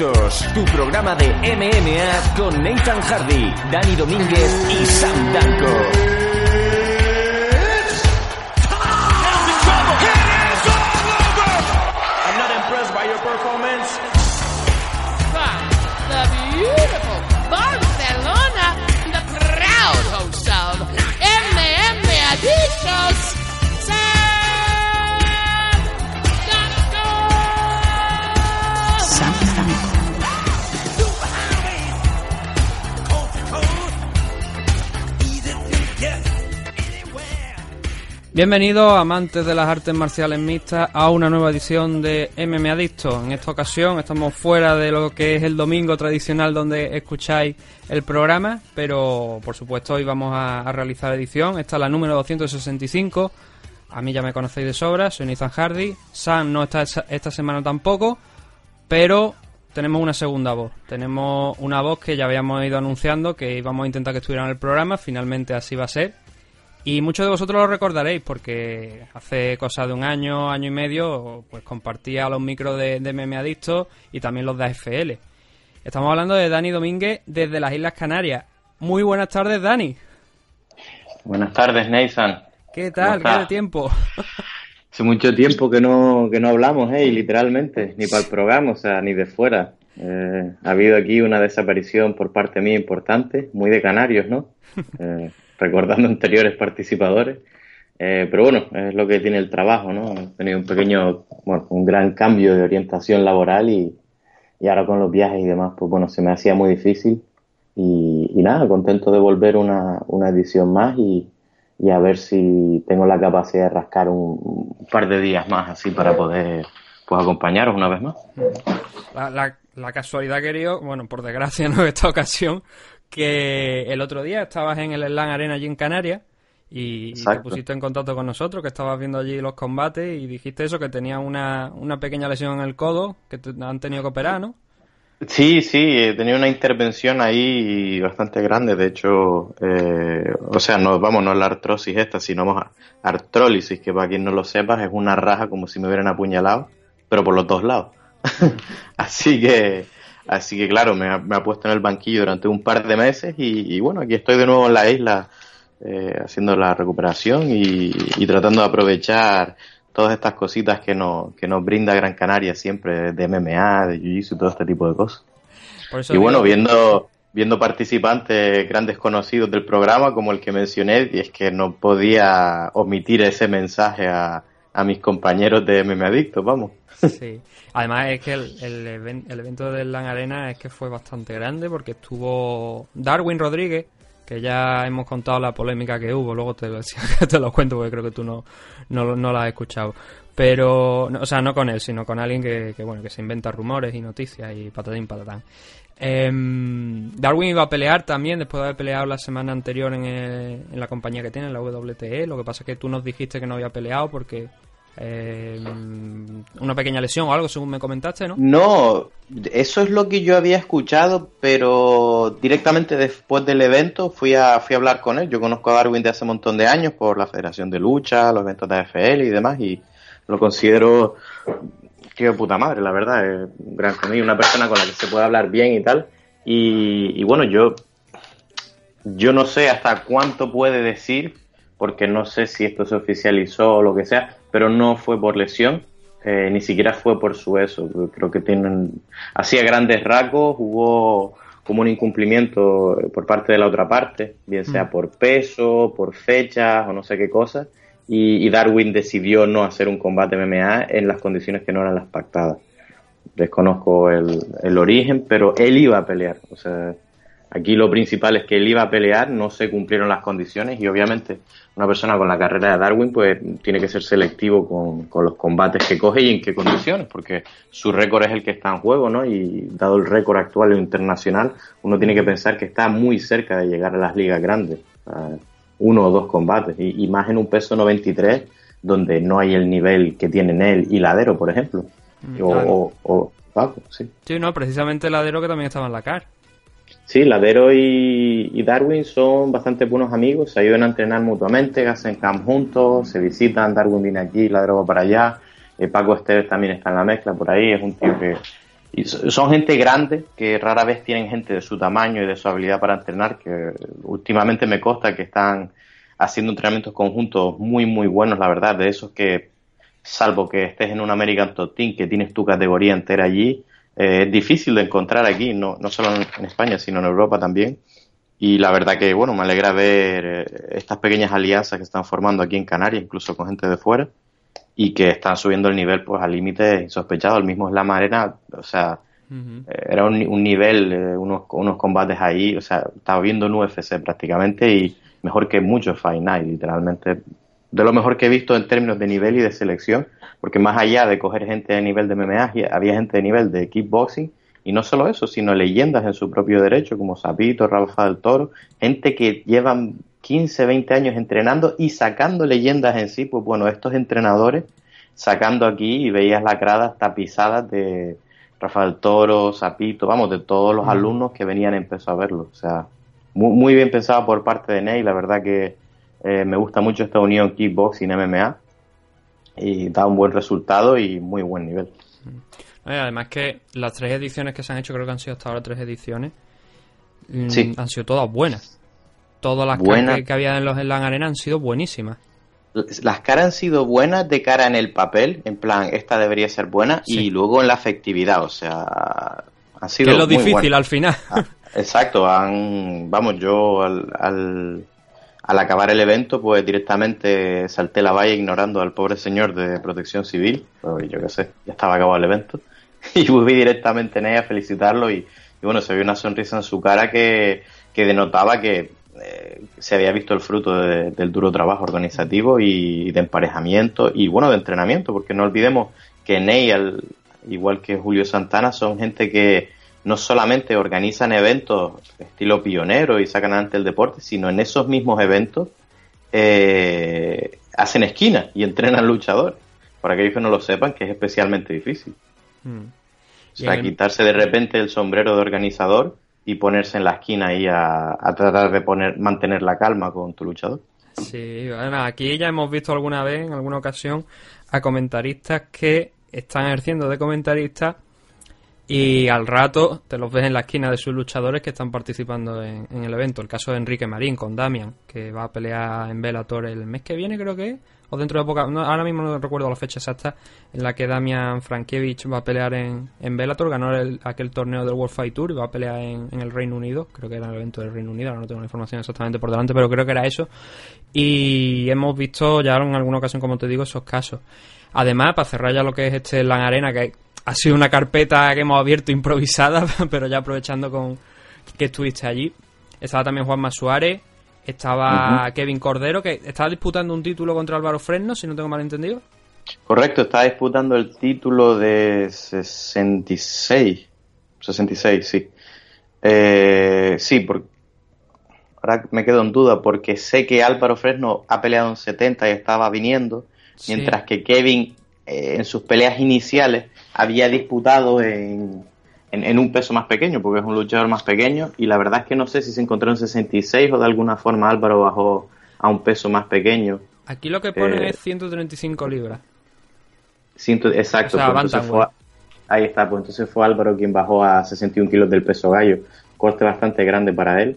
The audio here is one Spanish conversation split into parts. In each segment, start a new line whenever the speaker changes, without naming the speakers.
Tu programa de MMA con Nathan Hardy, Dani Domínguez y Sam Danko.
Bienvenidos amantes de las artes marciales mixtas a una nueva edición de MM Adicto. En esta ocasión estamos fuera de lo que es el domingo tradicional donde escucháis el programa, pero por supuesto hoy vamos a, realizar edición. Esta es la número 265. A mí ya me conocéis de sobra, soy Nathan Hardy. Sam no está esta semana tampoco, pero tenemos una segunda voz. Tenemos una voz que ya habíamos ido anunciando que íbamos a intentar que estuviera en el programa. Finalmente así va a ser. Y muchos de vosotros lo recordaréis porque hace cosa de un año, año y medio, pues compartía los micros de, de Meme Adicto y también los de AFL. Estamos hablando de Dani Domínguez desde las Islas Canarias. Muy buenas tardes, Dani.
Buenas tardes, Nathan.
¿Qué tal? ¿Qué de tiempo?
Hace mucho tiempo que no, que no hablamos, ¿eh? literalmente, ni para el programa, o sea, ni de fuera. Eh, ha habido aquí una desaparición por parte mía importante, muy de canarios, ¿no? Eh, recordando anteriores participadores. Eh, pero bueno, es lo que tiene el trabajo, ¿no? He tenido un pequeño, bueno, un gran cambio de orientación laboral y, y ahora con los viajes y demás, pues bueno, se me hacía muy difícil. Y, y nada, contento de volver una, una edición más y, y, a ver si tengo la capacidad de rascar un, par de días más así para poder pues acompañaros una vez más.
La, casualidad, querido, bueno, por desgracia no esta ocasión, que el otro día estabas en el Slam Arena allí en Canarias y, te pusiste en contacto con nosotros, que estabas viendo allí los combates y dijiste eso, que tenías una, una pequeña lesión en el codo, que te han tenido que operar, ¿no?
Sí, sí, tenía una intervención ahí bastante grande, de hecho, eh, o sea, no, vamos, no es la artrosis esta, sino artrólisis, que para quien no lo sepa es una raja como si me hubieran apuñalado, pero por los dos lados. Así que Así que claro, me ha, puesto en el banquillo durante un par de meses y, bueno, aquí estoy de nuevo en la isla eh, haciendo la recuperación y, tratando de aprovechar todas estas cositas que, nos, que nos brinda Gran Canaria siempre de MMA, de Jiu-Jitsu y todo este tipo de cosas. Y bueno, viendo, viendo participantes grandes conocidos del programa como el que mencioné, y es que no podía omitir ese mensaje a, a mis compañeros de MMA Adictos, vamos.
Sí. Además es que el, el, evento del LAN Arena es que fue bastante grande porque estuvo Darwin Rodríguez, que ya hemos contado la polémica que hubo, luego te, te lo cuento porque creo que tú no, no, no la has escuchado. Pero, o sea, no con él, sino con alguien que, bueno, que se inventa rumores y noticias y patadín patatán. Em, Darwin iba a pelear también después de haber peleado la semana anterior en, en la compañía que tiene, en la WTE. Lo que pasa es que tú nos dijiste que no había peleado porque eh, una pequeña lesión o algo, según me comentaste, ¿no?
No, eso es lo que yo había escuchado, pero directamente después del evento fui a, fui a hablar con él. Yo conozco a Darwin de hace un montón de años por la Federación de Lucha, los eventos de AFL y demás, y lo considero tío puta madre, la verdad, es un gran amigo, una persona con la que se puede hablar bien y tal. Y, y bueno, yo, yo no sé hasta cuánto puede decir, porque no sé si esto se oficializó o lo que sea, pero no fue por lesión, eh, ni siquiera fue por su eso. Creo que tienen, hacía grandes rasgos, hubo como un incumplimiento por parte de la otra parte, bien sea mm. por peso, por fechas o no sé qué cosa, y, Darwin decidió no hacer un combate MMA en las condiciones que no eran las pactadas. Desconozco el, el origen, pero él iba a pelear. O sea, Aquí lo principal es que él iba a pelear, no se cumplieron las condiciones y obviamente una persona con la carrera de Darwin pues tiene que ser selectivo con, los combates que coge y en qué condiciones, porque su récord es el que está en juego, ¿no? Y dado el récord actual internacional, uno tiene que pensar que está muy cerca de llegar a las ligas grandes, uno o dos combates, y, más en un peso 93 donde no hay el nivel que tienen él y Ladero, por ejemplo, mm, o, o, Paco, sí.
Sí, no, precisamente Ladero que también estaba en la CAR.
Sí, Ladero y, Darwin son bastante buenos amigos, se ayudan a entrenar mutuamente, hacen camp juntos, se visitan, Darwin viene aquí, Ladero va para allá, eh, Paco Esteves también está en la mezcla por ahí, es un tío que, y son gente grande que rara vez tienen gente de su tamaño y de su habilidad para entrenar, que últimamente me consta que están haciendo entrenamientos conjuntos muy, muy buenos, la verdad, de esos que, salvo que estés en un American Top Team, que tienes tu categoría entera allí, eh, es difícil de encontrar aquí, no, no solo en España, sino en Europa también. Y la verdad que, bueno, me alegra ver eh, estas pequeñas alianzas que están formando aquí en Canarias, incluso con gente de fuera y que están subiendo el nivel pues a límites insospechados. El mismo Slam Arena, o sea, eh, era un, nivel, eh, unos, unos combates ahí, o sea, estaba viendo un UFC prácticamente y mejor que muchos Fight Night, literalmente. De lo mejor que he visto en términos de nivel y de selección, porque más allá de coger gente de nivel de MMA, había gente de nivel de kickboxing, y no solo eso, sino leyendas en su propio derecho, como Sapito, Rafa del Toro, gente que llevan 15, 20 años entrenando y sacando leyendas en sí, pues bueno, estos entrenadores sacando aquí y veías las gradas tapizadas de Rafael Toro, Zapito, vamos, de todos los alumnos que venían empezó a verlo. O sea, muy, muy bien pensado por parte de Ney, la verdad que eh, me gusta mucho esta unión kickboxing MMA y da un buen resultado y muy buen nivel.
Además que las tres ediciones que se han hecho, creo que han sido hasta ahora tres ediciones, mm, han sido todas buenas. Todas las caras que, había en los Slam Arena han sido buenísimas.
Las caras han sido buenas de cara en el papel, en plan, esta debería ser buena, y luego en la efectividad, o sea, ha sido.
Que es lo difícil al final.
Ah, exacto, han, vamos, yo al, al, al, acabar el evento, pues directamente salté la valla ignorando al pobre señor de protección civil, yo qué sé, ya estaba acabado el evento, y fui directamente en ella a felicitarlo, y, bueno, se vio una sonrisa en su cara que, que denotaba que eh, se había visto el fruto del duro trabajo organizativo y de emparejamiento y bueno, de entrenamiento, porque no olvidemos que Ney, igual que Julio Santana, son gente que no solamente organizan eventos estilo pionero y sacan adelante el deporte, sino en esos mismos eventos eh, hacen esquina y entrenan luchadores. Para aquellos que no lo sepan, que es especialmente difícil. Mm. O sea, quitarse de repente el sombrero de organizador y ponerse en la esquina ahí a, tratar de poner, mantener la calma con tu luchador.
Sí, bueno, aquí ya hemos visto alguna vez, en alguna ocasión, a comentaristas que están ejerciendo de comentaristas y al rato te los ves en la esquina de sus luchadores que están participando en, el evento. El caso de Enrique Marín con Damian, que va a pelear en Bellator el mes que viene, creo que o dentro de poca. ahora mismo no recuerdo la fecha exacta en la que Damian Frankiewicz va a pelear en, en Bellator. Ganó aquel torneo del World Fight Tour y va a pelear en, el Reino Unido. Creo que era el evento del Reino Unido, ahora no tengo la información exactamente por delante, pero creo que era eso. Y hemos visto ya en alguna ocasión, como te digo, esos casos. Además, para cerrar ya lo que es este LAN Arena, que ha sido una carpeta que hemos abierto improvisada, pero ya aprovechando con que estuviste allí. Estaba también Juanma Suárez, estaba Kevin Cordero, que estaba disputando un título contra Álvaro Fresno, si no tengo mal entendido.
Correcto, estaba disputando el título de 66. 66, sí. Eh, sí, porque ahora me quedo en duda porque sé que Álvaro Fresno ha peleado en 70 y estaba viniendo, mientras que Kevin eh, en sus peleas iniciales había disputado en, en, un peso más pequeño, porque es un luchador más pequeño, y la verdad es que no sé si se encontró en 66 o de alguna forma Álvaro bajó a un peso más pequeño.
Aquí lo que pone eh, es 135 libras.
exacto, pues ahí está, pues entonces fue Álvaro quien bajó a 61 kilos del peso gallo, corte bastante grande para él.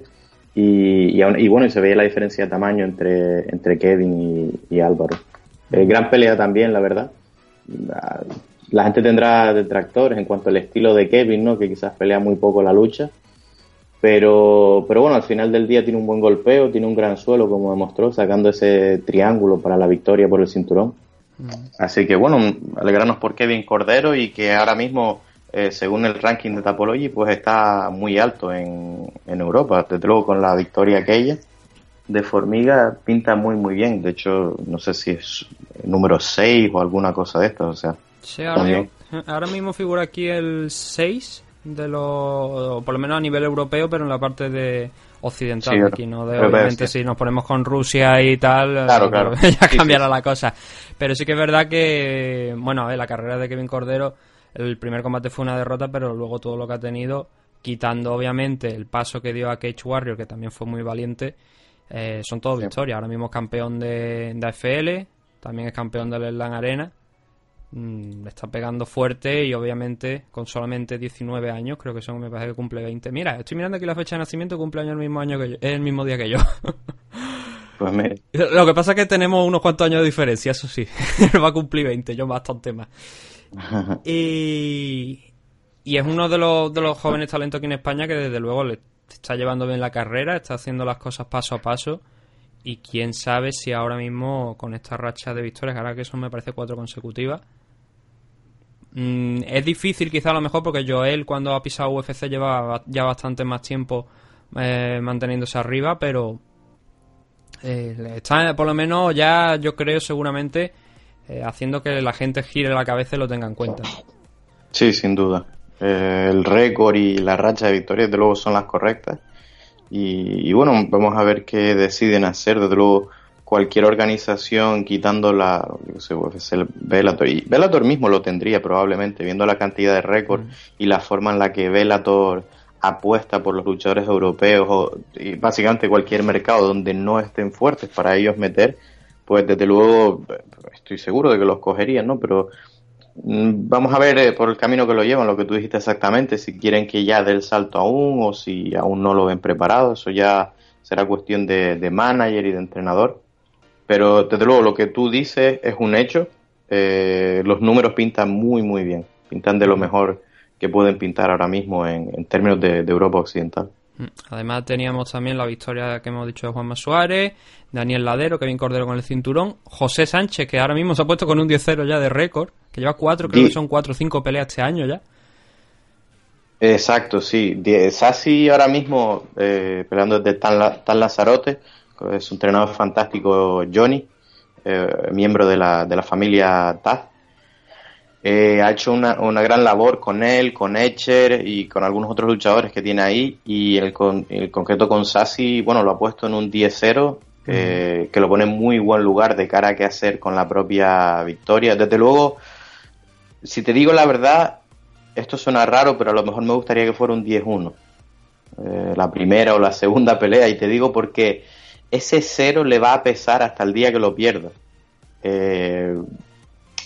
Y, y, bueno, y se veía la diferencia de tamaño entre, entre Kevin y, Álvaro. Eh, gran pelea también, la verdad la gente tendrá detractores en cuanto al estilo de Kevin, ¿no? Que quizás pelea muy poco la lucha. Pero, pero bueno, al final del día tiene un buen golpeo, tiene un gran suelo, como demostró, sacando ese triángulo para la victoria por el cinturón. Mm. Así que bueno, alegrarnos por Kevin Cordero y que ahora mismo, eh, según el ranking de Tapology, pues está muy alto en, en Europa. Desde luego con la victoria aquella de Formiga pinta muy muy bien. De hecho, no sé si es número 6 o alguna cosa de esto, o sea.
Sí, ahora, mismo, figura aquí el 6 de lo por lo menos a nivel europeo, pero en la parte de occidental aquí, ¿no? De, obviamente si nos ponemos con Rusia y tal, ya cambiará la cosa. Pero sí que es verdad que, bueno, a ver, la carrera de Kevin Cordero, el primer combate fue una derrota, pero luego todo lo que ha tenido, quitando obviamente el paso que dio a Cage Warrior, que también fue muy valiente, eh, son todos victorias. Ahora mismo es campeón de, de AFL, también es campeón del Slam Arena mm, está pegando fuerte y obviamente con solamente 19 años, creo que son, me parece que cumple 20. Mira, estoy mirando aquí la fecha de nacimiento, cumple año el mismo año que yo, el mismo día que yo.
Pues me...
Lo que pasa es que tenemos unos cuantos años de diferencia, eso sí. va a cumplir 20, yo bastante más. y, y es uno de los, de los jóvenes talentos aquí en España que desde luego le está llevando bien la carrera, está haciendo las cosas paso a paso y quién sabe si ahora mismo con esta racha de victorias, ahora que son me parece cuatro consecutivas, mm, es difícil quizá a lo mejor porque Joel cuando ha pisado UFC lleva ya bastante más tiempo eh, manteniéndose arriba, pero eh, está por lo menos ya yo creo seguramente eh, haciendo que la gente gire la cabeza y lo tenga en cuenta.
Sí, sin duda. El récord y la racha de victorias, de luego, son las correctas. Y, bueno, vamos a ver qué deciden hacer. Desde luego, cualquier organización quitando la yo sé, el Bellator, y Bellator mismo lo tendría probablemente, viendo la cantidad de récords y la forma en la que Bellator apuesta por los luchadores europeos o y básicamente cualquier mercado donde no estén fuertes para ellos meter, pues desde luego estoy seguro de que los cogerían, ¿no? Pero Mm, vamos a ver eh, por el camino que lo llevan, lo que tú dijiste exactamente, si quieren que ya dé el salto aún o si aún no lo ven preparado, eso ya será cuestión de, manager y de entrenador. Pero desde luego lo que tú dices es un hecho, eh, los números pintan muy muy bien, pintan de lo mejor que pueden pintar ahora mismo en, términos de Europa Occidental.
Mm. Además teníamos también la victoria que hemos dicho de Juanma Suárez, Daniel Ladero, Kevin Cordero con el cinturón, José Sánchez, que ahora mismo se ha puesto con un 10-0 ya de récord, que lleva cuatro, creo que son cuatro o cinco peleas este año ya.
Exacto, sí. Sassi ahora mismo eh, peleando desde Tan, Tan Lazarote, es un entrenador fantástico, Johnny, eh, miembro de la, de la familia Taz eh, ha hecho una, una, gran labor con él, con Etcher y con algunos otros luchadores que tiene ahí. Y el, con, el concreto con Sassi, bueno, lo ha puesto en un 10-0, eh, que lo pone en muy buen lugar de cara a qué hacer con la propia victoria. Desde luego, si te digo la verdad, esto suena raro, pero a lo mejor me gustaría que fuera un 10-1. Eh, la primera o la segunda pelea. Y te digo porque ese cero le va a pesar hasta el día que lo pierda.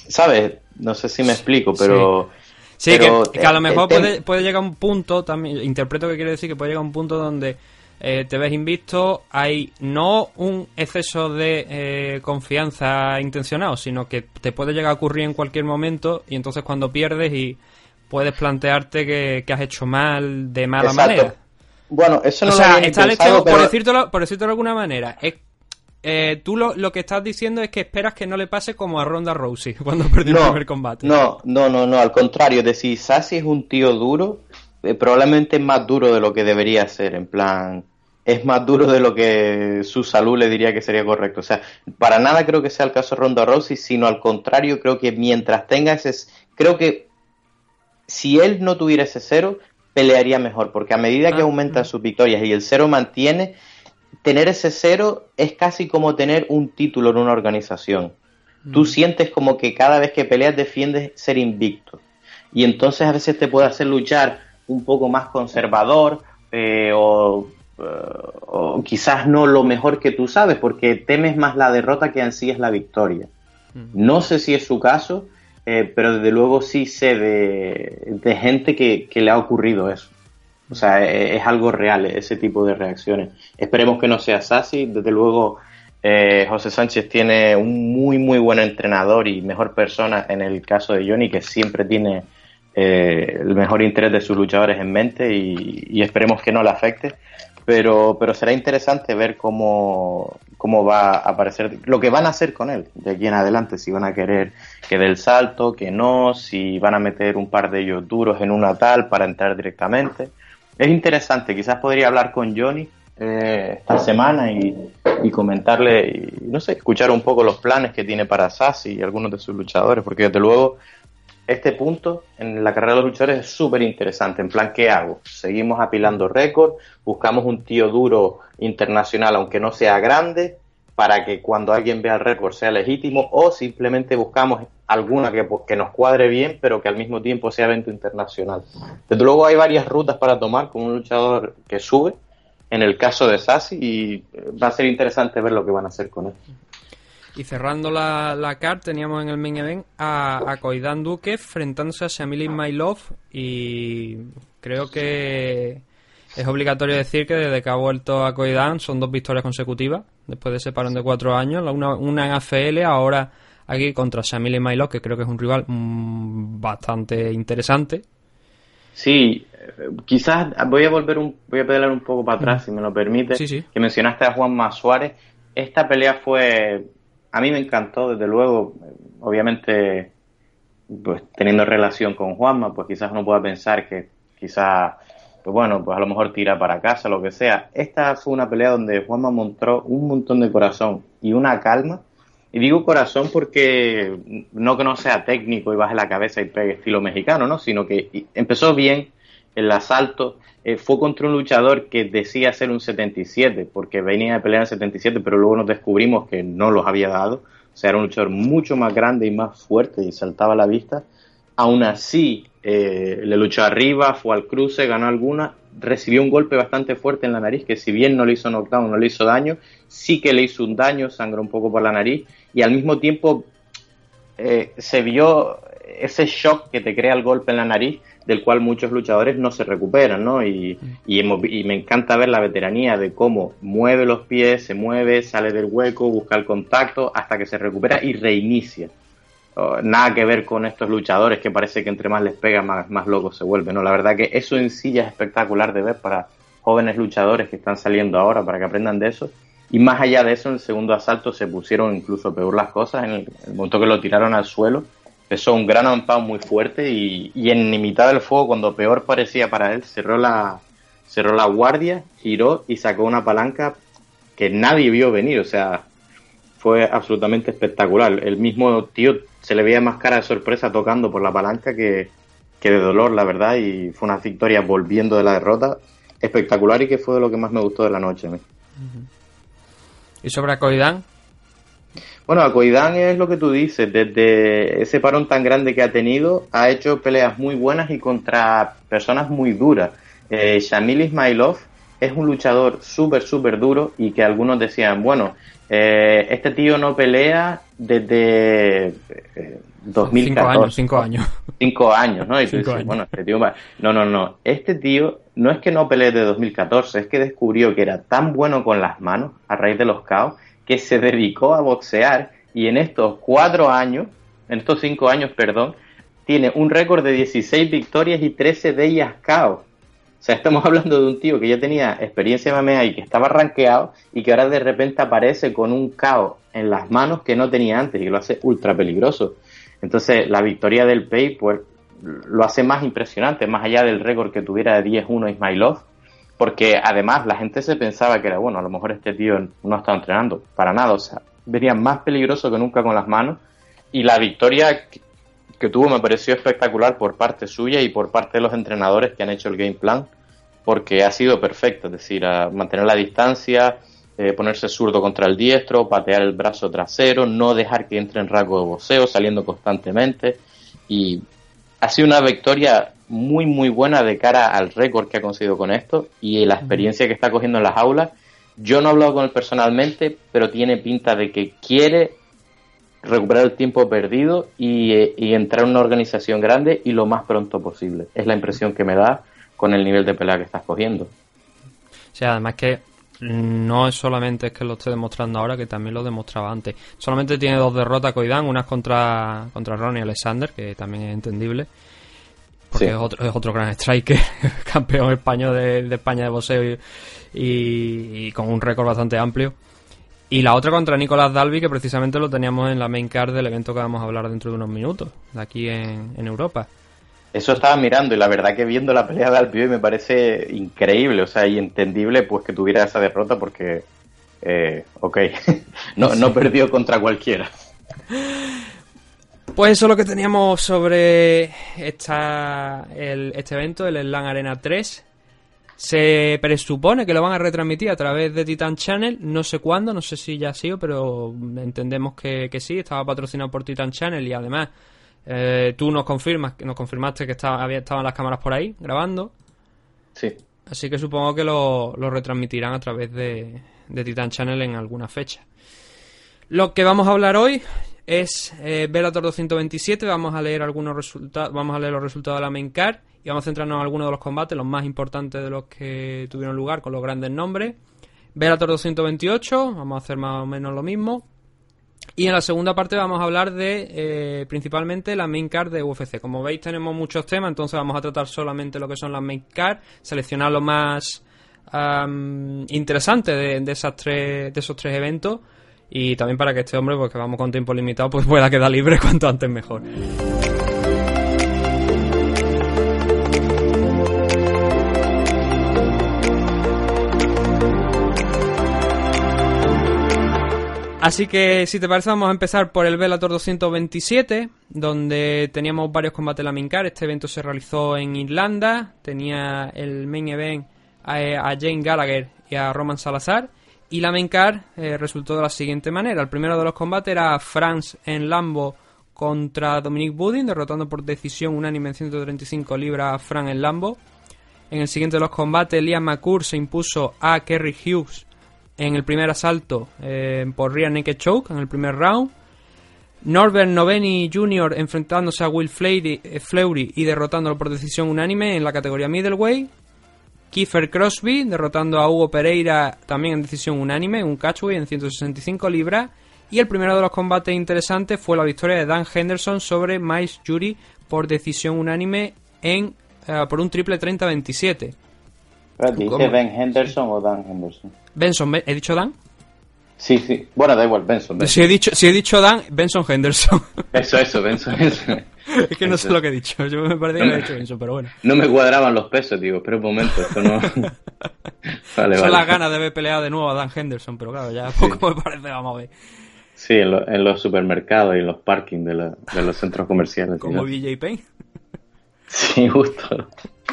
¿Sabes? No sé si me explico, pero...
Sí, que, a lo mejor puede, puede llegar a un punto, también interpreto que quiere decir que puede llegar a un punto donde eh, te ves invisto, hay no un exceso de eh, confianza intencionado, sino que te puede llegar a ocurrir en cualquier momento y entonces cuando pierdes y puedes plantearte que, has hecho mal de mala manera.
Bueno, eso no
o sea, está el hecho, por, decírtelo, por decirlo de alguna manera, es eh, tú lo, lo, que estás diciendo es que esperas que no le pase como a Ronda Rousey cuando perdió el primer combate.
No, no, no, no, al contrario, decir, Sassy es un tío duro, eh, probablemente es más duro de lo que debería ser, en plan, es más duro de lo que su salud le diría que sería correcto. O sea, para nada creo que sea el caso de Ronda Rousey, sino al contrario, creo que mientras tenga ese, creo que si él no tuviera ese cero, pelearía mejor, porque a medida que ah, aumentan sus victorias y el cero mantiene, tener ese cero es casi como tener un título en una organización. Tú mm. sientes como que cada vez que peleas defiendes ser invicto. Y entonces a veces te puede hacer luchar un poco más conservador eh, o, eh, o, quizás no lo mejor que tú sabes porque temes más la derrota que en sí es la victoria. Mm. No sé si es su caso, eh, pero desde luego sí sé de, gente que le ha ocurrido eso. O sea, e, es, algo real ese tipo de reacciones. Esperemos que no sea así. Desde luego, eh, José Sánchez tiene un muy, muy buen entrenador y mejor persona en el caso de Johnny, que siempre tiene eh, el mejor interés de sus luchadores en mente y, esperemos que no le afecte. Pero, pero será interesante ver cómo, cómo va a aparecer, lo que van a hacer con él de aquí en adelante, si van a querer que dé el salto, que no, si van a meter un par de ellos duros en una tal para entrar directamente. Es interesante, quizás podría hablar con Johnny eh, esta semana y, comentarle, y, no sé, escuchar un poco los planes que tiene para Sassi y algunos de sus luchadores, porque desde luego este punto en la carrera de los luchadores es súper interesante. En plan, ¿qué hago? Seguimos apilando récords, buscamos un tío duro internacional, aunque no sea grande, para que cuando alguien vea el récord sea legítimo, o simplemente buscamos alguna que, que, nos cuadre bien, pero que al mismo tiempo sea evento internacional. Desde luego hay varias rutas para tomar con un luchador que sube, en el caso de Sassi, y va a ser interesante ver lo que van a hacer con él.
Y cerrando la, la card teníamos en el main event a, a Koidan Duque enfrentándose a Shamilin My Love y creo que es obligatorio decir que desde que ha vuelto a Koidan son dos victorias consecutivas después de ese parón de cuatro años, una, una en AFL, ahora aquí contra Shamilin My Love que creo que es un rival mm, bastante interesante.
Sí, quizás voy a volver un, voy a pedalar un poco para atrás, si me lo permite,
Sí, sí.
que mencionaste a Juan Suárez. Esta pelea fue, a mí me encantó, desde luego, obviamente, pues teniendo relación con Juanma, pues quizás uno pueda pensar que quizás, pues bueno, pues a lo mejor tira para casa, lo que sea. Esta fue una pelea donde Juanma mostró un montón de corazón y una calma. Y digo corazón porque no que no sea técnico y baje la cabeza y pegue estilo mexicano, ¿no? Sino que empezó bien, el asalto eh, fue contra un luchador que decía ser un 77, porque venía de pelear en 77, pero luego nos descubrimos que no los había dado. O sea, era un luchador mucho más grande y más fuerte y saltaba a la vista. Aún así, eh, le luchó arriba, fue al cruce, ganó alguna, recibió un golpe bastante fuerte en la nariz, que si bien no le hizo knockdown, no le hizo daño, sí que le hizo un daño, sangró un poco por la nariz, y al mismo tiempo eh, se vio ese shock que te crea el golpe en la nariz, del cual muchos luchadores no se recuperan, ¿no? Y, y, hemos- y me encanta ver la veteranía de cómo mueve los pies, se mueve, sale del hueco, busca el contacto, hasta que se recupera y reinicia. Oh, nada que ver con estos luchadores que parece que entre más les pega, más, más locos se vuelven, ¿no? La verdad que eso en sí ya es espectacular de ver para jóvenes luchadores que están saliendo ahora, para que aprendan de eso. Y más allá de eso, en el segundo asalto se pusieron incluso peor las cosas, en el, el momento que lo tiraron al suelo, empezó un gran ampao muy fuerte y, en mitad del fuego, cuando peor parecía para él, cerró la, cerró la guardia, giró y sacó una palanca que nadie vio venir, o sea, fue absolutamente espectacular. El mismo tío se le veía más cara de sorpresa tocando por la palanca que, que de dolor, la verdad, y fue una victoria volviendo de la derrota espectacular y que fue lo que más me gustó de la noche.
Y sobre Koidan,
Bueno, Akoidan es lo que tú dices, desde ese parón tan grande que ha tenido, ha hecho peleas muy buenas y contra personas muy duras. Eh, Shamil Ismailov es un luchador súper, súper duro y que algunos decían, bueno, eh, este tío no pelea desde eh, 2014.
cinco años, cinco años.
cinco años, ¿no? Y tú
Cinco
dices,
años.
bueno, este tío va- No, no, no. Este tío no es que no pelee de 2014, es que descubrió que era tan bueno con las manos a raíz de los caos que se dedicó a boxear y en estos cuatro años, en estos cinco años, perdón, tiene un récord de 16 victorias y 13 de ellas caos. O sea, estamos hablando de un tío que ya tenía experiencia en MMA y que estaba rankeado y que ahora de repente aparece con un caos en las manos que no tenía antes y que lo hace ultra peligroso. Entonces, la victoria del Pay, pues, lo hace más impresionante, más allá del récord que tuviera de 10-1 Ismailov, porque además la gente se pensaba que era, bueno, a lo mejor este tío no está entrenando, para nada, o sea, venía más peligroso que nunca con las manos, y la victoria que, tuvo me pareció espectacular por parte suya y por parte de los entrenadores que han hecho el game plan, porque ha sido perfecto, es decir, mantener la distancia, eh, ponerse zurdo contra el diestro, patear el brazo trasero, no dejar que entre en rasgo de boxeo, saliendo constantemente. Y ha sido una victoria muy, muy buena de cara al récord que ha conseguido con esto y la experiencia que está cogiendo en las aulas. Yo no he hablado con él personalmente, pero tiene pinta de que quiere recuperar el tiempo perdido y, eh, y entrar en una organización grande y lo más pronto posible. Es la impresión que me da con el nivel de pelea que estás cogiendo.
O sea, además que no es solamente es que lo esté demostrando ahora, que también lo demostraba antes. Solamente tiene dos derrotas Koidan, una es contra, contra Ronnie Alexander, que también es entendible. Porque
Sí.
es, otro, es otro gran striker, campeón español de, de España de boxeo y, y- y con un récord bastante amplio. Y la otra contra Nicolás Dalby, que precisamente lo teníamos en la main card del evento que vamos a hablar dentro de unos minutos, de aquí en, en Europa.
Eso estaba mirando y la verdad que viendo la pelea de Alpio me parece increíble, o sea, y entendible pues que tuviera esa derrota porque, eh, ok, no, no perdió contra cualquiera.
Pues eso es lo que teníamos sobre esta, el- este evento, el Slam Arena 3. Se presupone que lo van a retransmitir a través de Titan Channel, no sé cuándo, no sé si ya ha sido, pero entendemos que, que sí, estaba patrocinado por Titan Channel y además eh, tú nos confirmas, nos confirmaste que estaba, había, estaban las cámaras por ahí grabando,
Sí.
así que supongo que lo, lo retransmitirán a través de, de Titan Channel en alguna fecha. Lo que vamos a hablar hoy es eh, Bellator 227. Vamos a leer algunos resultados, vamos a leer los resultados de la main card y vamos a centrarnos en algunos de los combates, los más importantes de los que tuvieron lugar con los grandes nombres. Bellator 228, vamos a hacer más o menos lo mismo. Y en la segunda parte vamos a hablar de eh, principalmente la main card de UFC. Como veis tenemos muchos temas, entonces vamos a tratar solamente lo que son las main card, seleccionar lo más interesante de, de, esas tres, de esos tres eventos y también para que este hombre, porque vamos con tiempo limitado, pues pueda quedar libre cuanto antes mejor. Así que, si te parece, vamos a empezar por el Bellator 227, donde teníamos varios combates en la Mincar. Este evento se realizó en Irlanda. Tenía el main event a, a Jane Gallagher y a Roman Salazar. Y la eh, resultó de la siguiente manera. El primero de los combates era France en Lambo contra Dominic Budin, derrotando por decisión unánime en 135 libras a Fran en Lambo. En el siguiente de los combates, Liam McCourt se impuso a Kerry Hughes en el primer asalto eh, por rear naked choke en el primer round. Norbert Noveni Jr. enfrentándose a Will eh, Fleury y derrotándolo por decisión unánime en la categoría middleweight. Kiefer Crosby derrotando a Hugo Pereira también en decisión unánime, un catchweight en 165 libras. Y el primero de los combates interesantes fue la victoria de Dan Henderson sobre Miles Jury por decisión unánime en uh, por un triple 30-27.
¿Dice Ben Henderson o Dan Henderson?
Benson, ¿he dicho Dan?
Sí, sí. Bueno, da igual, Benson. Benson.
Si, he dicho, si he dicho Dan, Benson Henderson.
Eso, eso, Benson Henderson.
es que no sé lo que he dicho. Yo me parece que he dicho Benson, pero bueno.
No me cuadraban los pesos, digo, espera un momento, esto no.
vale, Son vale. las ganas de ver pelear de nuevo a Dan Henderson, pero claro, ya poco sí. me parece, vamos a ver.
Sí, en, lo, en, los supermercados y en los parkings de, la, de los centros comerciales.
Como BJ Payne.
Sí, justo.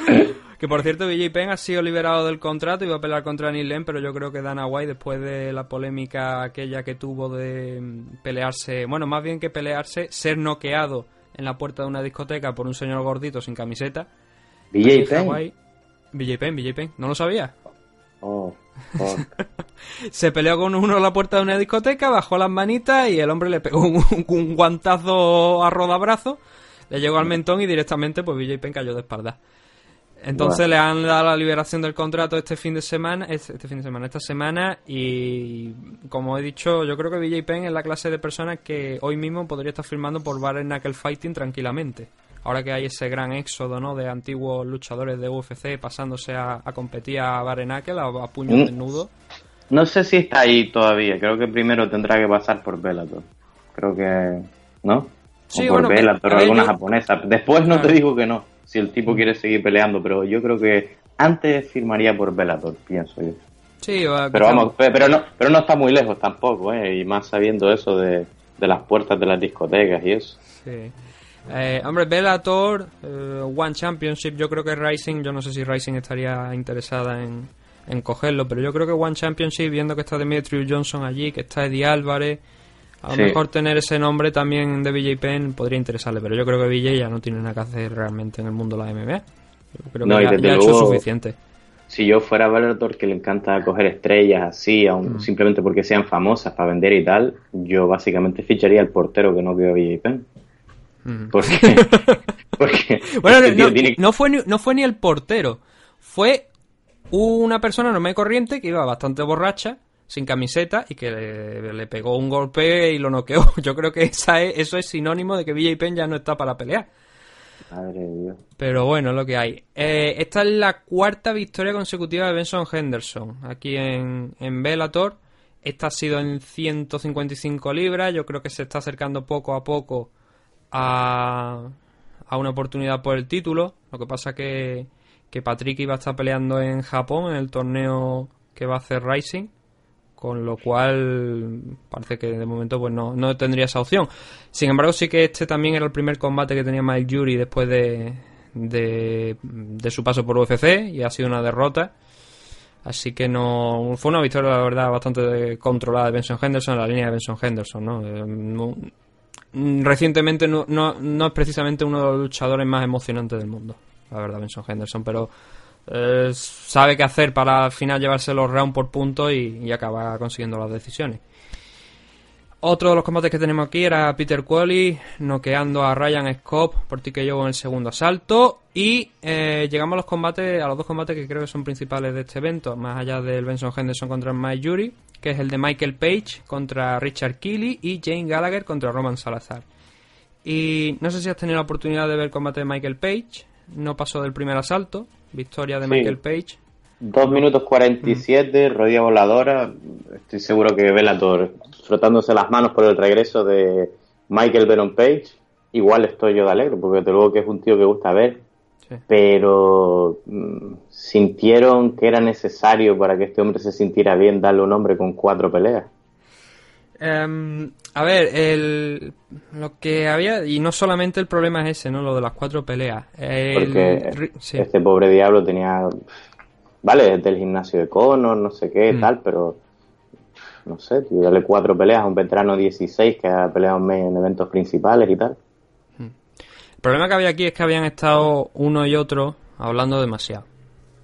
Que por cierto, BJ Penn ha sido liberado del contrato y va a pelear contra Neil Len, pero yo creo que Dana White, después de la polémica aquella que tuvo de pelearse, bueno, más bien que pelearse, ser noqueado en la puerta de una discoteca por un señor gordito sin camiseta.
BJ Penn.
BJ Penn, BJ Penn, ¿no lo sabía?
Oh, oh.
se peleó con uno en la puerta de una discoteca, bajó las manitas y el hombre le pegó un, un guantazo a rodabrazo, le llegó al mentón y directamente pues BJ Penn cayó de espalda. Entonces le han dado la liberación del contrato este fin de semana, este, fin de semana, esta semana y como he dicho, yo creo que BJ Penn es la clase de personas que hoy mismo podría estar firmando por Bare Knuckle Fighting tranquilamente. Ahora que hay ese gran éxodo, ¿no? De antiguos luchadores de UFC pasándose a, a competir a Bare Knuckle, a, a puño mm. desnudo.
No sé si está ahí todavía. Creo que primero tendrá que pasar por Bellator. Creo que, ¿no?
Sí,
o por
bueno,
Bellator, alguna
yo...
japonesa. Después no
Claro.
te digo que no si el tipo quiere seguir peleando, pero yo creo que antes firmaría por Bellator, pienso yo.
Sí, va,
Pero vamos, pe- pero no, pero no está muy lejos tampoco, ¿eh? Y más sabiendo eso de, de las puertas de las discotecas y eso.
Sí. Eh, hombre, Bellator, eh, One Championship, yo creo que Rising, yo no sé si Rising estaría interesada en, en cogerlo, pero yo creo que One Championship, viendo que está Demetrius Johnson allí, que está Eddie Álvarez, a lo
Sí.
mejor tener ese nombre también de BJ Penn podría interesarle, pero yo creo que BJ ya no tiene nada que hacer realmente en el mundo de la MMA. Yo creo
No,
que
y
ya, ha hecho suficiente.
Si yo fuera Bellator, que le encanta coger estrellas así, aun-
Mm.
simplemente porque sean famosas para vender y tal, yo básicamente ficharía al portero que no quedó BJ Penn.
Ujú.
Porque, porque
Bueno,
este tío
no,
tiene-
no fue ni, no fue ni el portero, fue una persona normal y corriente que iba bastante borracha, sin camiseta, y que le, le pegó un golpe y lo noqueó. Yo creo que esa es- eso es sinónimo de que BJ Penn ya no está para pelear.
Madre de Dios.
Pero bueno, es lo que hay. Eh, esta es la cuarta victoria consecutiva de Benson Henderson aquí en, en Bellator. Esta ha sido en 155 libras. Yo creo que se está acercando poco a poco a, a una oportunidad por el título. Lo que pasa que, que Patrick iba a estar peleando en Japón en el torneo que va a hacer Rising. Con lo cual parece que de momento pues no, no tendría esa opción. Sin embargo, sí que este también era el primer combate que tenía Mike Jury después de, de, de su paso por UFC y ha sido una derrota. Así que no fue una victoria, la verdad, bastante controlada de Benson Henderson en la línea de Benson Henderson. ¿no? Eh, recientemente no, no es precisamente uno de los luchadores más emocionantes del mundo, la verdad, Benson Henderson, pero eh, sabe qué hacer para al final llevarse los rounds por puntos y, acaba consiguiendo las decisiones. Otro de los combates que tenemos aquí era Peter Qualley noqueando a Ryan Scott por ti que llevo en el segundo asalto. Y eh, llegamos a los combates, a los dos combates que creo que son principales de este evento, más allá del Benson Henderson contra Mike Yuri, que es el de Michael Page contra Richard Keeley y Jane Gallagher contra Roman Salazar. Y no sé si has tenido la oportunidad de ver el combate de Michael Page. No pasó del primer asalto. Victoria de Michael Page.
2 minutos 47, mm. rodilla voladora. Estoy seguro que Velator frotándose las manos por el regreso de Michael Venom Page. Igual estoy yo de alegre, porque te luego que es un tío que gusta ver. Pero mm, sintieron que era necesario para que este hombre se sintiera bien darle un hombre con cuatro peleas.
Em, a ver, el, lo que había, y no solamente el problema es ese, ¿no? Lo de las cuatro peleas.
Porque este pobre diablo tenía vale, es del gimnasio de Conor, no sé qué, mm. tal, pero no sé, tío, darle cuatro peleas a un veterano 16 que ha peleado en eventos principales y tal.
Mm. El problema que había aquí es que habían estado uno y otro hablando demasiado.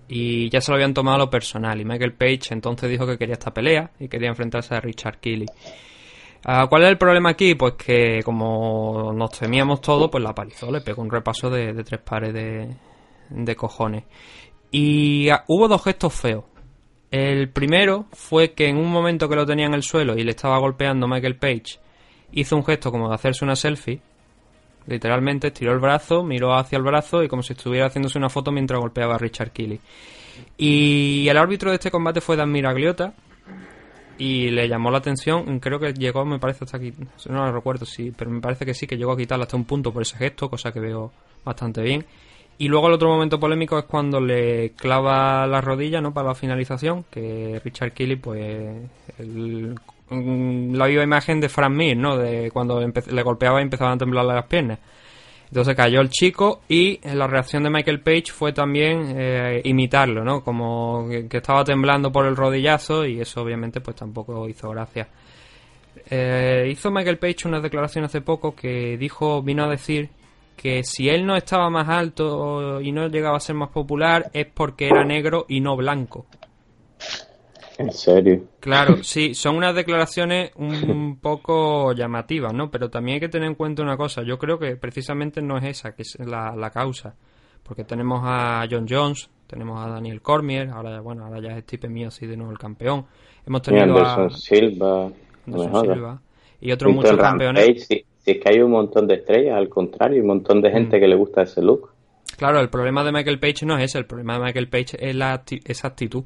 Y ya se lo habían tomado a lo personal. Y Michael Page entonces dijo que quería esta pelea y quería enfrentarse a Richard Keeley. Ah, ¿Cuál es el problema aquí? Pues que como nos temíamos todo, pues la palizó, le pegó un repaso de, tres pares de, cojones. Y ah, hubo dos gestos feos. El primero fue que en un momento que lo tenía en el suelo y le estaba golpeando Michael Page, hizo un gesto como de hacerse una selfie. Literalmente estiró el brazo, miró hacia el brazo y como si estuviera haciéndose una foto mientras golpeaba a Richard Kelly. Y el árbitro de este combate fue Dan Miragliota y le llamó la atención, creo que llegó, me parece hasta aquí, no lo recuerdo, sí, pero me parece que sí, que llegó a quitarle hasta un punto por ese gesto, cosa que veo bastante bien. Y luego el otro momento polémico es cuando le clava la rodilla, ¿no? Para la finalización, que Richard Kelly, pues, la viva imagen de Frank Mir, ¿no? De cuando le golpeaba y empezaban a temblarle las piernas. Entonces cayó el chico y la reacción de Michael Page fue también eh, imitarlo, ¿no? Como que, estaba temblando por el rodillazo y eso obviamente pues tampoco hizo gracia. Eh, hizo Michael Page una declaración hace poco que dijo, vino a decir que si él no estaba más alto y no llegaba a ser más popular es porque era negro y no blanco.
¿En serio?
Claro, sí, son unas declaraciones un poco llamativas, ¿no? Pero también hay que tener en cuenta una cosa. Yo creo que precisamente no es esa que es la, causa. Porque tenemos a John Jones, tenemos a Daniel Cormier, ahora, bueno, ahora ya es Stipe Miocic de nuevo el campeón. Hemos tenido a
Silva,
Silva y otros muchos campeones
si es que hay un montón de estrellas, al contrario, hay un montón de gente mm. que le gusta ese look.
Claro, el problema de Michael Page no es ese, el problema de Michael Page es la esa actitud.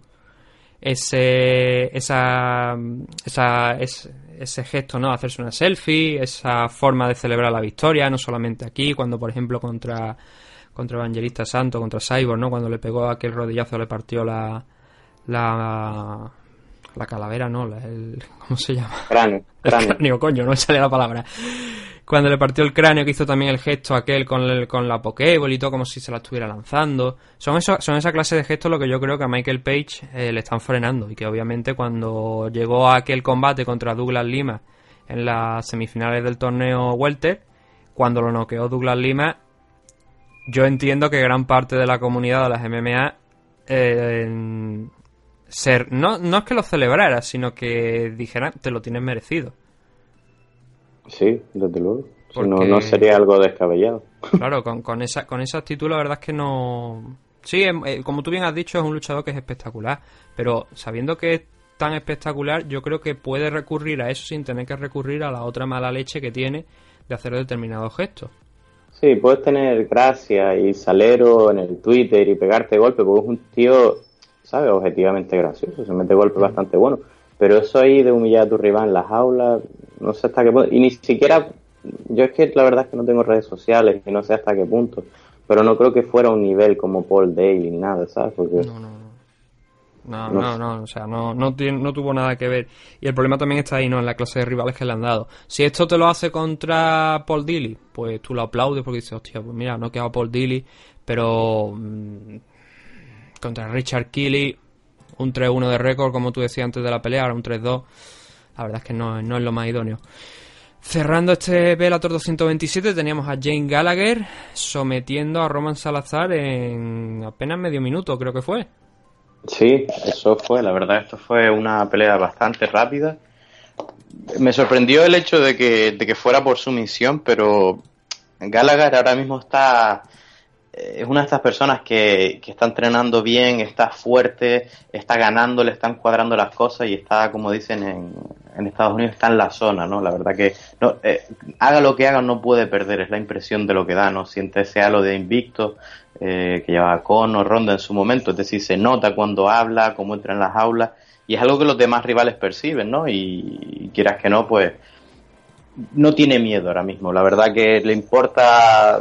Ese, esa, esa, ese gesto, ¿no? Hacerse una selfie, esa forma de celebrar la victoria, no solamente aquí, cuando por ejemplo contra, contra Evangelista Santo, contra Cyborg, ¿no? Cuando le pegó aquel rodillazo, le partió la, la, la calavera, ¿no? el, ¿Cómo se llama?
Cráneo.
Cráneo. coño, no me sale la palabra. Cuando le partió el cráneo, que hizo también el gesto aquel con, con la Pokéball y todo, como si se la estuviera lanzando. Son, eso, son esa clase de gestos lo que yo creo que a Michael Page eh, le están frenando. Y que obviamente cuando llegó a aquel combate contra Douglas Lima en las semifinales del torneo Welter, cuando lo noqueó Douglas Lima, yo entiendo que gran parte de la comunidad de las MMA eh, ser, no, no es que lo celebrara, sino que dijera, te lo tienes merecido.
Sí, desde luego. no, sería algo descabellado.
Claro, con, con, esa, con esa actitud la verdad es que no... Sí, em, eh, como tú bien has dicho, es un luchador que es espectacular, pero sabiendo que es tan espectacular, yo creo que puede recurrir a eso sin tener que recurrir a la otra mala leche que tiene de hacer determinados gestos.
Sí, puedes tener gracia y salero en el Twitter y pegarte golpe, porque es un tío ¿sabes? Objetivamente gracioso, se mete golpes bastante buenos. Pero eso ahí de humillar a tu rival en las aulas, no sé hasta qué punto. Y ni siquiera, yo es que la verdad es que no tengo redes sociales y no sé hasta qué punto. Pero no creo que fuera un nivel como Paul Daly ni nada, ¿sabes? Porque...
No, no, no. No, no, no, o sea, no, no, no tuvo nada que ver. Y el problema también está ahí, ¿no? En la clase de rivales que le han dado. Si esto te lo hace contra Paul Dilly, pues tú lo aplaudes porque dices, hostia, pues mira, no queda Paul Dilly, pero mm, contra Richard Keeley, un 3-1 de récord, como tú decías antes de la pelea, ahora un 3-2. La verdad es que no, es lo más idóneo. Cerrando este Bellator 227 teníamos a Jane Gallagher sometiendo a Roman Salazar en apenas medio minuto, creo que fue.
Sí, eso fue, la verdad, esto fue una pelea bastante rápida. me sorprendió el hecho de que, de que fuera por su misión, pero Gallagher ahora mismo está es una de estas personas que, que, está entrenando bien, está fuerte, está ganando, le están cuadrando las cosas y está, como dicen en, en Estados Unidos, está en la zona, ¿no? La verdad que eh, haga lo que haga no puede perder, es la impresión de lo que da, ¿no? Siente ese halo de invicto eh, que lleva Conor, Ronda en su momento, es decir, se nota cuando habla, cómo entra en las aulas y es algo que los demás rivales perciben, ¿no? Y, y quieras que no, pues no tiene miedo ahora mismo, la verdad que le importa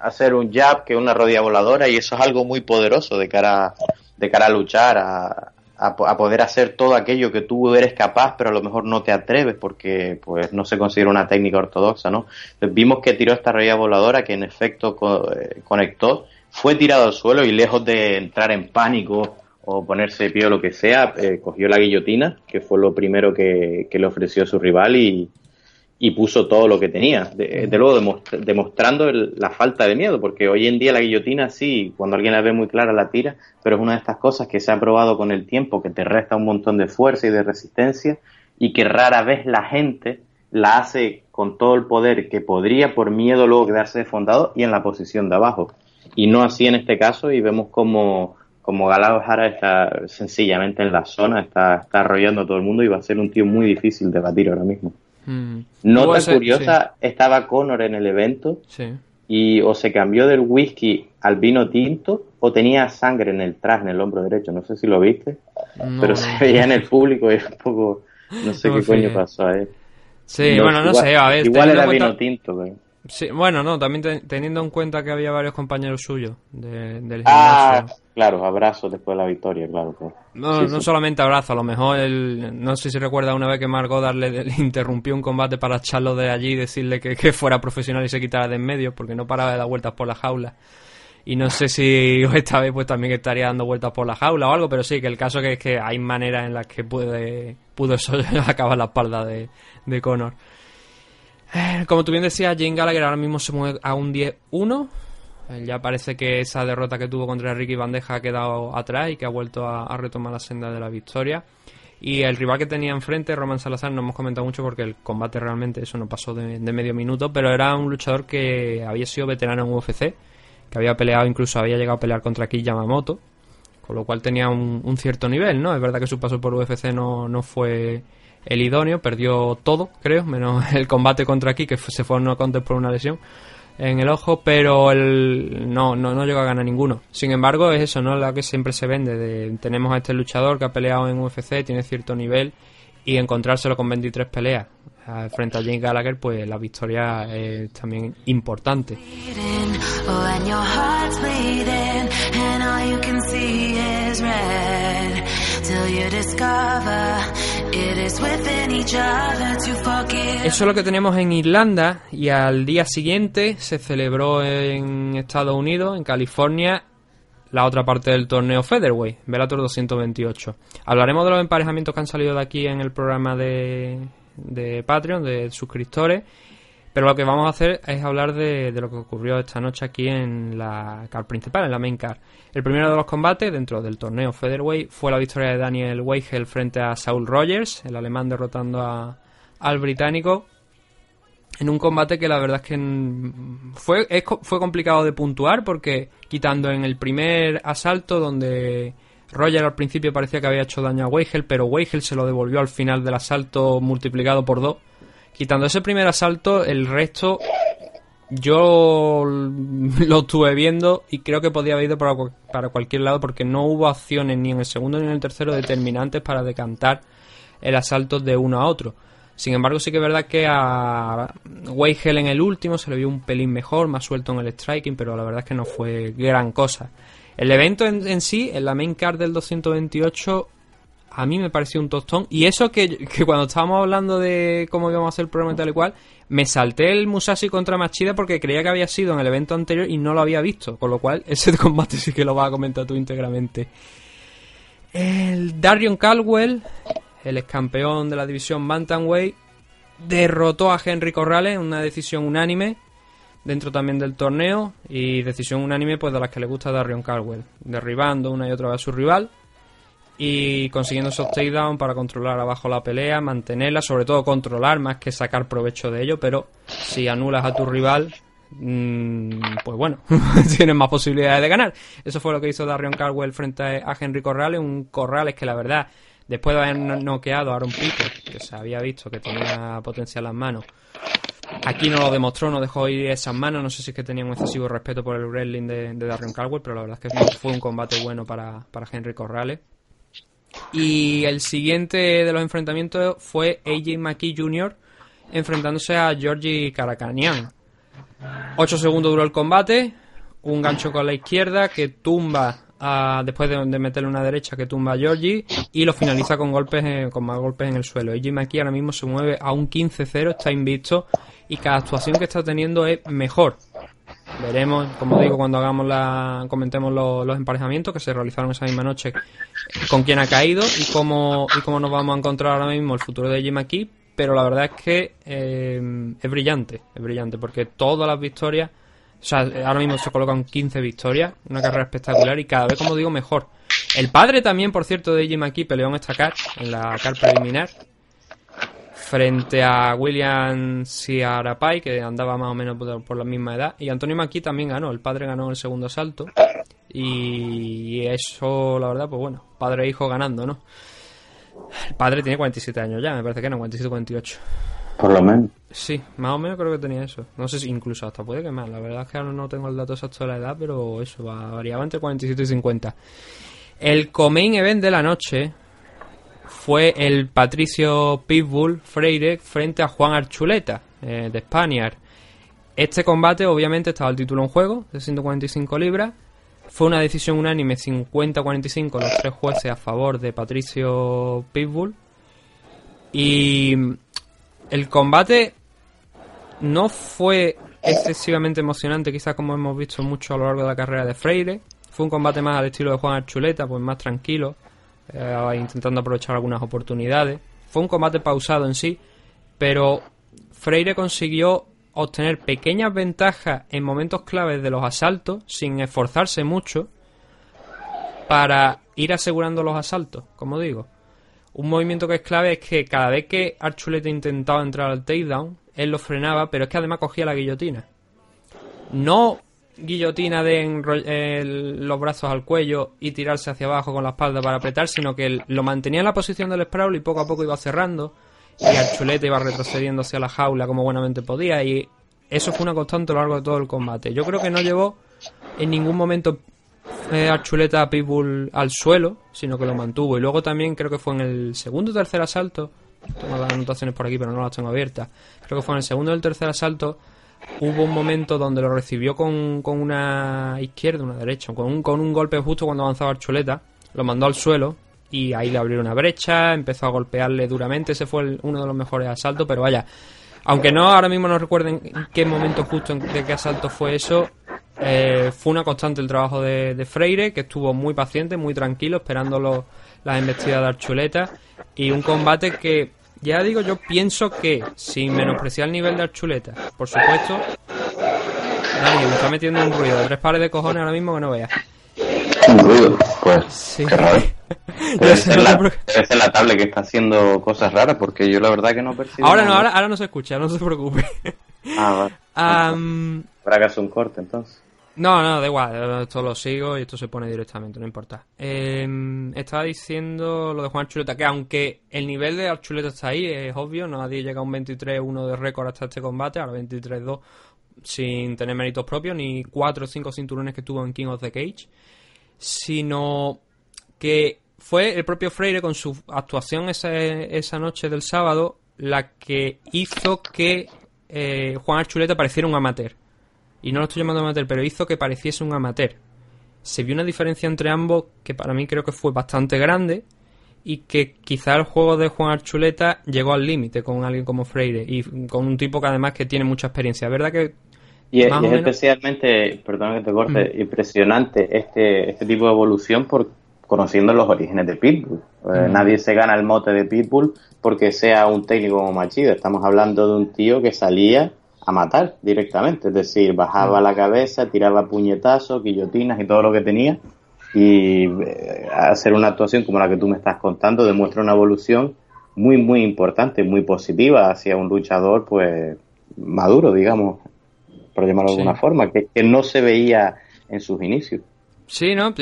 hacer un jab que una rodilla voladora y eso es algo muy poderoso de cara, de cara a luchar, a, a, poder hacer todo aquello que tú eres capaz, pero a lo mejor no te atreves porque pues no se considera una técnica ortodoxa, ¿no? vimos que tiró esta rodilla voladora que en efecto eh, conectó, fue tirado al suelo y lejos de entrar en pánico o ponerse de pie o lo que sea, eh, cogió la guillotina, que fue lo primero que, que le ofreció su rival y, y puso todo lo que tenía, de, luego demostrando la falta de miedo, porque hoy en día la guillotina sí, cuando alguien la ve muy clara la tira, pero es una de estas cosas que se ha probado con el tiempo, que te resta un montón de fuerza y de resistencia, y que rara vez la gente la hace con todo el poder que podría por miedo luego quedarse desfondado y en la posición de abajo. Y no así en este caso, y vemos como, como Galao Jara está sencillamente en la zona, está, está arrollando a todo el mundo y va a ser un tío muy difícil de batir ahora mismo. Mm. Nota curiosa, estaba Connor en el evento y o se cambió del whisky al vino tinto o tenía sangre en el traje, en el hombro derecho. No sé si lo viste, pero se veía en el público y un poco... No sé qué coño pasó a él.
Sí, bueno, no sé, a ver.
Igual era vino tinto,
Sí, bueno, no, también teniendo en cuenta que había varios compañeros suyos del
ah, gimnasio. Ah, claro, abrazos después de la victoria, claro.
No, no solamente abrazo, a lo mejor, el, no sé si recuerda una vez que Margot darle, le interrumpió un combate para echarlo de allí y decirle que, que, fuera profesional y se quitara de en medio, porque no paraba de dar vueltas por la jaula. Y no sé si esta vez pues también estaría dando vueltas por la jaula o algo, pero sí, que el caso que es que hay maneras en las que puede, pudo acabar la espalda de, de Conor. Eh, como tú bien decías, Jane Gallagher ahora mismo se mueve a un 10-1. Eh, ya parece que esa derrota que tuvo contra Ricky Bandeja ha quedado atrás y que ha vuelto a, retomar la senda de la victoria. Y el rival que tenía enfrente, Roman Salazar, no hemos comentado mucho porque el combate realmente eso no pasó de, medio minuto, pero era un luchador que había sido veterano en UFC, que había peleado, incluso había llegado a pelear contra Ki Yamamoto, con lo cual tenía un, un, cierto nivel, ¿no? Es verdad que su paso por UFC no, no fue el idóneo, perdió todo, creo, menos el combate contra aquí, que se fue a no contest por una lesión en el ojo, pero el, no, no, no llegó a ganar ninguno. Sin embargo, es eso, ¿no? La que siempre se vende. De, tenemos a este luchador que ha peleado en UFC, tiene cierto nivel, y encontrárselo con 23 peleas frente a James Gallagher, pues la victoria es también importante. Eso es lo que tenemos en Irlanda y al día siguiente se celebró en Estados Unidos, en California, la otra parte del torneo Featherweight, Bellator 228. Hablaremos de los emparejamientos que han salido de aquí en el programa de, de Patreon, de suscriptores. Pero lo que vamos a hacer es hablar de, lo que ocurrió esta noche aquí en la car principal, en la main car. El primero de los combates dentro del torneo Featherweight fue la victoria de Daniel Weigel frente a Saul Rogers, el alemán derrotando al británico en un combate que la verdad es que fue, fue complicado de puntuar porque quitando en el primer asalto donde Roger al principio parecía que había hecho daño a Weigel, pero Weigel se lo devolvió al final del asalto multiplicado por dos. Quitando ese primer asalto, el resto yo lo estuve viendo y creo que podía haber ido para, para cualquier lado porque no hubo acciones ni en el segundo ni en el tercero determinantes para decantar el asalto de uno a otro. Sin embargo, sí que es verdad que a Weigel en el último se le vio un pelín mejor, más suelto en el striking, pero la verdad es que no fue gran cosa. El evento en, sí, en la main card del 228, a mí me pareció un tostón. Y eso que, cuando estábamos hablando de cómo íbamos a hacer el programa y tal y cual, me salté el Musashi contra Machida porque creía que había sido en el evento anterior y no lo había visto. Con lo cual, ese combate sí que lo vas a comentar tú íntegramente. El Darion Caldwell, el ex campeón de la división Bantamweight, derrotó a Henry Corrales en una decisión unánime dentro también del torneo y decisión unánime pues de las que le gusta a Darion Caldwell, derribando una y otra vez a su rival y consiguiendo esos takedowns para controlar abajo la pelea, mantenerla, sobre todo controlar más que sacar provecho de ello, pero si anulas a tu rival, mm, pues bueno, tienes más posibilidades de ganar. Eso fue lo que hizo Darion Caldwell frente a Henry Corrales, un Corrales que la verdad, después de haber noqueado a Aaron Pico, que se había visto que tenía potencial en las manos, Aquí no lo demostró, no dejó ir esas manos. No sé si es que tenía un excesivo respeto por el wrestling de, Darren Caldwell, pero la verdad es que fue un combate bueno para, para Henry Corrales. Y el siguiente de los enfrentamientos fue AJ McKee Jr. enfrentándose a Georgie Caracanian. 8 segundos duró el combate, un gancho con la izquierda que tumba a, después de, meterle una derecha que tumba a Georgie y lo finaliza con golpes con más golpes en el suelo. AJ McKee ahora mismo se mueve a un 15-0, está invicto y cada actuación que está teniendo es mejor. Veremos, como digo, cuando hagamos la, comentemos los, emparejamientos que se realizaron esa misma noche, con quién ha caído y cómo, y cómo nos vamos a encontrar ahora mismo el futuro de Jim aquí. Pero la verdad es que eh, es brillante, es brillante, porque todas las victorias, o sea, ahora mismo se colocan 15 victorias, una carrera espectacular y cada vez, como digo, mejor. El padre también, por cierto, de Jim aquí peleó en esta car, en la car preliminar, frente a William Ciarapai, que andaba más o menos por, la misma edad. Y Antonio Maki también ganó, el padre ganó el segundo salto. Y eso, la verdad, pues bueno, padre e hijo ganando, ¿no? El padre tiene 47 años ya, me parece que no, 47 48.
Por lo menos.
Sí, más o menos creo que tenía eso. No sé si incluso hasta puede que más. La verdad es que ahora no tengo el dato exacto de la edad, pero eso variaba entre 47 y 50. El Comain Event de la noche fue el Patricio Pitbull Freire frente a Juan Archuleta eh, de Spaniard. Este combate obviamente estaba el título en juego de 145 libras. Fue una decisión unánime 50-45 los tres jueces a favor de Patricio Pitbull. Y el combate no fue excesivamente emocionante, quizás como hemos visto mucho a lo largo de la carrera de Freire. Fue un combate más al estilo de Juan Archuleta, pues más tranquilo, eh, intentando aprovechar algunas oportunidades. Fue un combate pausado en sí, pero Freire consiguió obtener pequeñas ventajas en momentos claves de los asaltos sin esforzarse mucho para ir asegurando los asaltos, como digo. Un movimiento que es clave es que cada vez que Archuleta intentaba entrar al takedown, él lo frenaba, pero es que además cogía la guillotina. No guillotina de los brazos al cuello y tirarse hacia abajo con la espalda para apretar, sino que lo mantenía en la posición del sprawl y poco a poco iba cerrando y Archuleta iba retrocediendo hacia la jaula como buenamente podía y eso fue una constante a lo largo de todo el combate. Yo creo que no llevó en ningún momento eh, Archuleta a Pitbull al suelo, sino que lo mantuvo y luego también creo que fue en el segundo o tercer asalto, tengo las anotaciones por aquí pero no las tengo abiertas, creo que fue en el segundo o el tercer asalto hubo un momento donde lo recibió con, con una izquierda, una derecha, con un, con un golpe justo cuando avanzaba Archuleta, lo mandó al suelo y ahí le abrió una brecha, empezó a golpearle duramente, ese fue uno de los mejores asaltos, pero vaya, aunque no ahora mismo no recuerden en qué momento justo de qué asalto fue eso, eh, fue una constante el trabajo de, Freire, que estuvo muy paciente, muy tranquilo, esperando las embestidas de Archuleta, y un combate que ya digo, yo pienso que, sin menospreciar el nivel de Archuleta, por supuesto. Dani, me está metiendo un ruido de tres pares de cojones ahora mismo que no veas.
Un ruido, pues. Sí. Debe ser, la, la tablet que está haciendo cosas raras porque yo la verdad que no percibo.
Ahora no, ahora, ahora no se escucha, no se preocupe.
Ah, vale. Um, Habrá que hacer un corte entonces.
No, no, da igual, esto lo sigo y esto se pone directamente, no importa. Em, estaba diciendo lo de Juan Chuleta, que aunque el nivel de Archuleta está ahí, es obvio, nadie llega a un 23-1 de récord hasta este combate, ahora 23-2 sin tener méritos propios, ni 4 o 5 cinturones que tuvo en King of the Cage, sino que fue el propio Freire con su actuación esa, esa noche del sábado la que hizo que eh, Juan Archuleta pareciera un amateur y no lo estoy llamando amateur, pero hizo que pareciese un amateur. Se vio una diferencia entre ambos que para mí creo que fue bastante grande y que quizá el juego de Juan Archuleta llegó al límite con alguien como Freire y con un tipo que además que tiene mucha experiencia. ¿Verdad que
y es, especialmente, perdón que te corte, mm. impresionante este, este tipo de evolución por conociendo los orígenes de Pitbull. Eh. Nadie se gana el mote de Pitbull porque sea un técnico como Machido. Estamos hablando de un tío que salía a matar directamente, es decir, bajaba la cabeza, tiraba puñetazos, guillotinas y todo lo que tenía y eh, hacer una actuación como la que tú me estás contando demuestra una evolución muy, muy importante, muy positiva hacia un luchador, pues, maduro, digamos, por llamarlo de alguna forma, que, no se veía en sus inicios.
Sí, ¿no?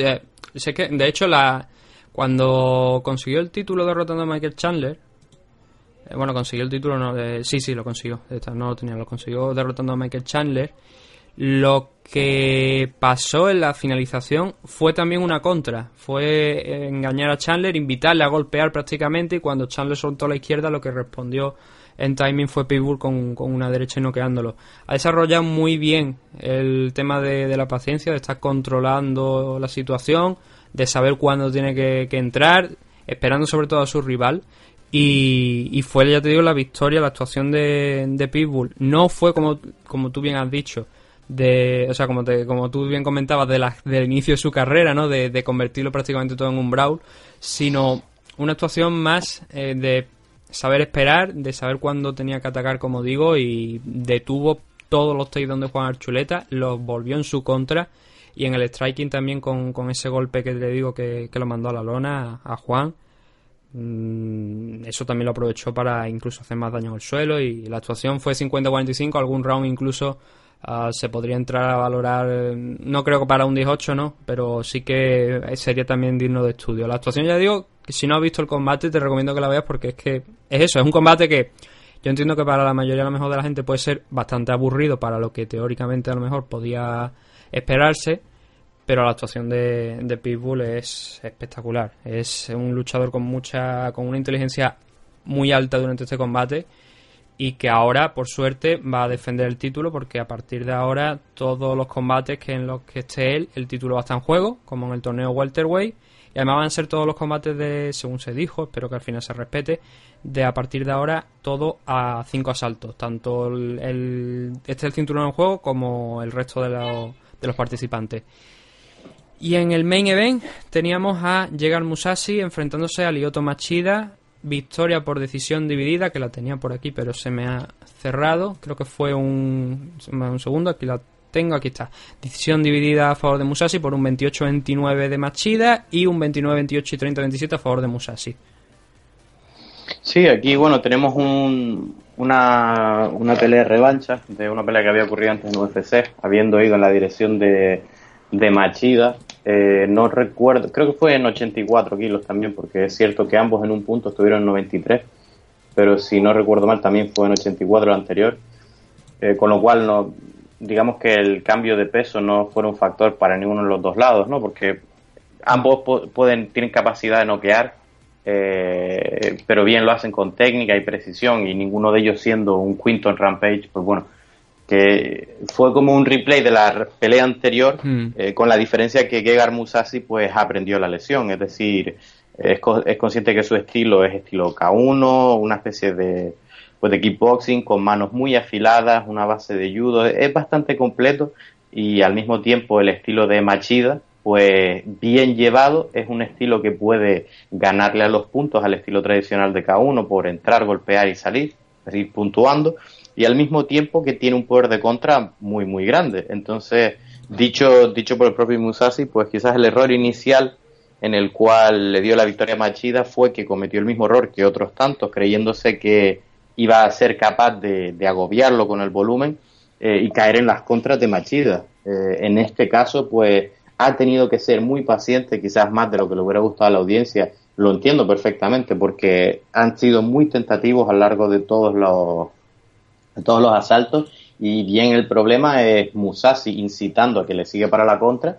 Sé que, de hecho, la cuando consiguió el título derrotando a Michael Chandler, eh, bueno, consiguió el título, no, sí, sí, lo consiguió, no lo tenía, lo consiguió derrotando a Michael Chandler, lo que pasó en la finalización fue también una contra. Fue engañar a Chandler, invitarle a golpear prácticamente y cuando Chandler soltó a la izquierda lo que respondió en timing fue Pitbull con, una derecha y noqueándolo. Ha desarrollado muy bien el tema de, la paciencia, de estar controlando la situación, de saber cuándo tiene que, entrar, esperando sobre todo a su rival. Y, fue, ya te digo, la victoria, la actuación de, de Pitbull. No fue como, como tú bien has dicho, de, o sea, como, te, como tú bien comentabas, de la, del inicio de su carrera, ¿no? De, convertirlo prácticamente todo en un brawl, sino una actuación más eh, de saber esperar, de saber cuándo tenía que atacar, como digo, y detuvo todos los takedowns de Juan Archuleta, los volvió en su contra, y en el striking también con, ese golpe que le digo que, lo mandó a la lona a, Juan. Mm, eso también lo aprovechó para incluso hacer más daño al suelo y la actuación fue 50-45, algún round incluso Ah, se podría entrar a valorar, no creo que para un 18, ¿no? Pero sí que sería también digno de estudio. La actuación, ya digo, si no has visto el combate, te recomiendo que la veas porque es que es eso, es un combate que yo entiendo que para la mayoría a lo mejor de la gente puede ser bastante aburrido para lo que teóricamente a lo mejor podía esperarse, pero la actuación de, de Pitbull es espectacular. Es un luchador con mucha, con una inteligencia muy alta durante este combate y que ahora, por suerte, va a defender el título porque a partir de ahora todos los combates que en los que esté él, el título va a estar en juego, como en el torneo welterweight, y además van a ser todos los combates de, según se dijo, espero que al final se respete, de a partir de ahora todo a cinco asaltos, tanto el, este el cinturón en juego como el resto de los, de los participantes. Y en el main event teníamos a Llegar Musashi enfrentándose a Lyoto Machida victoria por decisión dividida, que la tenía por aquí, pero se me ha cerrado. Creo que fue un, un segundo, aquí la tengo, aquí está. Decisión dividida a favor de Musashi por un 28-29 de Machida y un 29-28 y 30-27 a favor de Musashi.
Sí, aquí bueno, tenemos un, una, una pelea de revancha de una pelea que había ocurrido antes en UFC, habiendo ido en la dirección de, de Machida. Eh, no recuerdo, creo que fue en 84 kilos también, porque es cierto que ambos en un punto estuvieron en 93, pero si no recuerdo mal también fue en 84 el anterior, eh, con lo cual no, digamos que el cambio de peso no fue un factor para ninguno de los dos lados, ¿no? Porque ambos pueden tienen capacidad de noquear, eh, pero bien lo hacen con técnica y precisión y ninguno de ellos siendo un quinto en Rampage, pues bueno, que fue como un replay de la pelea anterior, hmm. eh, con la diferencia que Gegard Musashi pues aprendió la lesión, es decir, es, es, consciente que su estilo es estilo K1, una especie de, pues, de kickboxing con manos muy afiladas, una base de judo, es bastante completo y al mismo tiempo el estilo de Machida, pues bien llevado, es un estilo que puede ganarle a los puntos al estilo tradicional de K1 por entrar, golpear y salir, es decir, puntuando y al mismo tiempo que tiene un poder de contra muy, muy grande. Entonces, dicho, dicho por el propio Musashi, pues quizás el error inicial en el cual le dio la victoria a Machida fue que cometió el mismo error que otros tantos, creyéndose que iba a ser capaz de, agobiarlo con el volumen eh, y caer en las contras de Machida. Eh, en este caso, pues ha tenido que ser muy paciente, quizás más de lo que le hubiera gustado a la audiencia. Lo entiendo perfectamente porque han sido muy tentativos a lo largo de todos los, todos los asaltos y bien el problema es Musashi incitando a que le siga para la contra,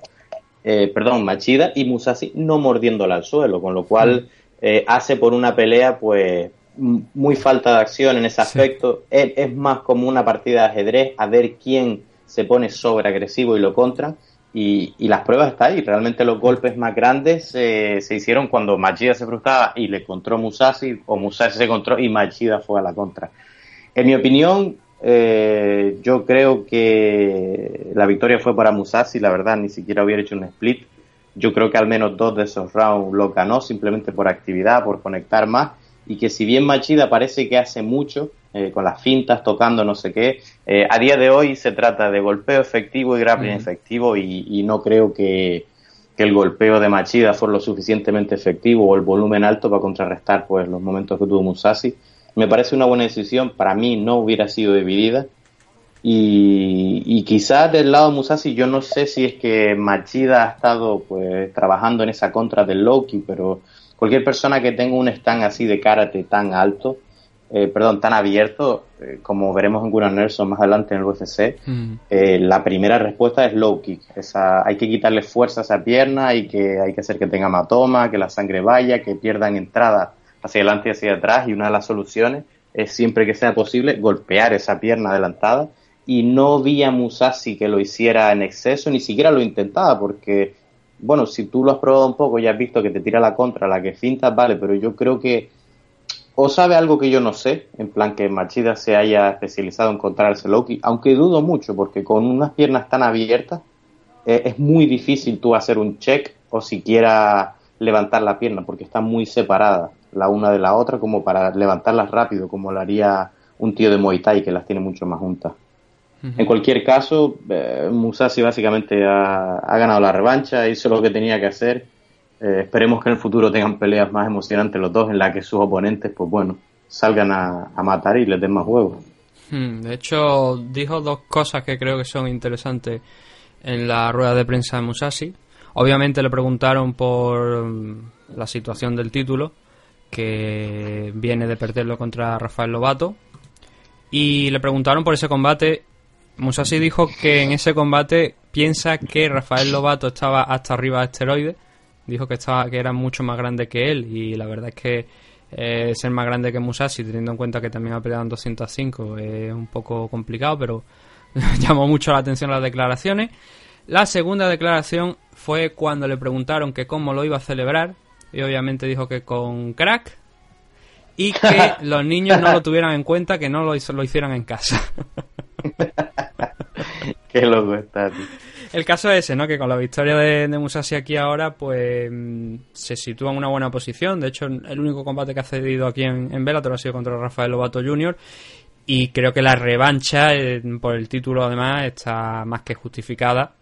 eh, perdón, Machida y Musashi no mordiéndola al suelo, con lo cual mm. eh, hace por una pelea pues muy falta de acción en ese aspecto, es, más como una partida de ajedrez a ver quién se pone sobre agresivo y lo contra. Y, las pruebas están ahí. Realmente los golpes más grandes eh, se hicieron cuando Machida se frustraba y le encontró Musashi, o Musashi se encontró y Machida fue a la contra. En mi opinión, eh, yo creo que la victoria fue para Musashi, la verdad, ni siquiera hubiera hecho un split. Yo creo que al menos dos de esos rounds lo ganó simplemente por actividad, por conectar más. Y que si bien Machida parece que hace mucho, eh, con las fintas, tocando no sé qué, eh, a día de hoy se trata de golpeo efectivo y grappling efectivo y, no creo que, que el golpeo de Machida fue lo suficientemente efectivo o el volumen alto para contrarrestar pues los momentos que tuvo Musashi. Me parece una buena decisión, para mí no hubiera sido dividida. Y, y quizás del lado de Musashi yo no sé si es que Machida ha estado pues trabajando en esa contra del Loki, pero cualquier persona que tenga un stand así de karate tan alto, eh, perdón, tan abierto, eh, como veremos en Gunnar Nelson más adelante en el UFC,
Mm.
eh, la primera respuesta es low kick. Esa, hay que quitarle fuerza a esa pierna, hay que, hay que hacer que tenga hematoma, que la sangre vaya, que pierdan entrada hacia adelante y hacia atrás. Y una de las soluciones es siempre que sea posible golpear esa pierna adelantada. Y no vi a Musashi que lo hiciera en exceso, ni siquiera lo intentaba, porque, bueno, si tú lo has probado un poco y has visto que te tira la contra, la que fintas, vale, pero yo creo que o sabe algo que yo no sé, en plan que Machida se haya especializado en contrarse Loki, aunque dudo mucho, porque con unas piernas tan abiertas eh, es muy difícil tú hacer un check o siquiera levantar la pierna, porque están muy separadas la una de la otra, como para levantarlas rápido, como lo haría un tío de Muay Thai que las tiene mucho más juntas. En cualquier caso, eh, Musashi básicamente ha, ha ganado la revancha, hizo lo que tenía que hacer. Eh, esperemos que en el futuro tengan peleas más emocionantes los dos, en las que sus oponentes, pues bueno, salgan a, a matar y les den más juegos.
Hmm, De hecho, dijo dos cosas que creo que son interesantes en la rueda de prensa de Musashi. Obviamente le preguntaron por mm, la situación del título, que viene de perderlo contra Rafael Lobato. Y le preguntaron por ese combate. Musashi dijo que en ese combate piensa que Rafael Lobato estaba hasta arriba de esteroides. Dijo que estaba que era mucho más grande que él y la verdad es que eh, ser más grande que Musashi, teniendo en cuenta que también ha peleado en 205, es un poco complicado, pero llamó mucho la atención las declaraciones. La segunda declaración fue cuando le preguntaron que cómo lo iba a celebrar y obviamente dijo que con crack y que los niños no lo tuvieran en cuenta, que no lo, hizo- lo hicieran en casa.
Qué loco está, tío.
El caso es ese, ¿no? Que con la victoria de, de Musashi aquí ahora, pues mm, se sitúa en una buena posición. De hecho, el único combate que ha cedido aquí en, en Bellator ha sido contra Rafael Lobato Jr. Y creo que la revancha eh, por el título, además, está más que justificada.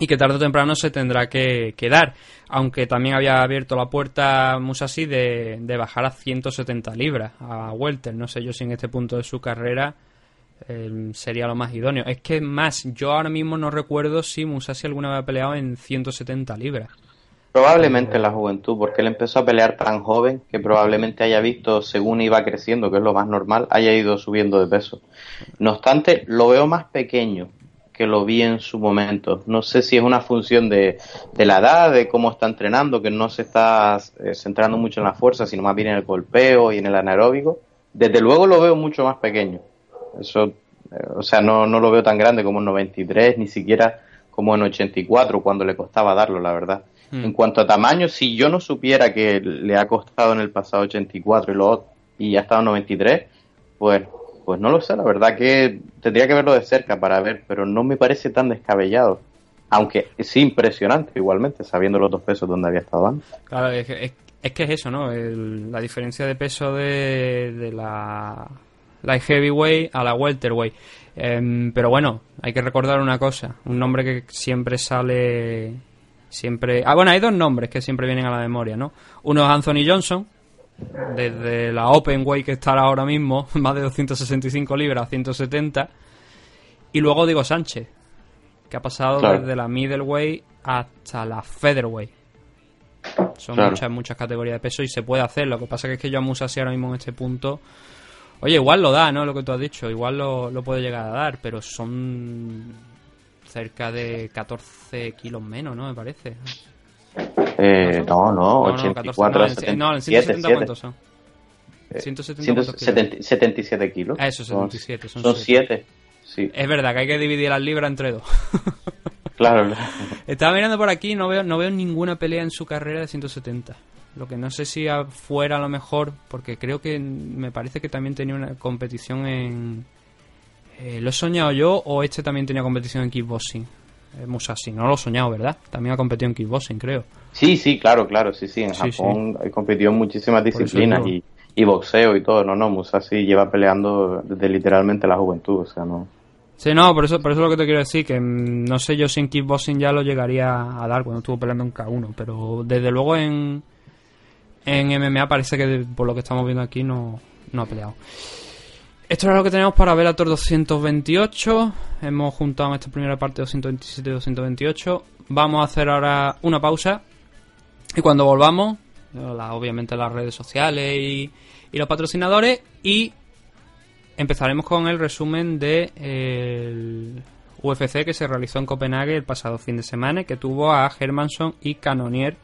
Y que tarde o temprano se tendrá que, que dar. Aunque también había abierto la puerta Musashi de, bajar a 170 libras a Welter. No sé yo si en este punto de su carrera eh, sería lo más idóneo. Es que más, yo ahora mismo no recuerdo si Musashi alguna vez ha peleado en 170 libras.
Probablemente en la juventud, porque él empezó a pelear tan joven que probablemente haya visto, según iba creciendo, que es lo más normal, haya ido subiendo de peso. No obstante, lo veo más pequeño que lo vi en su momento. No sé si es una función de, de la edad, de cómo está entrenando, que no se está eh, centrando mucho en la fuerza, sino más bien en el golpeo y en el anaeróbico. Desde luego lo veo mucho más pequeño. Eso, eh, o sea, no, no lo veo tan grande como en 93, ni siquiera como en 84, cuando le costaba darlo, la verdad.
Hmm.
En cuanto a tamaño, si yo no supiera que le ha costado en el pasado 84 y, lo, y ha estado en 93, pues, pues no lo sé, la verdad que tendría que verlo de cerca para ver, pero no me parece tan descabellado. Aunque sí impresionante igualmente, sabiendo los dos pesos donde había estado antes.
Claro, es que es, es que es eso, ¿no? La diferencia de peso de, la heavyweight a la welterweight. Em, pero bueno, hay que recordar una cosa, un nombre que siempre sale siempre Ah, bueno, hay dos nombres que siempre vienen a la memoria, ¿no? Uno es Anthony Johnson, desde la open weight que está ahora mismo, más de 265 libras a 170, y luego Diego Sánchez, que ha pasado
Claro.
desde la middleweight hasta la featherweight. Son
Claro.
muchas, muchas categorías de peso y se puede hacer. Lo que pasa que es que yo a Musashi ahora mismo en este punto. Oye, igual lo da, ¿no? Lo que tú has dicho. Igual lo, lo puede llegar a dar, pero son cerca de 14 kilos menos, ¿no? Me parece.
Eh, no, no,
No, no,
84
14, no, en-
77,
no, en 170
7.
¿cuántos son? 170 cuántos kilos.
170 77 kilos.
Ah, eso, 77, son
Son
siete.
7. Sí,
Es verdad que hay que dividir las libras entre dos.
claro.
Estaba mirando por aquí y no veo, no veo ninguna pelea en su carrera de 170. Lo que no sé si fuera a lo mejor, porque creo que me parece que también tenía una competición en... eh, ¿Lo he soñado yo o este también tenía competición en kickboxing? Musashi, no lo he soñado, ¿verdad? También ha competido en kickboxing, creo.
Sí, sí, claro, claro, sí, sí. En
Sí,
Japón he competido en muchísimas disciplinas y boxeo y todo. No, no, Musashi lleva peleando desde literalmente la juventud, o sea, no.
Sí, no, por eso, por eso es lo que te quiero decir, que mm, no sé yo si en kickboxing ya lo llegaría a dar cuando estuvo peleando en K1, pero desde luego en, en MMA parece que por lo que estamos viendo aquí no, no ha peleado. Esto era lo que tenemos para Velator 228. Hemos juntado en esta primera parte 227 y 228. Vamos a hacer ahora una pausa. Y cuando volvamos, obviamente las redes sociales y, los patrocinadores. Y empezaremos con el resumen de el UFC que se realizó en Copenhague el pasado fin de semana. Que tuvo a Hermanson y Canonier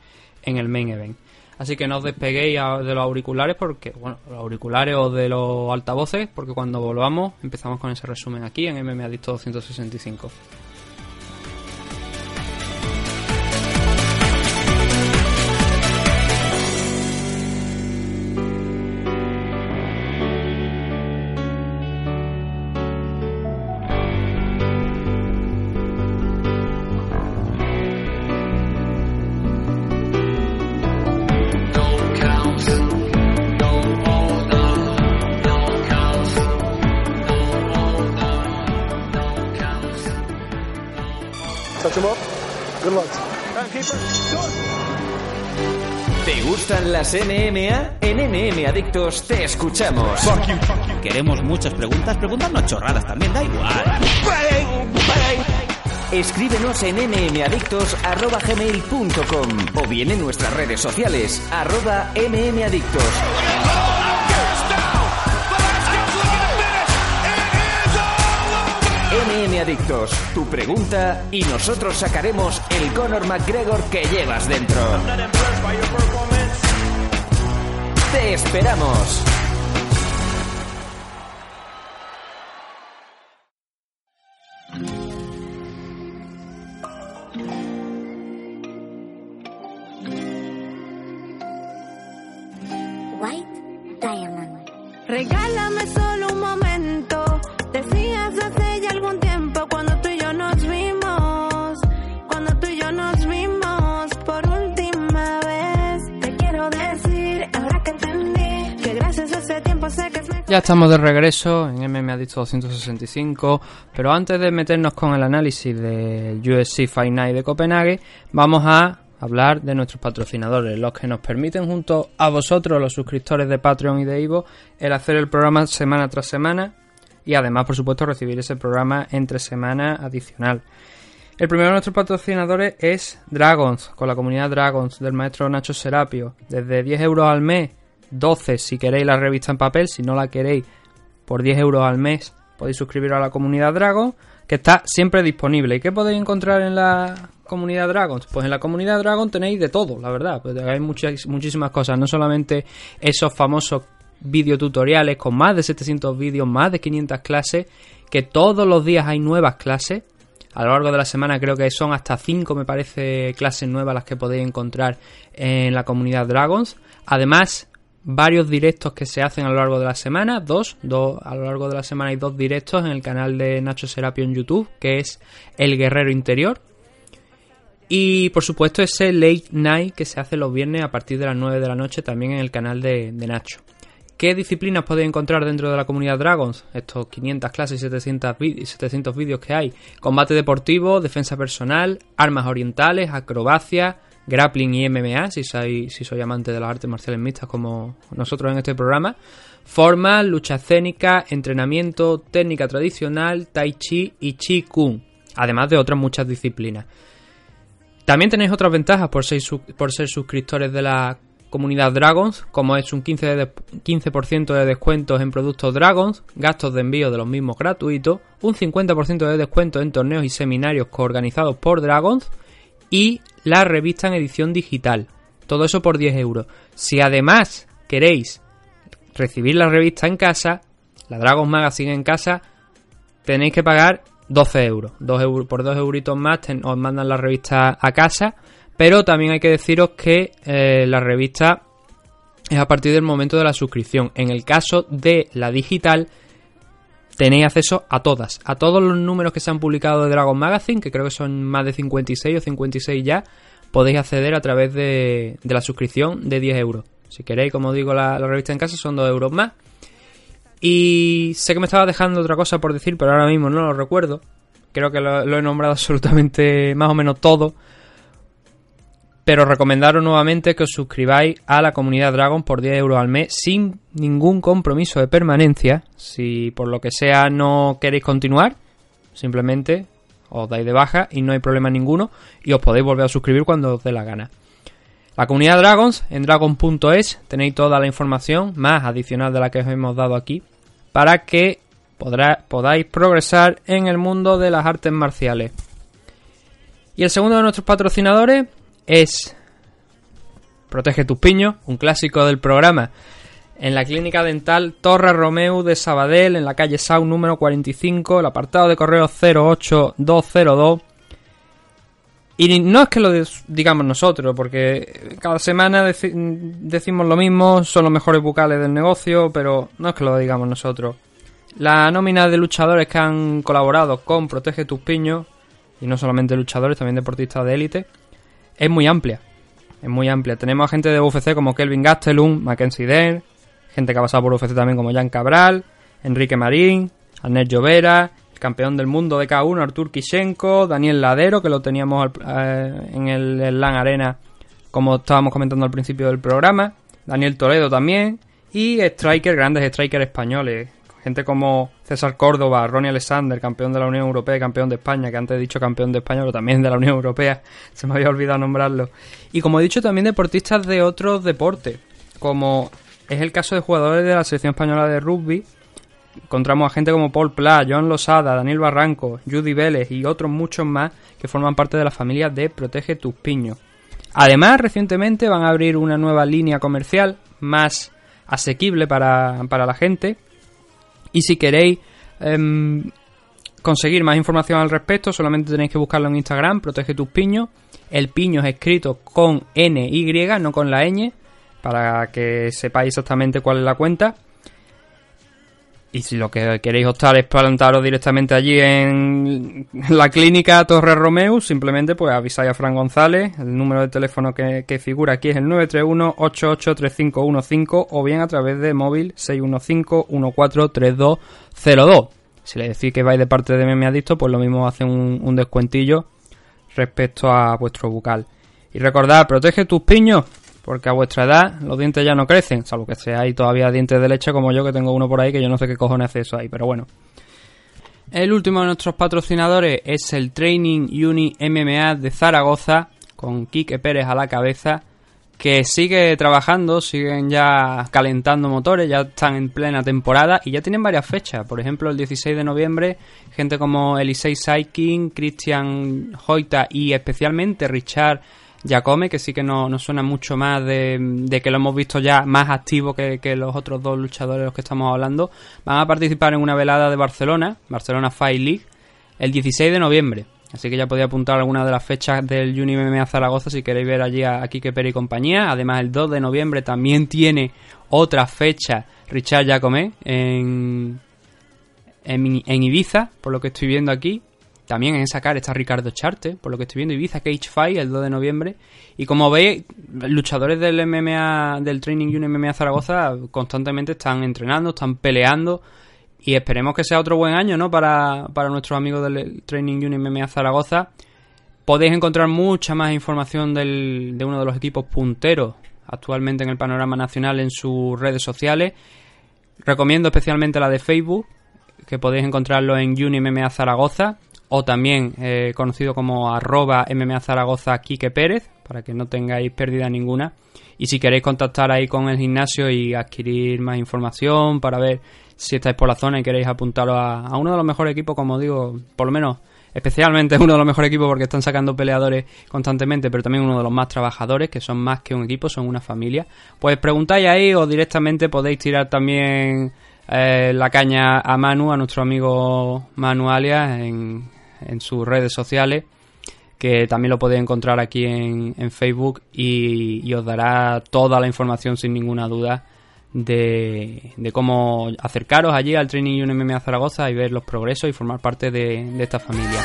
en el main event. Así que no os despeguéis de los auriculares porque, bueno, los auriculares o de los altavoces, porque cuando volvamos empezamos con ese resumen aquí en MMA Adicto 265.
Las NMA? En NM Adictos te escuchamos.
Queremos muchas preguntas, preguntarnos chorradas también, da igual.
Escríbenos en mmadictos.gmail.com o bien en nuestras redes sociales, arroba mmadictos. MM Adictos, tu pregunta y nosotros sacaremos el Conor McGregor que llevas dentro. ¡Te esperamos!
Ya
estamos de regreso en MMA Adicto 265, pero antes de meternos con el análisis del UFC Fight Night de Copenhague, vamos a hablar de nuestros patrocinadores, los que nos permiten junto a vosotros, los suscriptores de Patreon y de Ivo, el hacer el programa semana tras semana y además, por supuesto, recibir ese programa entre semana adicional. El primero de nuestros patrocinadores es Dragons, con la comunidad Dragons del maestro Nacho Serapio. Desde 10 euros al mes, 12 si queréis la revista en papel, si no la queréis, por 10 euros al mes podéis suscribiros a la comunidad Dragons, que está siempre disponible. ¿Y qué podéis encontrar en la comunidad Dragons? Pues en la comunidad Dragons tenéis de todo, la verdad. Pues hay muchas, muchísimas cosas, no solamente esos famosos videotutoriales con más de 700 vídeos, más de 500 clases, que todos los días hay nuevas clases. A lo largo de la semana creo que son hasta 5, me parece, clases nuevas las que podéis encontrar en la comunidad Dragons. Además, varios directos que se hacen a lo largo de la semana, dos, dos a lo largo de la semana hay dos directos en el canal de Nacho Serapio en YouTube, que es El Guerrero Interior. Y por supuesto ese late night que se hace los viernes a partir de las 9 de la noche también en el canal de, Nacho. ¿Qué disciplinas podéis encontrar dentro de la comunidad Dragons? Estos 500 clases y 700, vi- 700 vídeos que hay. Combate deportivo, defensa personal, armas orientales, acrobacia, grappling y MMA, si sois, si amante de las artes marciales mixtas como nosotros en este programa. Formas, lucha escénica, entrenamiento, técnica tradicional, tai chi y chi kung. Además de otras muchas disciplinas. También tenéis otras ventajas por ser, por ser suscriptores de la comunidad Dragons, como es un 15%, de, 15 de descuentos en productos Dragons, gastos de envío de los mismos gratuitos, un 50% de descuento en torneos y seminarios coorganizados por Dragons y la revista en edición digital. Todo eso por 10 euros. Si además queréis recibir la revista en casa, la Dragons Magazine en casa, tenéis que pagar 12 euros. 2 euros por 2 euritos más ten- os mandan la revista a casa. Pero también hay que deciros que eh, la revista es a partir del momento de la suscripción. En el caso de la digital, tenéis acceso a todas, a todos los números que se han publicado de Dragon Magazine, que creo que son más de 56 o 56 ya, podéis acceder a través de, la suscripción de 10 euros. Si queréis, como digo, la, revista en casa son 2 euros más. Y sé que me estaba dejando otra cosa por decir, pero ahora mismo no lo recuerdo. Creo que lo he nombrado absolutamente más o menos todo. Pero recomendaros nuevamente que os suscribáis a la comunidad Dragon por 10 euros al mes sin ningún compromiso de permanencia. Si por lo que sea no queréis continuar, simplemente os dais de baja y no hay problema ninguno y os podéis volver a suscribir cuando os dé la gana. La comunidad Dragons en dragon.es tenéis toda la información más adicional de la que os hemos dado aquí para que podáis progresar en el mundo de las artes marciales. Y el segundo de nuestros patrocinadores es Protege tus piños, un clásico del programa. En la clínica dental Torre Romeu de Sabadell, en la calle Sau número 45, el apartado de correo 08202. Y no es que lo digamos nosotros, porque cada semana deci- decimos lo mismo, son los mejores bucales del negocio, pero no es que lo digamos nosotros. La nómina de luchadores que han colaborado con Protege tus piños, y no solamente luchadores, también deportistas de élite, es muy amplia. Es muy amplia. Tenemos gente de UFC como Kelvin Gastelum, Mackenzie Dern, gente que ha pasado por UFC también como Jan Cabral, Enrique Marín, Arnett Llovera, el campeón del mundo de K1 Artur Kishenko, Daniel Ladero, que lo teníamos eh, en el, el Arena, como estábamos comentando al principio del programa, Daniel Toledo también, y striker, grandes strikers españoles, gente como César Córdoba, Ronnie Alexander, campeón de la Unión Europea y campeón de España, que antes he dicho campeón de España, pero también de la Unión Europea, se me había olvidado nombrarlo. Y como he dicho, también deportistas de otros deportes, como es el caso de jugadores de la selección española de rugby, encontramos a gente como Paul Pla, John Losada, Daniel Barranco, Judy Vélez y otros muchos más que forman parte de la familia de Protege tus piños. Además, recientemente van a abrir una nueva línea comercial más asequible para, para la gente. Y si queréis em, conseguir más información al respecto, solamente tenéis que buscarlo en Instagram, Protege tus piños. El piño es escrito con NY, no con la ñ, para que sepáis exactamente cuál es la cuenta. Y si lo que queréis optar es plantaros directamente allí en la clínica Torre Romeu, simplemente pues avisáis a Fran González. El número de teléfono que, que figura aquí es el 931-883515 o bien a través de móvil 615-143202. Si le decís que vais de parte de Meme Adicto, pues lo mismo hace un, un descuentillo respecto a vuestro bucal. Y recordad, protege tus piños, porque a vuestra edad los dientes ya no crecen, salvo que seáis todavía dientes de leche como yo, que tengo uno por ahí que yo no sé qué cojones hace eso ahí, pero bueno. El último de nuestros patrocinadores es el Training Uni MMA de Zaragoza, con Quique Pérez a la cabeza, que sigue trabajando, siguen ya calentando motores, ya están en plena temporada y ya tienen varias fechas. Por ejemplo, el 16 de noviembre, gente como Elisei Saikin, Christian Hoita y especialmente Richard Jacome, que sí que nos no suena mucho más de, que lo hemos visto ya más activo que, los otros dos luchadores de los que estamos hablando, van a participar en una velada de Barcelona, Barcelona Fight League, el 16 de noviembre. Así que ya podéis apuntar alguna de las fechas del Uni MMA Zaragoza si queréis ver allí a, a Quique Pérez y compañía. Además, el 2 de noviembre también tiene otra fecha Richard Jacome en, en, en Ibiza, por lo que estoy viendo aquí. También en esa cara está Ricardo Charte, por lo que estoy viendo Ibiza Cage Fight el 2 de noviembre. Y como veis, luchadores del MMA, del Training Uni MMA Zaragoza constantemente están entrenando, están peleando. Y esperemos que sea otro buen año, ¿no? Para, para nuestros amigos del Training Uni MMA Zaragoza. Podéis encontrar mucha más información del, de uno de los equipos punteros actualmente en el panorama nacional en sus redes sociales. Recomiendo especialmente la de Facebook, que podéis encontrarlo en Uni MMA Zaragoza o también eh, conocido como arroba MMA Zaragoza Quique Pérez, para que no tengáis pérdida ninguna. Y si queréis contactar ahí con el gimnasio y adquirir más información para ver si estáis por la zona y queréis apuntaros a, uno de los mejores equipos, como digo, por lo menos especialmente uno de los mejores equipos porque están sacando peleadores constantemente, pero también uno de los más trabajadores, que son más que un equipo, son una familia. Pues preguntáis ahí o directamente podéis tirar también eh, la caña a Manu, a nuestro amigo Manu Alias, en, en sus redes sociales, que también lo podéis encontrar aquí en, Facebook y, os dará toda la información sin ninguna duda de, de cómo acercaros allí al Training Union MMA Zaragoza y ver los progresos y formar parte de esta familia.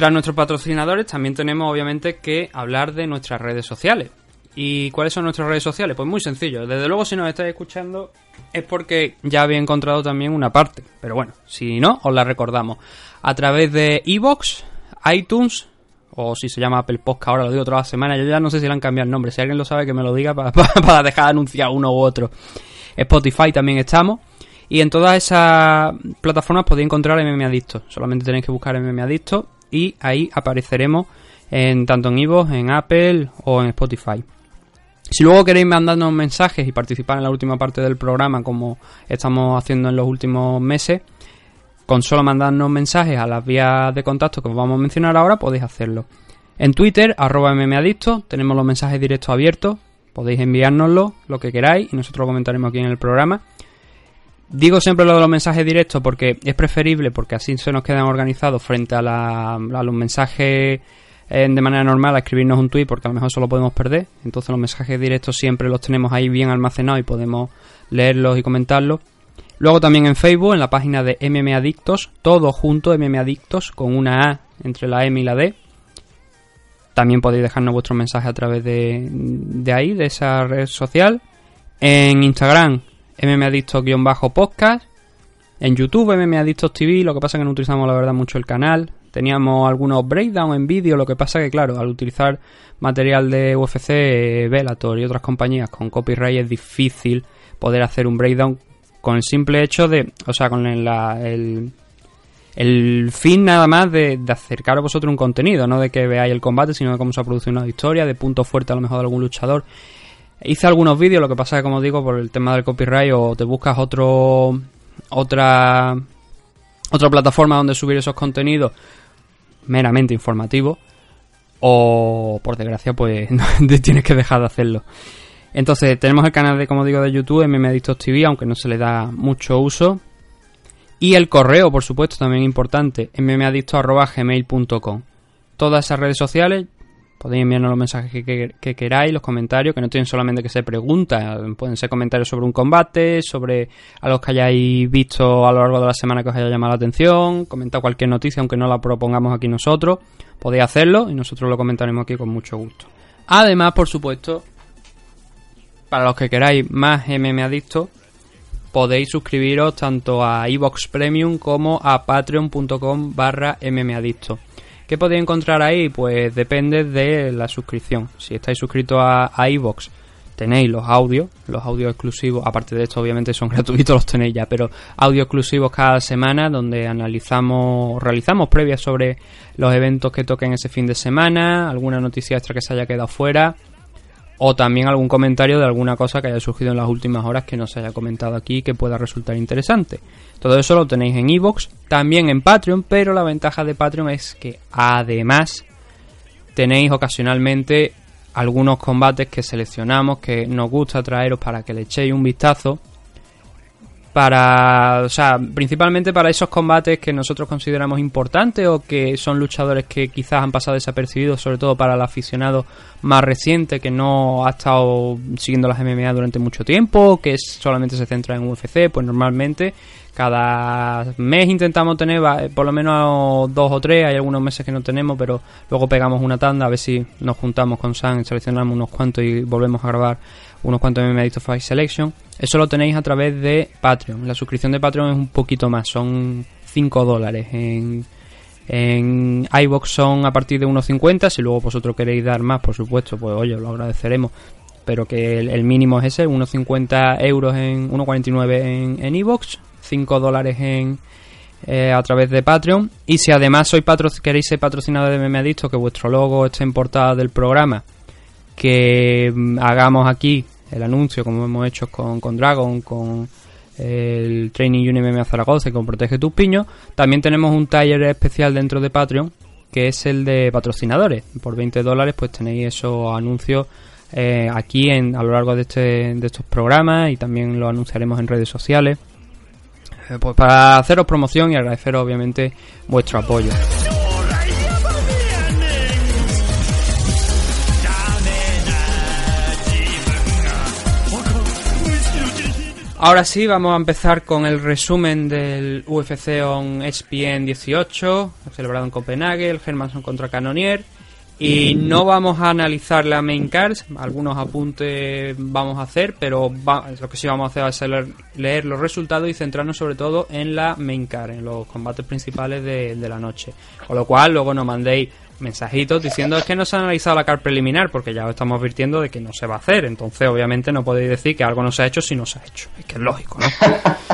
Tras nuestros patrocinadores también tenemos obviamente que hablar de nuestras redes sociales. ¿Y cuáles son nuestras redes sociales? Pues muy sencillo. Desde luego si nos estáis escuchando es porque ya había encontrado también una parte. Pero bueno, si no, os la recordamos. A través de Evox, iTunes, o si se llama Apple Podcast, ahora lo digo toda la semana. Yo ya no sé si le han cambiado el nombre. Si alguien lo sabe, que me lo diga para, para dejar de anunciar uno u otro. Spotify también estamos. Y en todas esas plataformas podéis encontrar MM Adicto. Solamente tenéis que buscar MM Adicto y ahí apareceremos en tanto en Evox, en Apple o en Spotify. Si luego queréis mandarnos mensajes y participar en la última parte del programa, como estamos haciendo en los últimos meses, con solo mandarnos mensajes a las vías de contacto que os vamos a mencionar ahora, podéis hacerlo. En Twitter, arroba mmadicto, tenemos los mensajes directos abiertos, podéis enviárnoslo, lo que queráis, y nosotros lo comentaremos aquí en el programa. Digo siempre lo de los mensajes directos porque es preferible, porque así se nos quedan organizados frente a, los mensajes eh, de manera normal, a escribirnos un tweet, porque a lo mejor eso lo podemos perder. Entonces los mensajes directos siempre los tenemos ahí bien almacenados y podemos leerlos y comentarlos. Luego también en Facebook, en la página de MM Adictos, todo junto, MM Adictos, con una A entre la M y la D. También podéis dejarnos vuestros mensajes a través de ahí, de esa red social. En Instagram, mmadictos-podcast. En YouTube, mmadictos TV. Lo que pasa es que no utilizamos, la verdad, mucho el canal. Teníamos algunos breakdown en vídeo. Lo que pasa que, claro, al utilizar material de UFC, eh, Bellator y otras compañías con copyright es difícil poder hacer un breakdown con el simple hecho de, o sea, con el, la- el, el fin nada más de, de acercar a vosotros un contenido, no de que veáis el combate, sino de cómo se ha producido una historia, de punto fuerte a lo mejor de algún luchador. Hice algunos vídeos, lo que pasa es que, como digo, por el tema del copyright o te buscas otro otra otra plataforma donde subir esos contenidos meramente informativos o por desgracia pues tienes que dejar de hacerlo. Entonces tenemos el canal de como digo de YouTube MMAdictos TV, aunque no se le da mucho uso. Y el correo, por supuesto, también importante, mmadictos.gmail.com. Todas esas redes sociales podéis enviarnos los mensajes que, que- que queráis, los comentarios, que no tienen solamente que ser preguntas, pueden ser comentarios sobre un combate, sobre algo que hayáis visto a lo largo de la semana que os haya llamado la atención, comentar cualquier noticia aunque no la propongamos aquí nosotros, podéis hacerlo y nosotros lo comentaremos aquí con mucho gusto. Además, por supuesto, para los que queráis más MM Adicto, podéis suscribiros tanto a iVox Premium como a patreon.com barra mmadicto. ¿Qué podéis encontrar ahí? Pues depende de la suscripción. Si estáis suscritos a, a tenéis los audios, los audios exclusivos, aparte de esto obviamente son gratuitos, los tenéis ya, pero audios exclusivos cada semana donde analizamos, realizamos previas sobre los eventos que toquen ese fin de semana, alguna noticia extra que se haya quedado fuera, o también algún comentario de alguna cosa que haya surgido en las últimas horas que no se haya comentado aquí que pueda resultar interesante. Todo eso lo tenéis en iVoox, también en Patreon, pero la ventaja de Patreon es que además tenéis ocasionalmente algunos combates que seleccionamos que nos gusta traeros para que le echéis un vistazo para, o sea, principalmente para esos combates que nosotros consideramos importantes o que son luchadores que quizás han pasado desapercibidos, sobre todo para el aficionado más reciente que no ha estado siguiendo las MMA durante mucho tiempo, que solamente se centra en UFC, pues normalmente cada mes intentamos tener va- por lo menos dos o tres, hay algunos meses que no tenemos, pero luego pegamos una tanda a ver si nos juntamos con Sam, seleccionamos unos cuantos y volvemos a grabar unos cuantos MMA Fight Selection. Eso lo tenéis a través de Patreon. La suscripción de Patreon es un poquito más, son 5 dólares. En, en iBox son a partir de 1.50. Si luego vosotros queréis dar más, por supuesto, pues oye, lo agradeceremos. Pero que el, mínimo es ese, 1.50 euros en 1.49 en, en iBox, 5 dólares en, eh, a través de Patreon. Y si además sois patro queréis ser patrocinador de Adicto, que vuestro logo esté en portada del programa, que mm, hagamos aquí el anuncio, como hemos hecho con, con Dragon, con el Training Union MMA Zaragoza y con Protege tus piños, también tenemos un taller especial dentro de Patreon, que es el de patrocinadores. Por 20 dólares pues tenéis esos anuncios eh, aquí en, a lo largo de, este, de estos programas y también lo anunciaremos en redes sociales. Eh, pues para haceros promoción y agradeceros obviamente vuestro apoyo. Ahora sí, vamos a empezar con el resumen del UFC on ESPN 18, celebrado en Copenhague, el Hermanson contra Canonier. Y no vamos a analizar la main cards, algunos apuntes vamos a hacer, pero lo que sí vamos a hacer ser leer, leer los resultados y centrarnos sobre todo en la main card, en los combates principales de, de la noche. Con lo cual, luego nos mandéis mensajitos diciendo es que no se ha analizado la card preliminar, porque ya os estamos advirtiendo de que no se va a hacer. Entonces, obviamente, no podéis decir que algo no se ha hecho si no se ha hecho. Es que es lógico, ¿no?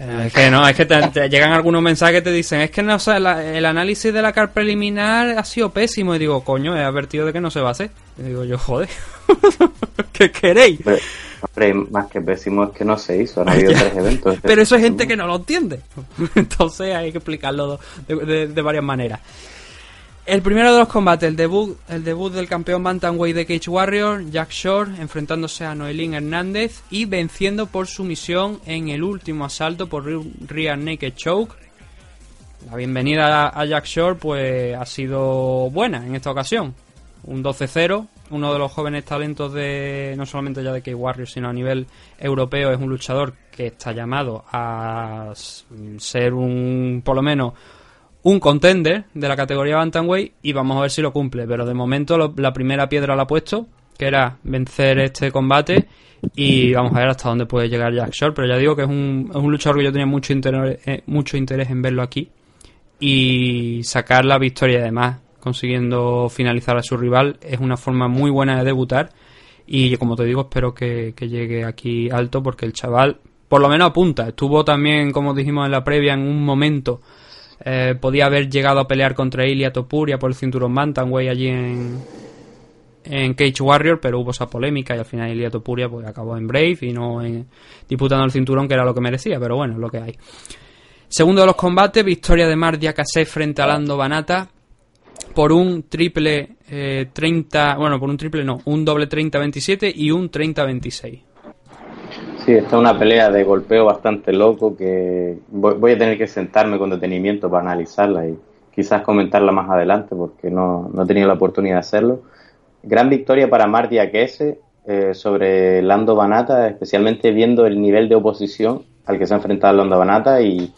Eh, Es que no, es que te, te llegan algunos mensajes que te dicen, es que no la- el análisis de la car preliminar ha sido pésimo. Y digo, coño, he advertido de que no se va a hacer. Y digo yo, joder, ¿qué queréis?
Hombre, más que pésimo es que no se hizo, han habido tres eventos.
Pero eso hay gente que no lo entiende. Entonces hay que explicarlo de, de- de varias maneras. El primero de los combates, el debut, el debut del campeón Bantamweight de Cage Warrior, Jack Shore, enfrentándose a Noelín Hernández y venciendo por sumisión en el último asalto por Rear Naked Choke. La bienvenida a Jack Shore pues ha sido buena en esta ocasión. Un 12-0, uno de los jóvenes talentos de no solamente ya de Cage Warrior, sino a nivel europeo es un luchador que está llamado a ser un por lo menos un contender de la categoría Bantamweight y vamos a ver si lo cumple. Pero de momento la primera piedra la ha puesto, que era vencer este combate y vamos a ver hasta dónde puede llegar Jack Shore. Pero ya digo que es un, es un luchador que yo tenía mucho interés, eh, mucho interés en verlo aquí y sacar la victoria además consiguiendo finalizar a su rival es una forma muy buena de debutar y como te digo espero que, que llegue aquí alto porque el chaval por lo menos apunta estuvo también como dijimos en la previa en un momento eh, podía haber llegado a pelear contra Ilia Topuria por el cinturón Bantamweight allí en, en Cage Warrior, pero hubo esa polémica y al final Ilia Topuria pues, acabó en Brave y no en, disputando el cinturón, que era lo que merecía, pero bueno, es lo que hay. Segundo de los combates, victoria de Mar Diakase frente a Lando Banata por un triple eh, 30, bueno, por un triple no, un doble 30-27 y un 30-26.
Sí, esta es una pelea de golpeo bastante loco que voy, a tener que sentarme con detenimiento para analizarla y quizás comentarla más adelante porque no, no he tenido la oportunidad de hacerlo. Gran victoria para Marty Akese eh, sobre Lando Banata, especialmente viendo el nivel de oposición al que se ha enfrentado Lando Banata y,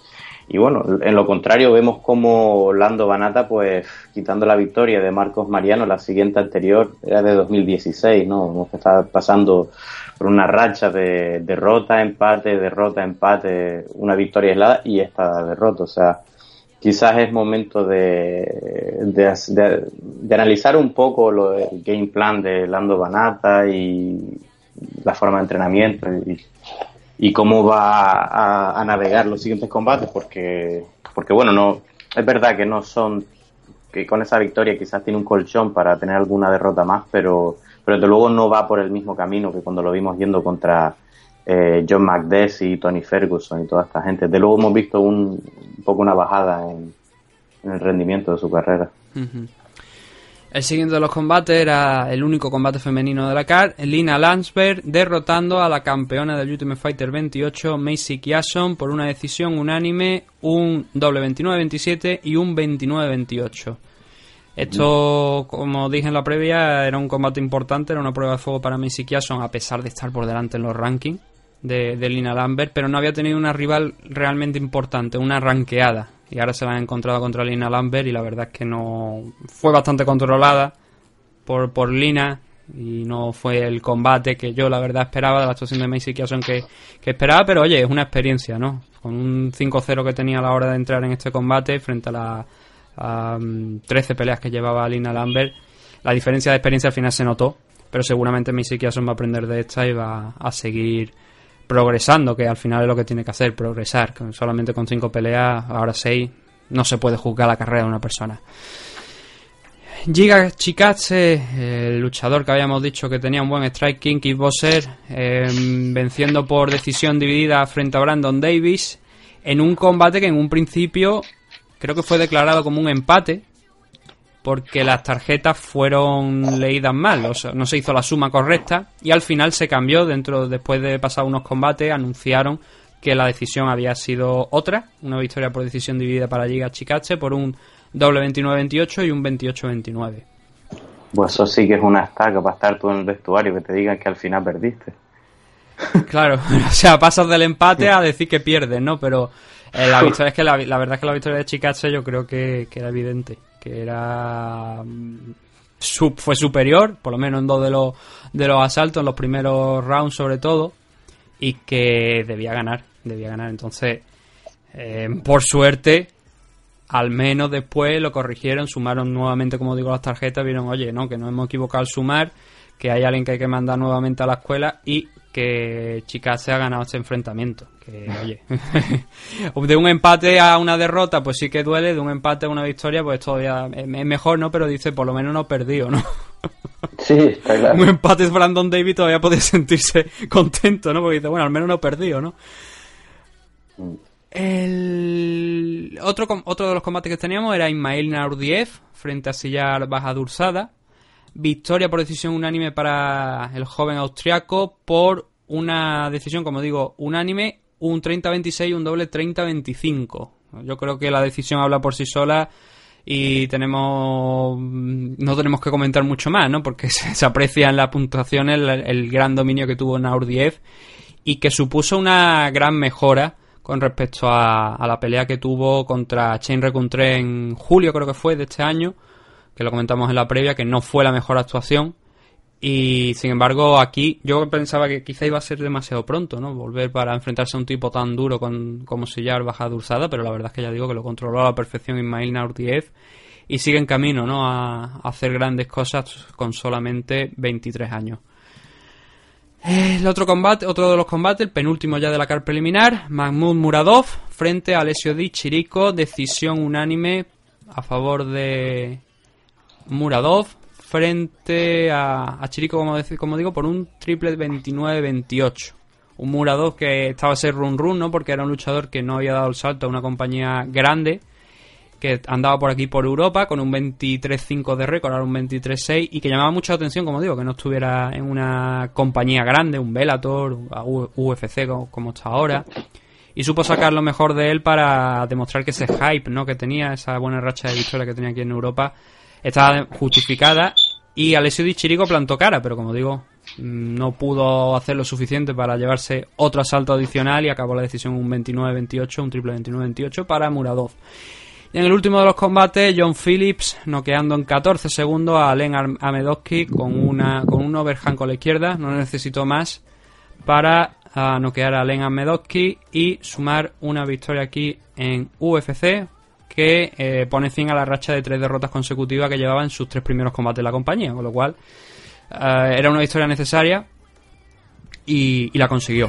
y bueno, en lo contrario vemos como Lando Banata, pues quitando la victoria de Marcos Mariano, la siguiente anterior era de 2016, ¿no? Que está pasando por una racha de derrota, empate, derrota, empate, una victoria aislada y esta derrota. O sea, quizás es momento de- de analizar un poco lo, el game plan de Lando Banata y la forma de entrenamiento y, y cómo va a, navegar los siguientes combates, porque, porque bueno, no es verdad que no son que con esa victoria quizás tiene un colchón para tener alguna derrota más, pero, pero desde luego no va por el mismo camino que cuando lo vimos yendo contra eh, John McDessie, Tony Ferguson y toda esta gente. Desde luego hemos visto un, un poco una bajada en, el rendimiento de su carrera.
El siguiente de los combates era el único combate femenino de la CAR, Lina Landsberg derrotando a la campeona del Ultimate Fighter 28, Macy Kiason, por una decisión unánime, un doble 29-27 y un 29-28. Esto, como dije en la previa, era un combate importante, era una prueba de fuego para Macy Kiason, a pesar de estar por delante en los rankings de, Lina Lambert, pero no había tenido una rival realmente importante, una ranqueada. Y ahora se la han encontrado contra Lina Lambert y la verdad es que no fue bastante controlada por, por Lina y no fue el combate que yo la verdad esperaba de la actuación de Macy Kiason que, que esperaba, pero oye, es una experiencia, ¿no? Con un 5-0 que tenía a la hora de entrar en este combate frente a las a, mm, 13 peleas que llevaba Lina Lambert, la diferencia de experiencia al final se notó, pero seguramente Macy Kiason va a aprender de esta y va a seguir progresando, que al final es lo que tiene que hacer, progresar. Solamente con cinco peleas, ahora seis, no se puede juzgar la carrera de una persona. Giga Chikatse, el luchador que habíamos dicho que tenía un buen striking, kickboxer, eh, venciendo por decisión dividida frente a Brandon Davis en un combate que en un principio creo que fue declarado como un empate porque las tarjetas fueron leídas mal, o sea, no se hizo la suma correcta y al final se cambió dentro después de pasar unos combates anunciaron que la decisión había sido otra, una victoria por decisión dividida para Giga Chikatse por un doble 29-28 y un 28-29.
Pues eso sí que es una estaca para estar tú en el vestuario, que te digan que al final perdiste.
Claro, o sea, pasas del empate a decir que pierdes, ¿no? Pero eh, la victoria es que la, la verdad es que la victoria de Chicache yo creo que, que era evidente, que era mm, fue superior, por lo menos en dos de los de los asaltos, en los primeros rounds sobre todo, y que debía ganar, debía ganar. Entonces, eh, por suerte, al menos después lo corrigieron, sumaron nuevamente, como digo, las tarjetas, vieron, oye, no, que nos hemos equivocado al sumar, que hay alguien que hay que mandar nuevamente a la escuela y que Chicase ha ganado este enfrentamiento. Que, oye, de un empate a una derrota, pues sí que duele, de un empate a una victoria, pues todavía es mejor, ¿no? Pero dice, por lo menos no perdido, ¿no?
Sí, está claro.
un empate es Brandon David todavía puede sentirse contento, ¿no? Porque dice, bueno, al menos no he perdido, ¿no? El otro, otro de los combates que teníamos era Ismail Naurdiev frente a Sillar Bajadursada. Victoria por decisión unánime para el joven austriaco por una decisión, como digo, unánime, un 30-26 y un doble 30-25. Yo creo que la decisión habla por sí sola y tenemos no tenemos que comentar mucho más, ¿no? Porque se, aprecia en la puntuación el, el gran dominio que tuvo Naurdiev y que supuso una gran mejora con respecto a, a la pelea que tuvo contra Chain Recuntré en julio, creo que fue, de este año, que lo comentamos en la previa, que no fue la mejor actuación. Y sin embargo, aquí yo pensaba que quizá iba a ser demasiado pronto, ¿no? Volver para enfrentarse a un tipo tan duro con, como Sillar Baja Durzada, pero la verdad es que ya digo que lo controló a la perfección Ismail Naurdiev y sigue en camino, ¿no? A, a hacer grandes cosas con solamente 23 años. El otro combate, otro de los combates, el penúltimo ya de la car preliminar, Mahmoud Muradov frente a Alessio Di Chirico, decisión unánime a favor de Muradov frente a, Chirico, como, digo, por un triple 29-28. Un Muradov que estaba a ser run run, ¿no? Porque era un luchador que no había dado el salto a una compañía grande que andaba por aquí por Europa con un 23-5 de récord, ahora un 23-6 y que llamaba mucha atención, como digo, que no estuviera en una compañía grande, un U- UFC como, como está ahora. Y supo sacar lo mejor de él para demostrar que ese hype ¿no? que tenía, esa buena racha de victoria que tenía aquí en Europa, estaba justificada. Y Alessio Di Chirico plantó cara, pero como digo, mm, no pudo hacer lo suficiente para llevarse otro asalto adicional y acabó la decisión un 29-28, un triple 29-28 para Muradov. Y en el último de los combates, John Phillips noqueando en 14 segundos a Alen Ar- Amedowski con, una, con un overhand con la izquierda. No necesitó más para ah, noquear a Alen Amedowski y sumar una victoria aquí en UFC que eh, pone fin a la racha de tres derrotas consecutivas que llevaba en sus tres primeros combates de la compañía, con lo cual eh, era una victoria necesaria y, la consiguió.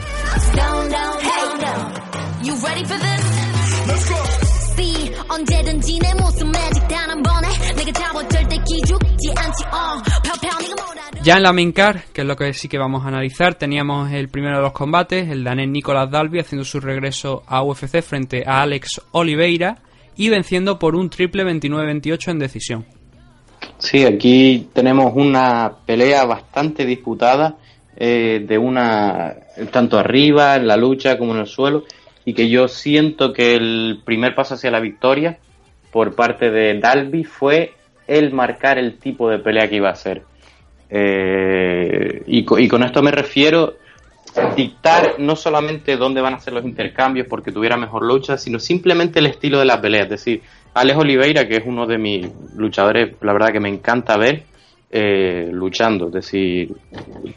Ya en la main car, que es lo que sí que vamos a analizar, teníamos el primero de los combates, el danés Nicolas Dalby haciendo su regreso a UFC frente a Alex Oliveira y venciendo por un triple 29-28 en decisión.
Sí, aquí tenemos una pelea bastante disputada, eh, de una tanto arriba en la lucha como en el suelo, y que yo siento que el primer paso hacia la victoria por parte de Dalby fue el marcar el tipo de pelea que iba a hacer. Eh, y, y con esto me refiero dictar no solamente dónde van a ser los intercambios porque tuviera mejor lucha, sino simplemente el estilo de la pelea. Es decir, Alex Oliveira, que es uno de mis luchadores, la verdad que me encanta ver eh, luchando. Es decir,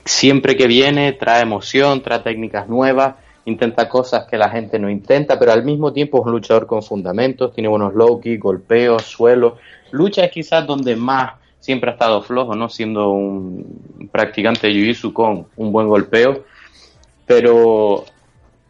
siempre que viene trae emoción, trae técnicas nuevas, intenta cosas que la gente no intenta, pero al mismo tiempo es un luchador con fundamentos, tiene buenos low kicks, golpeos, suelo. Lucha es quizás donde más siempre ha estado flojo, ¿no? Siendo un practicante de Jiu-Jitsu con un buen golpeo pero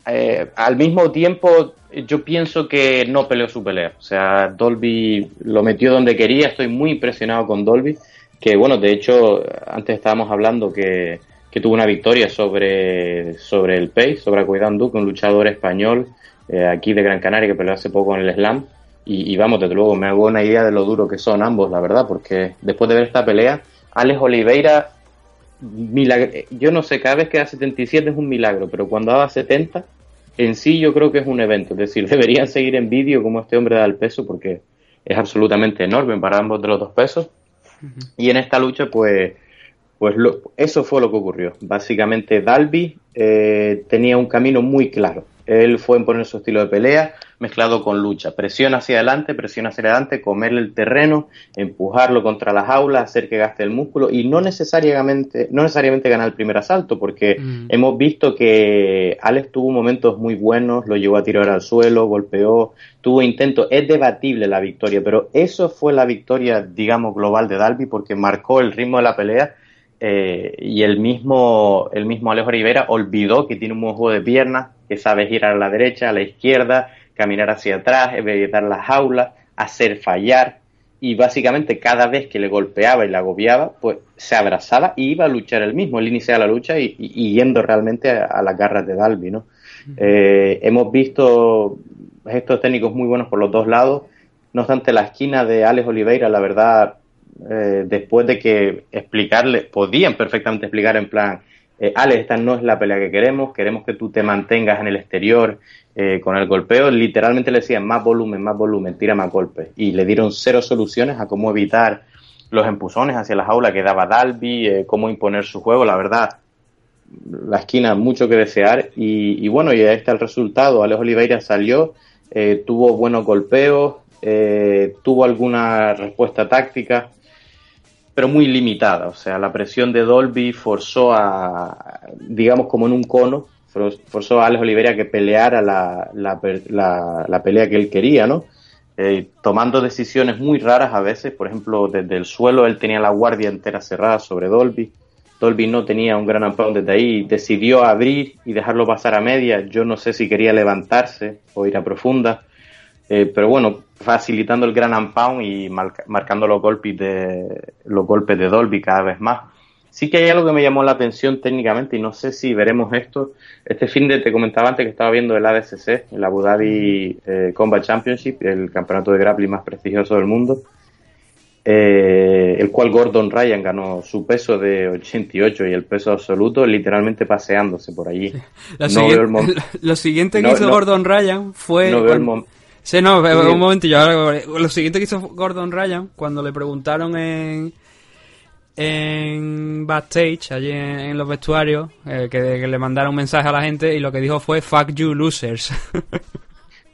eh, al mismo tiempo yo pienso que no peleó su pelea. O sea, Dolby lo metió donde quería, estoy muy impresionado con Dolby, que bueno, de hecho, antes estábamos hablando que, que tuvo una victoria sobre, sobre el Pace, sobre Acuidán Duque, un luchador español eh, aquí de Gran Canaria que peleó hace poco en el Slam. Y, y vamos, desde luego, me hago una idea de lo duro que son ambos, la verdad, porque después de ver esta pelea, Alex Oliveira milagro, yo no sé, cada vez que da 77 es un milagro, pero cuando daba 70, en sí yo creo que es un evento. Es decir, deberían seguir en vídeo como este hombre da el peso porque es absolutamente enorme para ambos de los dos pesos. Y en esta lucha, pues, Pues lo- eso fue lo que ocurrió. Básicamente Dalby eh, tenía un camino muy claro. Él fue en poner su estilo de pelea mezclado con lucha. Presión hacia adelante, presión hacia adelante, comerle el terreno, empujarlo contra la jaula, hacer que gaste el músculo y no necesariamente, no necesariamente ganar el primer asalto, porque
Mm.
hemos visto que Alex tuvo momentos muy buenos, lo llevó a tirar al suelo, golpeó, tuvo intentos. Es debatible la victoria, pero eso fue la victoria, digamos, global de Dalby porque marcó el ritmo de la pelea eh, y el mismo, el mismo Alejo Rivera olvidó que tiene un buen juego de piernas, que sabe girar a la derecha, a la izquierda, caminar hacia atrás, evitar las jaulas, hacer fallar. Y básicamente cada vez que le golpeaba y le agobiaba, pues se abrazaba y iba a luchar él mismo. Él iniciaba la lucha y, y- y yendo realmente a, a las garras de Dalby, ¿no? Eh, hemos visto gestos técnicos muy buenos por los dos lados. No obstante, la esquina de Alex Oliveira, la verdad, eh, después de que explicarle, podían perfectamente explicar en plan, eh, esta no es la pelea que queremos, queremos que tú te mantengas en el exterior eh, con el golpeo. Literalmente le decían más volumen, más volumen, tira más golpes. Y le dieron cero soluciones a cómo evitar los empujones hacia la jaula que daba Dalby, eh, cómo imponer su juego. La verdad, la esquina mucho que desear y, y bueno, y ahí está el resultado. Alex Oliveira salió, eh, tuvo buenos golpeos, eh, tuvo alguna respuesta táctica, pero muy limitada. O sea, la presión de Dolby forzó a, digamos, como en un cono, for- forzó a Alex Oliveira a que peleara la, la- la pelea que él quería, ¿no? Eh, tomando decisiones muy raras a veces, por ejemplo, desde el suelo él tenía la guardia entera cerrada sobre Dolby. Dolby no tenía un gran ampón desde ahí, decidió abrir y dejarlo pasar a media. Yo no sé si quería levantarse o ir a profunda, eh, pero bueno, facilitando el gran unpound y marca- marcando los golpes de los golpes de Dolby cada vez más. Sí que hay algo que me llamó la atención técnicamente y no sé si veremos esto. Este fin de te comentaba antes que estaba viendo el ADCC, el Abu Dhabi eh, Combat Championship, el campeonato de grappling más prestigioso del mundo, eh, el cual Gordon Ryan ganó su peso de 88 y el peso absoluto literalmente paseándose por allí.
Lo,
No
siguiente,
veo el mom-
lo siguiente que
No,
hizo
no.
Gordon Ryan fue... Sí, no,
Sí.
un momentillo. Ahora, lo siguiente que hizo Gordon Ryan, cuando le preguntaron en, en backstage, allí en, en los vestuarios, eh, que, que le mandaron un mensaje a la gente y lo que dijo fue fuck you losers.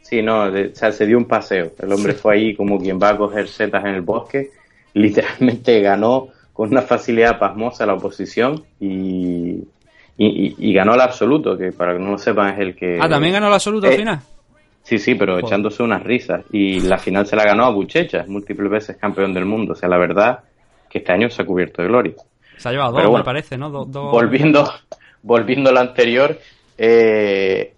Sí, no, o sea, se dio un paseo. El hombre fue ahí como quien va a coger setas en el bosque. Literalmente ganó con una facilidad pasmosa la oposición y, y, y- y ganó el absoluto, que para que no lo sepan es el que...
ah, también ganó el absoluto al
Eh,
final.
Sí, sí, pero
Joder.
echándose unas risas. Y la final se la ganó a Buchecha, múltiples veces campeón del mundo. O sea, la verdad que este año se ha cubierto de gloria.
Se ha llevado dos,
bueno,
me parece, ¿no? Do-
volviendo, volviendo a lo anterior, eh,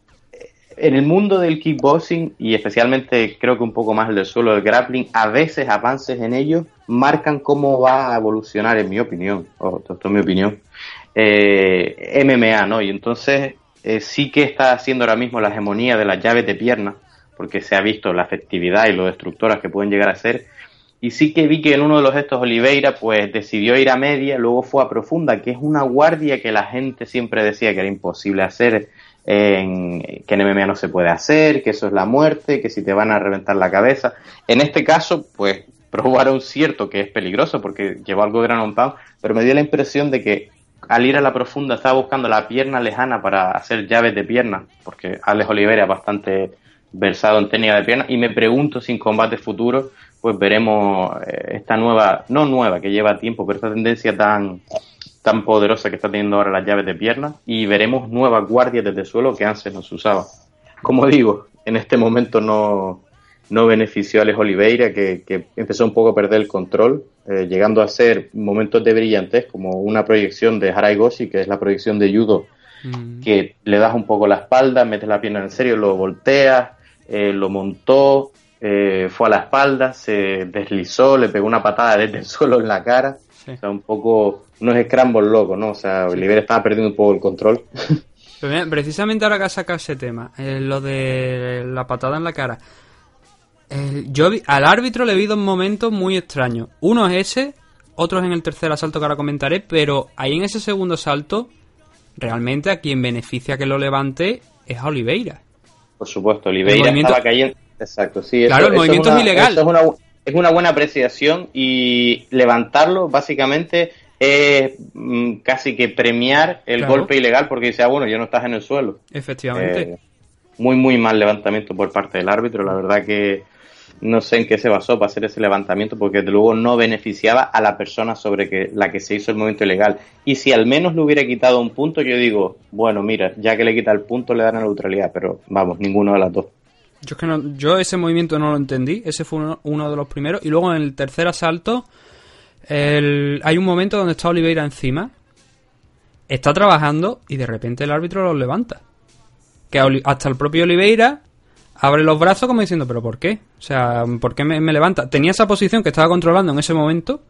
en el mundo del kickboxing y especialmente creo que un poco más el del suelo del grappling, a veces avances en ello marcan cómo va a evolucionar, en mi opinión, o esto es mi opinión, eh, MMA, ¿no? Y entonces eh, sí que está haciendo ahora mismo la hegemonía de las llaves de pierna, porque se ha visto la efectividad y lo destructoras que pueden llegar a ser. Y sí que vi que en uno de los gestos Oliveira pues decidió ir a media, luego fue a profunda, que es una guardia que la gente siempre decía que era imposible hacer, en, que en MMA no se puede hacer, que eso es la muerte, que si te van a reventar la cabeza. En este caso, pues probaron cierto que es peligroso porque llevó algo gran on pero me dio la impresión de que al ir a la profunda estaba buscando la pierna lejana para hacer llaves de pierna, porque Alex Oliveira es bastante versado en técnica de pierna, y me pregunto si en combate futuro pues veremos eh, esta nueva, no nueva, que lleva tiempo, pero esta tendencia tan, tan poderosa que está teniendo ahora las llaves de pierna, y veremos nuevas guardias desde el suelo que antes no se usaba. Como digo, en este momento no, no benefició a Alex Oliveira, que, que empezó un poco a perder el control, eh, llegando a ser momentos de brillantez, como una proyección de Harai Goshi, que es la proyección de judo,
Mm.
que le das un poco la espalda, metes la pierna en serio, lo volteas, eh, lo montó, eh, fue a la espalda, se deslizó, le pegó una patada desde el suelo en la cara.
Sí.
O sea, un poco, unos scrambles locos, ¿no? O sea, Oliveira estaba perdiendo un poco el control.
Precisamente ahora que has sacado ese tema, eh, lo de la patada en la cara. Eh, yo vi- al árbitro le vi dos momentos muy extraños. Uno es ese, otro es en el tercer asalto que ahora comentaré, pero ahí en ese segundo salto, realmente a quien beneficia que lo levante es a Oliveira.
Por supuesto, Oliveira
movimiento-
estaba cayendo. Exacto, sí.
Claro, el movimiento es
una-
ilegal.
es, una, es una buena apreciación y levantarlo, básicamente,
es mm, casi que premiar el
Claro.
golpe ilegal porque dice, ah, bueno, ya no estás en el suelo.
Efectivamente.
Eh, muy, muy mal levantamiento por parte del árbitro. La verdad que no sé en qué se basó para hacer ese levantamiento porque desde luego no beneficiaba a la persona sobre que, la que se hizo el movimiento ilegal. Y si al menos le hubiera quitado un punto, yo digo, bueno, mira, ya que le quita el punto, le dan la neutralidad. Pero vamos, ninguno de las dos.
Yo, es que no- yo ese movimiento no lo entendí, ese fue uno, uno de los primeros. Y luego en el tercer asalto, el- hay un momento donde está Oliveira encima, está trabajando y de repente el árbitro los levanta. Que hasta el propio Oliveira abre los brazos como diciendo, ¿pero por qué? O sea, ¿por qué me, levanta? Tenía esa posición que estaba controlando en ese momento,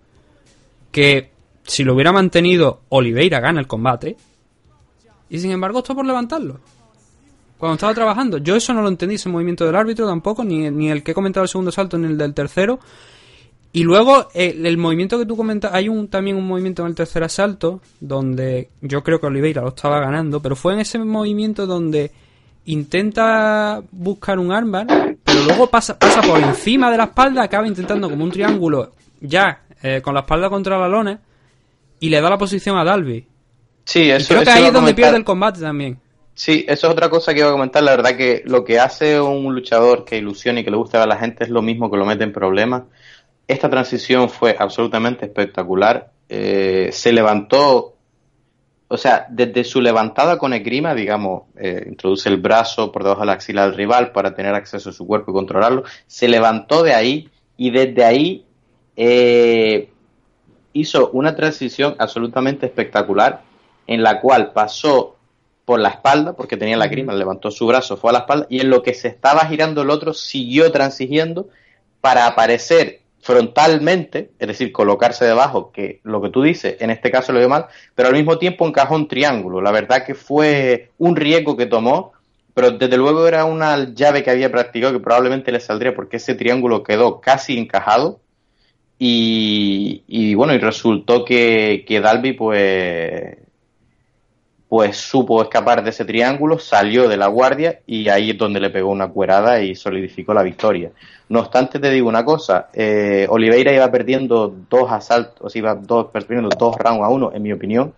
que si lo hubiera mantenido, Oliveira gana el combate. Y sin embargo, está por levantarlo cuando estaba trabajando. Yo eso no lo entendí, ese movimiento del árbitro tampoco, ni, ni el que he comentado el segundo salto, ni el del tercero. Y luego el, el movimiento que tú comentas, hay un, también un movimiento en el tercer asalto, donde yo creo que Oliveira lo estaba ganando, pero fue en ese movimiento donde intenta buscar un armbar, pero luego pasa, pasa por encima de la espalda, acaba intentando como un triángulo, ya eh, con la espalda contra la lona, y le da la posición a Dalby.
Sí,
Y
eso,
creo que
eso
ahí es donde pierde el combate también.
Sí, eso es otra cosa que iba a comentar. La verdad que lo que hace un luchador que ilusiona y que le gusta a la gente es lo mismo que lo mete en problemas. Esta transición fue absolutamente espectacular. Eh, se levantó, o sea, desde su levantada con esgrima, digamos, eh, introduce el brazo por debajo de la axila del rival para tener acceso a su cuerpo y controlarlo. Se levantó de ahí y desde ahí eh, hizo una transición absolutamente espectacular en la cual pasó por la espalda, porque tenía la grima, levantó su brazo, fue a la espalda, y en lo que se estaba girando el otro, siguió transigiendo para aparecer frontalmente, es decir, colocarse debajo, que lo que tú dices, en este caso lo dio mal, pero al mismo tiempo encajó un triángulo. La verdad que fue un riesgo que tomó, pero desde luego era una llave que había practicado que probablemente le saldría porque ese triángulo quedó casi encajado. Y, bueno, y resultó que, que Dalby pues pues supo escapar de ese triángulo, salió de la guardia y ahí es donde le pegó una cuerada y solidificó la victoria. No obstante, te digo una cosa, eh, Oliveira iba perdiendo dos asaltos, iba dos, perdiendo dos rounds a uno, en mi opinión,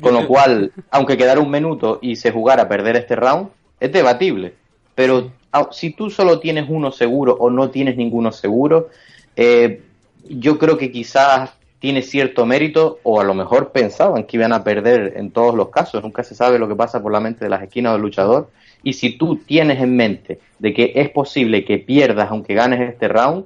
con lo cual, aunque quedara un minuto y se jugara a perder este round, es debatible. Pero au- si tú solo tienes uno seguro o no tienes ninguno seguro, eh, yo creo que quizás tiene cierto mérito o a lo mejor pensaban que iban a perder en todos los casos. Nunca se sabe lo que pasa por la mente de las esquinas del luchador. Y si tú tienes en mente de que es posible que pierdas aunque ganes este round,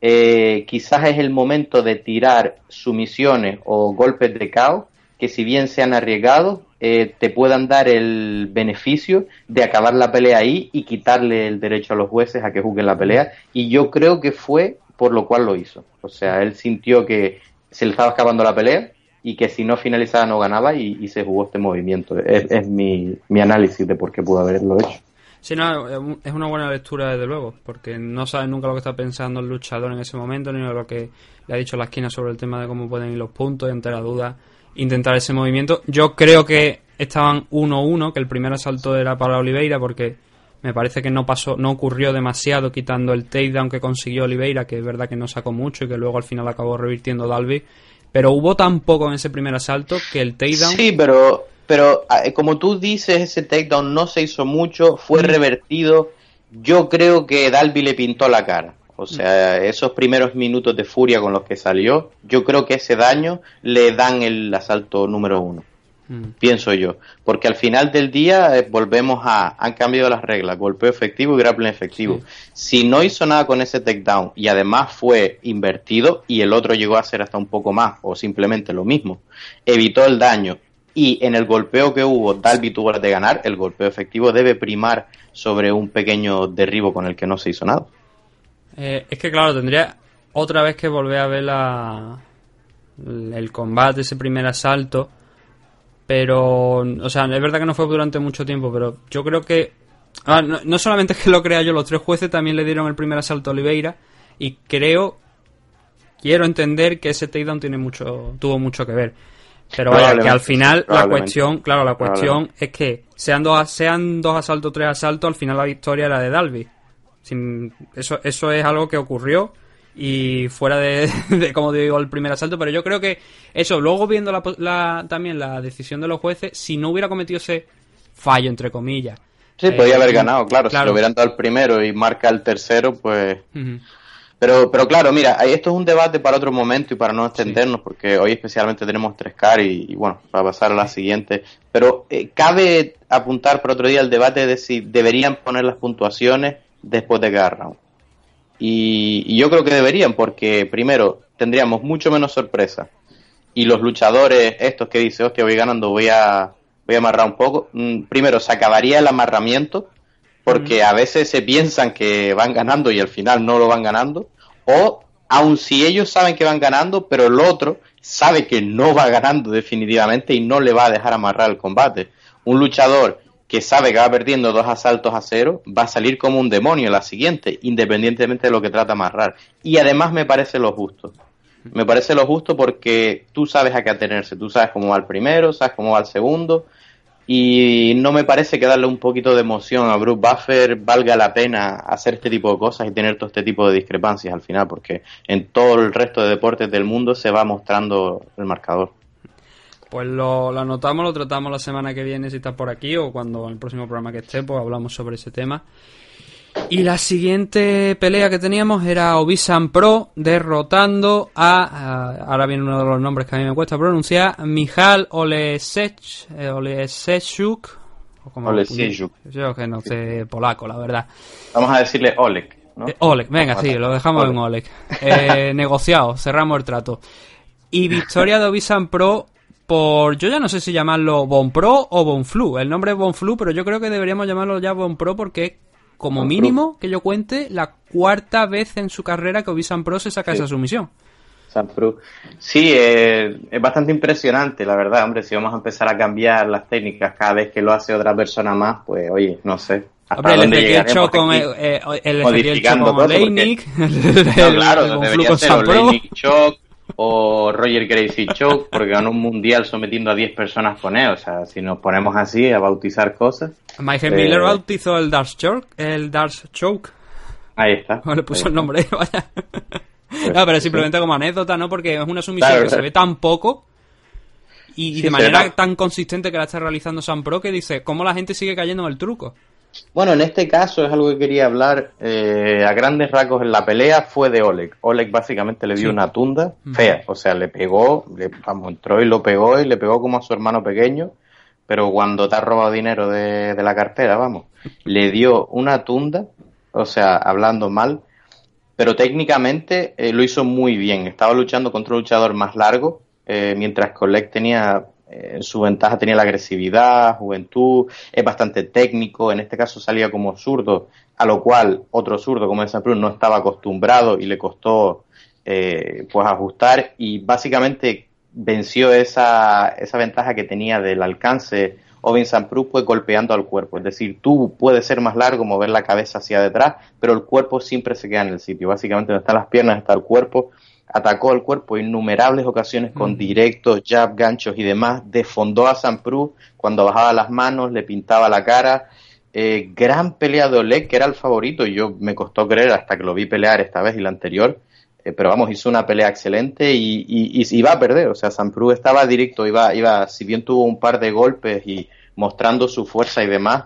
eh, quizás es el momento de tirar sumisiones o golpes de caos que si bien sean arriesgados, eh, te puedan dar el beneficio de acabar la pelea ahí y quitarle el derecho a los jueces a que juzguen la pelea. Y yo creo que fue por lo cual lo hizo. O sea, él sintió que se le estaba escapando la pelea y que si no finalizaba no ganaba y, se jugó este movimiento. Es, mi, mi análisis de por qué pudo haberlo hecho.
Sí, no, es una buena lectura desde luego, porque no sabes nunca lo que está pensando el luchador en ese momento, ni lo que le ha dicho la esquina sobre el tema de cómo pueden ir los puntos y ante la duda intentar ese movimiento. Yo creo que estaban 1-1, que el primer asalto era para Oliveira, porque me parece que no pasó, no ocurrió demasiado quitando el takedown que consiguió Oliveira, que es verdad que no sacó mucho y que luego al final acabó revirtiendo Dalby. Pero hubo tan poco en ese primer asalto que el takedown
Sí, pero, pero ah, como tú dices, ese takedown no se hizo mucho, fue revertido. Yo creo que Dalby le pintó la cara. O sea, esos primeros minutos de furia con los que salió, yo creo que ese daño le dan el asalto número uno.
Mm.
pienso yo. Porque al final del día eh, volvemos a. Han cambiado las reglas: golpeo efectivo y grappling efectivo. Si no hizo nada con ese takedown y además fue invertido y el otro llegó a hacer hasta un poco más o simplemente lo mismo, evitó el daño y en el golpeo que hubo, Dalby tuvo de ganar, el golpeo efectivo debe primar sobre un pequeño derribo con el que no se hizo nada.
Eh, es que claro, tendría otra vez que volver a ver la, el combate, ese primer asalto. Pero, o sea, es verdad que no fue durante mucho tiempo, pero yo creo que... ah, no, no solamente es que lo crea yo, los tres jueces también le dieron el primer asalto a Oliveira y creo, quiero entender que ese takedown tiene mucho, tuvo mucho que ver. Pero vaya, que al final la cuestión, claro, la cuestión es que sean dos, sean dos asaltos tres asaltos, al final la victoria era de Dalby. Sin- eso, eso es algo que ocurrió y fuera de, de, como digo, el primer asalto. Pero yo creo que eso, luego viendo la, la- también la decisión de los jueces, si no hubiera cometido ese fallo, entre comillas.
Sí,
eh,
podía haber ganado, claro.
claro.
Si lo hubieran dado el primero y marca el tercero, pues. Pero, pero claro, mira, esto es un debate para otro momento y para no extendernos, porque hoy especialmente tenemos tres car y, y bueno, para pasar a la siguiente. Pero eh, cabe apuntar para otro día el debate de si deberían poner las puntuaciones después de cada round. Y, y yo creo que deberían, porque primero tendríamos mucho menos sorpresa. Y los luchadores, estos que dicen, hostia, voy ganando, voy a, voy a amarrar un poco. mm, primero, se acabaría el amarramiento, porque a veces se piensan que van ganando y al final no lo van ganando, o aun si ellos saben que van ganando, pero el otro sabe que no va ganando definitivamente y no le va a dejar amarrar el combate. Un luchador que sabe que va perdiendo dos asaltos a cero, va a salir como un demonio la siguiente, independientemente de lo que trata amarrar. Y además me parece lo justo. Me parece lo justo porque tú sabes a qué atenerse, tú sabes cómo va el primero, sabes cómo va el segundo, y no me parece que darle un poquito de emoción a Bruce Buffer valga la pena hacer este tipo de cosas y tener todo este tipo de discrepancias al final, porque en todo el resto de deportes del mundo se va mostrando el marcador.
Pues lo, lo anotamos, lo tratamos la semana que viene si está por aquí o cuando en el próximo programa que esté, pues hablamos sobre ese tema. Y la siguiente pelea que teníamos era Obisan Pro derrotando a, a- ahora viene uno de los nombres que a mí me cuesta pronunciar, Mijal Olesech, eh, Olesechuk, o como-
Olesiejczuk.
Yo que no sé polaco, la verdad.
Vamos a decirle Oleg, ¿no?
Eh, Oleg, venga, sí, lo dejamos en Oleg. Eh, negociado, cerramos el trato. Y victoria de Obisan Pro por, yo ya no sé si llamarlo Bon Pro o Bon Flu. El nombre es Bon Flu, pero yo creo que deberíamos llamarlo ya Bon Pro porque es, como mínimo, que yo cuente, la cuarta vez en su carrera que Obisan Pro se saca
Sí.
esa sumisión.
Sí, eh, es bastante impresionante, la verdad, hombre, si vamos a empezar a cambiar las técnicas cada vez que lo hace otra persona más, pues oye, no sé. ¿Hasta
Hombre, el
dónde
Ezequiel
llegaremos
Cho con el, eh, el Cho
Modificando
con Oleinik,
No,
el,
claro,
el Bon San
o Roger Gracie Choc, porque ganó un mundial sometiendo a 10 personas con él. O sea, si nos ponemos así a bautizar cosas,
Michael
Eh,
Miller bautizó el Dark Choke, el Dark Choke.
ahí está.
No le puso el nombre, vaya. No, pero simplemente como anécdota, ¿no? Porque es una sumisión
Claro,
que se ve tan poco y, y
Sí,
de manera tan consistente que la está realizando Sam Pro que dice, ¿cómo la gente sigue cayendo en el truco?
Bueno, en este caso es algo que quería hablar eh, a grandes rasgos en la pelea fue de Oleg. Oleg básicamente le dio
Sí.
una tunda fea, o sea, le pegó, le, vamos, entró y lo pegó y le pegó como a su hermano pequeño, pero cuando te has robado dinero de, de la cartera, vamos, le dio una tunda, o sea, hablando mal, pero técnicamente eh, lo hizo muy bien. Estaba luchando contra un luchador más largo, eh, mientras que Oleg tenía eh, su ventaja tenía la agresividad, juventud, es bastante técnico, en este caso salía como zurdo, a lo cual otro zurdo como el Cruz no estaba acostumbrado y le costó eh, pues ajustar y básicamente venció esa, esa ventaja que tenía del alcance. Ovin Samprus pues golpeando al cuerpo, es decir, tú puedes ser más largo, mover la cabeza hacia detrás, pero el cuerpo siempre se queda en el sitio, básicamente donde están las piernas está el cuerpo, atacó al cuerpo innumerables ocasiones con directos, jab, ganchos y demás, desfondó a Samprus cuando bajaba las manos, le pintaba la cara, eh, gran pelea de Oleg, que era el favorito, y yo me costó creer hasta que lo vi pelear esta vez y la anterior, eh, pero vamos, hizo una pelea excelente y, y, y iba a perder, o sea, Samprus estaba directo, iba, iba, si bien tuvo un par de golpes y mostrando su fuerza y demás,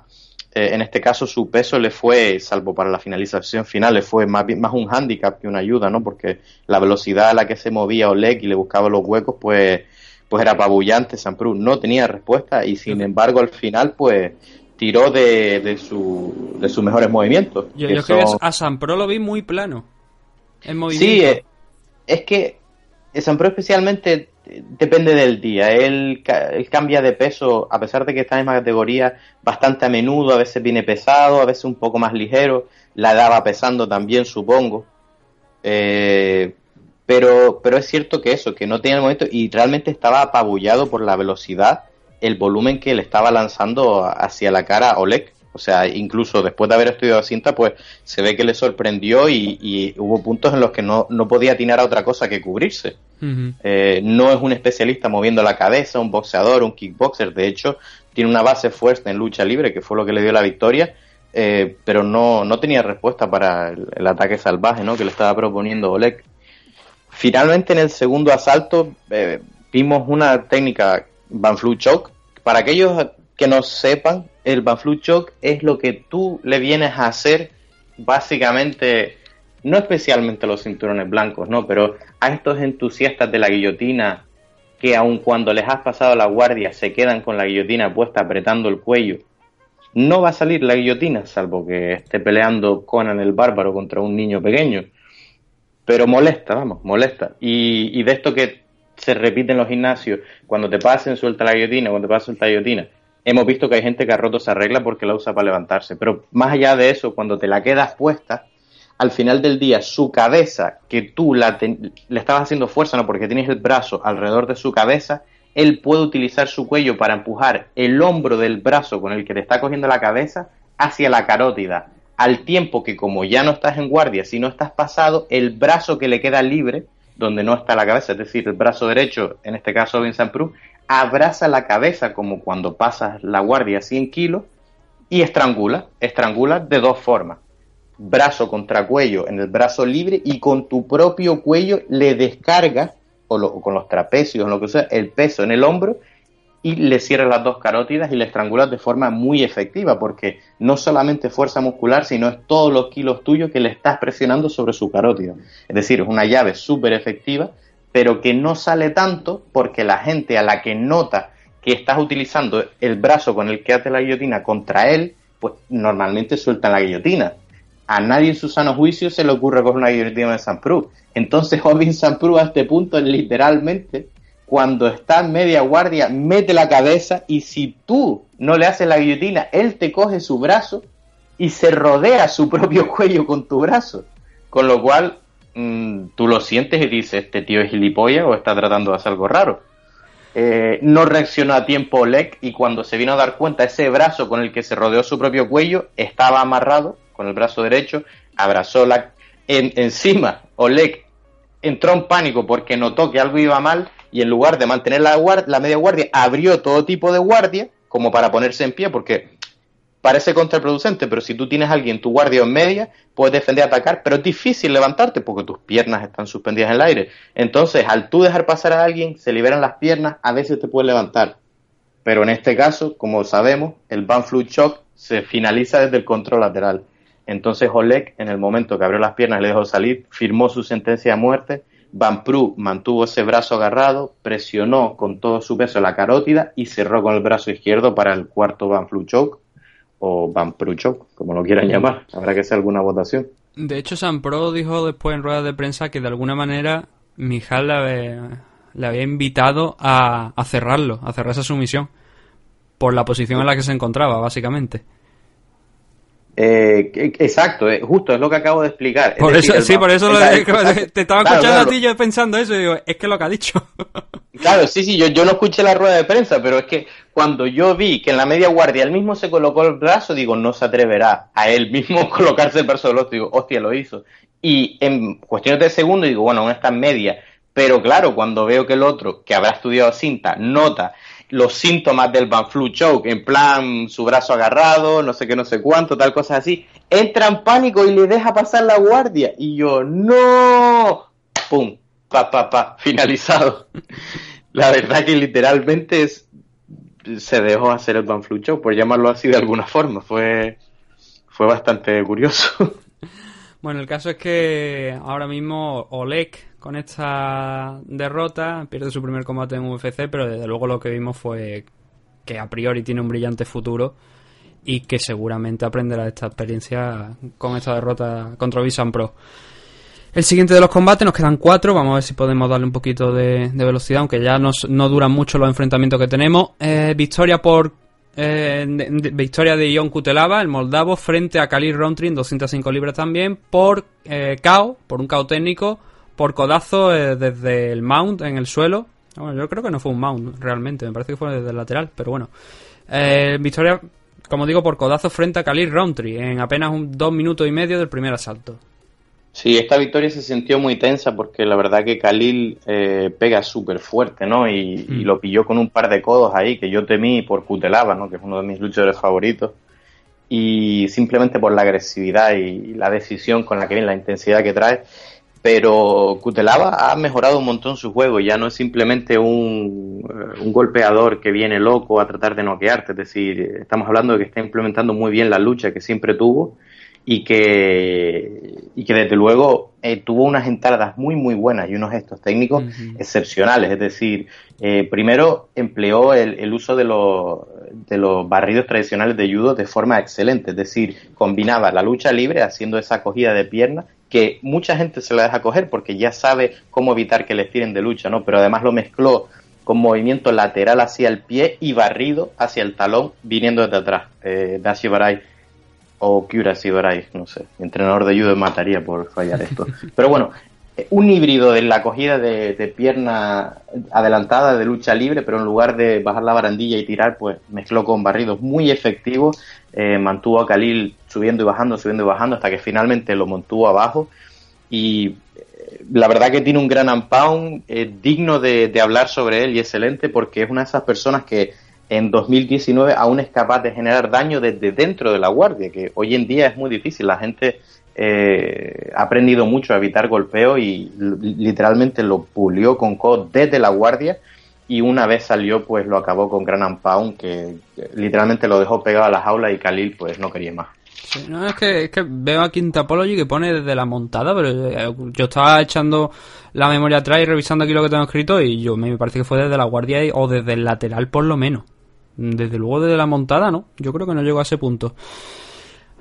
eh, en este caso su peso le fue, salvo para la finalización final, le fue más, más un hándicap que una ayuda, ¿no? Porque la velocidad a la que se movía Oleg y le buscaba los huecos, pues, pues era apabullante. Samprus no tenía respuesta y sin embargo al final, pues tiró de, de, su, de sus mejores movimientos.
Yo,
que
yo creo
son-
que a Sam Pro lo vi muy plano. En movimiento.
Sí, eh, es que San Pro especialmente eh, depende del día. Él, ca- él cambia de peso, a pesar de que está en la misma categoría, bastante a menudo. A veces viene pesado, a veces un poco más ligero. La edad va pesando también, supongo. Eh, pero, pero es cierto que eso, que no tenía el momento y realmente estaba apabullado por la velocidad, el volumen que le estaba lanzando hacia la cara a Oleg. O sea, incluso después de haber estudiado cinta, pues se ve que le sorprendió y, y hubo puntos en los que no, no podía atinar a otra cosa que cubrirse. Eh, no es un especialista moviendo la cabeza, un boxeador, un kickboxer. De hecho, tiene una base fuerte en lucha libre, que fue lo que le dio la victoria. eh, pero no, no tenía respuesta para el, el ataque salvaje ¿no? que le estaba proponiendo Oleg. Finalmente en el segundo asalto eh, vimos una técnica Banflu Choke. Para aquellos que no sepan, el Banflu Choke es lo que tú le vienes a hacer básicamente, no especialmente a los cinturones blancos, no, pero a estos entusiastas de la guillotina que aun cuando les has pasado la guardia se quedan con la guillotina puesta apretando el cuello. No va a salir la guillotina, salvo que esté peleando Conan el bárbaro contra un niño pequeño. Pero molesta, vamos, molesta. Y, y de esto que se repite en los gimnasios, cuando te pasen suelta la guillotina, cuando te pasen suelta la guillotina, hemos visto que hay gente que ha roto esa regla porque la usa para levantarse. Pero más allá de eso, cuando te la quedas puesta, al final del día, su cabeza, que tú la le estabas haciendo fuerza, no porque tienes el brazo alrededor de su cabeza, él puede utilizar su cuello para empujar el hombro del brazo con el que te está cogiendo la cabeza hacia la carótida. Al tiempo que como ya no estás en guardia, si no estás pasado, el brazo que le queda libre, donde no está la cabeza, es decir, el brazo derecho, en este caso Vincent Prue, abraza la cabeza como cuando pasas la guardia a 100 kilos y estrangula, estrangula de dos formas. Brazo contra cuello en el brazo libre y con tu propio cuello le descargas, o, lo- con los trapecios, lo que sea, el peso en el hombro y le cierras las dos carótidas y le estrangulas de forma muy efectiva, porque no solamente fuerza muscular, sino es todos los kilos tuyos que le estás presionando sobre su carótida. Es decir, es una llave súper efectiva, pero que no sale tanto porque la gente a la que nota que estás utilizando el brazo con el que hace la guillotina contra él, pues normalmente sueltan la guillotina. A nadie en su sano juicio se le ocurre coger una guillotina de San Prou. Entonces, Ovin San Prou a este punto, literalmente, cuando está en media guardia, mete la cabeza y si tú no le haces la guillotina, él te coge su brazo y se rodea su propio cuello con tu brazo. Con lo cual, mm, tú lo sientes y dices, este tío es gilipollas o está tratando de hacer algo raro. Eh, no reaccionó a tiempo Oleg y cuando se vino a dar cuenta ese brazo con el que se rodeó su propio cuello estaba amarrado con el brazo derecho, abrazó la en- encima Oleg entró en pánico porque notó que algo iba mal y en lugar de mantener la, guar- la media guardia abrió todo tipo de guardia como para ponerse en pie porque parece contraproducente, pero si tú tienes a alguien tu guardia en media, puedes defender, atacar, pero es difícil levantarte porque tus piernas están suspendidas en el aire. Entonces, al tú dejar pasar a alguien, se liberan las piernas, a veces te puedes levantar. Pero en este caso, como sabemos, el Banflu Shock se finaliza desde el control lateral. Entonces Oleg, en el momento que abrió las piernas y le dejó salir, firmó su sentencia de muerte. Van Prue mantuvo ese brazo agarrado, presionó con todo su peso la carótida y cerró con el brazo izquierdo para el cuarto Van Flu Choke o Van como lo quieran llamar. Habrá que hacer alguna votación.
De hecho, San Pro dijo después en rueda de prensa que de alguna manera Mijal le había, le había invitado a, a cerrarlo, a cerrar esa sumisión, por la posición en la que se encontraba, básicamente.
Eh, que- exacto, eh, justo es lo que acabo de explicar.
Por eso, sí, por eso lo-
Exacto,
te estaba
claro,
escuchando
claro.
a ti yo pensando eso y digo, es que lo que ha dicho.
Claro, sí, sí, yo, yo no escuché la rueda de prensa, pero es que cuando yo vi que en la media guardia él mismo se colocó el brazo, digo, no se atreverá a él mismo colocarse el brazo del otro. Digo, hostia, lo hizo. Y en cuestiones de segundo digo, bueno, aún está en media. Pero claro, cuando veo que el otro, que habrá estudiado cinta, nota los síntomas del Van Flu Choke, en plan su brazo agarrado, no sé qué, no sé cuánto, tal cosa así, entra en pánico y le deja pasar la guardia. Y yo, no, pum, pa, pa, pa, finalizado. La verdad que literalmente es, se dejó hacer el Van Flu Choke, por llamarlo así de alguna forma. Fue, fue bastante curioso.
Bueno, el caso es que ahora mismo Oleg con esta derrota pierde su primer combate en UFC, pero desde luego lo que vimos fue que a priori tiene un brillante futuro y que seguramente aprenderá de esta experiencia con esta derrota contra Visan Pro. El siguiente de los combates, nos quedan cuatro, vamos a ver si podemos darle un poquito de, velocidad, aunque ya nos- no duran mucho los enfrentamientos que tenemos. Eh, victoria por eh, de- victoria de Ion Kutelava, el moldavo, frente a Khalil Rountree en 205 libras también, por eh, KO, por un KO técnico, por codazo eh, desde el mount en el suelo. Bueno, yo creo que no fue un mount realmente, me parece que fue desde el lateral, pero bueno. Eh, victoria, como digo, por codazo frente a Khalil Rountree en apenas un, dos minutos y medio del primer asalto.
Sí, esta victoria se sintió muy tensa porque la verdad que Khalil eh, pega súper fuerte, ¿no? Y, y lo pilló con un par de codos ahí que yo temí por Cutelaba, ¿no? Que es uno de mis luchadores favoritos. y simplemente por la agresividad y la decisión con la que viene, la intensidad que trae. Pero Kutelava ha mejorado un montón su juego, ya no es simplemente un, un golpeador que viene loco a tratar de noquearte, es decir, estamos hablando de que está implementando muy bien la lucha que siempre tuvo y que, y que desde luego eh, tuvo unas entradas muy muy buenas y unos gestos técnicos excepcionales. Es decir, eh, primero empleó el, el uso de los, de los barridos tradicionales de judo de forma excelente. Es decir, combinaba la lucha libre haciendo esa acogida de pierna que mucha gente se la deja coger porque ya sabe cómo evitar que les tiren de lucha, ¿no? Pero además lo mezcló con movimiento lateral hacia el pie y barrido hacia el talón viniendo desde atrás. Eh, Dashi Barai o Kyura Sibarai, no sé. Mi entrenador de judo me mataría por fallar esto. Pero bueno, un híbrido de la acogida de, pierna adelantada de lucha libre, pero en lugar de bajar la barandilla y tirar, pues mezcló con barridos muy efectivos, eh, mantuvo a Khalil subiendo y bajando, subiendo y bajando, hasta que finalmente lo mantuvo abajo. Y eh, la verdad que tiene un gran unpound, eh, digno de hablar sobre él y excelente, porque es una de esas personas que en 2019 aún es capaz de generar daño desde dentro de la guardia, que hoy en día es muy difícil. La gente eh, ha aprendido mucho a evitar golpeo y literalmente lo pulió con COD desde la guardia y una vez salió pues lo acabó con Gran Pound que literalmente lo dejó pegado a la jaula y Khalil pues no quería más.
No, es que, es que veo aquí en Tapology que pone desde la montada, pero eh, yo estaba echando la memoria atrás y revisando aquí lo que tengo escrito y yo me parece que fue desde la guardia o desde el lateral por lo menos. Desde luego desde la montada, ¿no? Yo creo que no llegó a ese punto.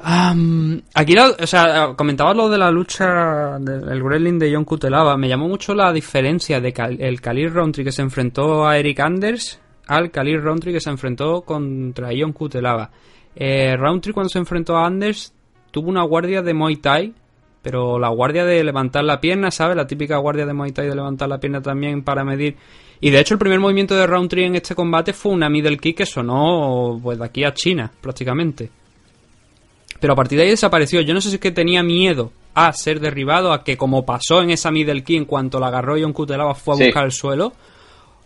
Aquí, lo, o sea, comentabas lo de la lucha del Gremlin de John Kutelava. Me llamó mucho la diferencia de Cal, el Khalil Rountree que se enfrentó a Eric Anders al Khalil Rountree que se enfrentó contra John Kutelava. Eh, Rountree cuando se enfrentó a Anders tuvo una guardia de Muay Thai, pero la guardia de levantar la pierna, ¿sabes? La típica guardia de Muay Thai de levantar la pierna también para medir y de hecho el primer movimiento de Roundtree en este combate fue una middle kick que sonó pues de aquí a China, prácticamente. Pero a partir de ahí desapareció. Yo no sé si es que tenía miedo a ser derribado, a que como pasó en esa middle kick en cuanto la agarró John Kutelava fue a
Sí.
buscar el suelo.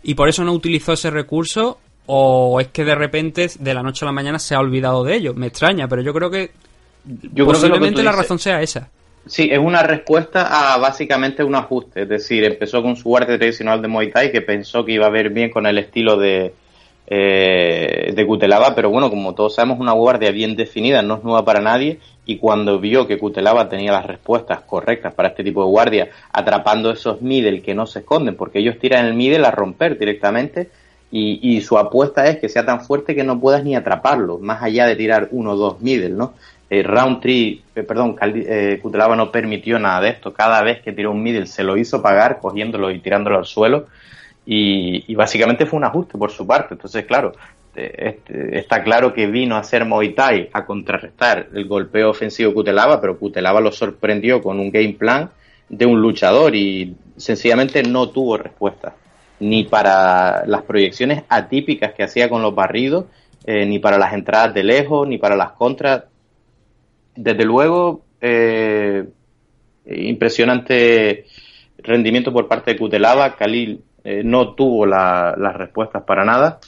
Y por eso no utilizó ese recurso. O es que de repente, de la noche a la mañana, se ha olvidado de ello. Me extraña, pero yo creo que
Yo creo que
posiblemente la
dices-
razón sea esa.
Sí, es una respuesta a básicamente un ajuste. Es decir, empezó con su guardia tradicional de Muay Thai que pensó que iba a ver bien con el estilo de, eh, de Kutelava, pero bueno, como todos sabemos, una guardia bien definida no es nueva para nadie. Y cuando vio que Kutelava tenía las respuestas correctas para este tipo de guardia, atrapando esos middle que no se esconden, porque ellos tiran el middle a romper directamente. Y, su apuesta es que sea tan fuerte que no puedas ni atraparlo, más allá de tirar uno o dos middle, ¿no? Eh, Roundtree, eh, perdón, eh, Kutelava no permitió nada de esto. Cada vez que tiró un middle se lo hizo pagar, cogiéndolo y tirándolo al suelo. Y, y básicamente fue un ajuste por su parte. Entonces, claro, eh, este, está claro que vino a hacer Muay Thai a contrarrestar el golpeo ofensivo de Kutelava, pero Kutelava lo sorprendió con un game plan de un luchador y sencillamente no tuvo respuesta. Ni para las proyecciones atípicas que hacía con los barridos, eh, ni para las entradas de lejos, ni para las contras. Desde luego, eh, impresionante rendimiento por parte de Kutelava. Khalil eh, no tuvo la- las respuestas para nada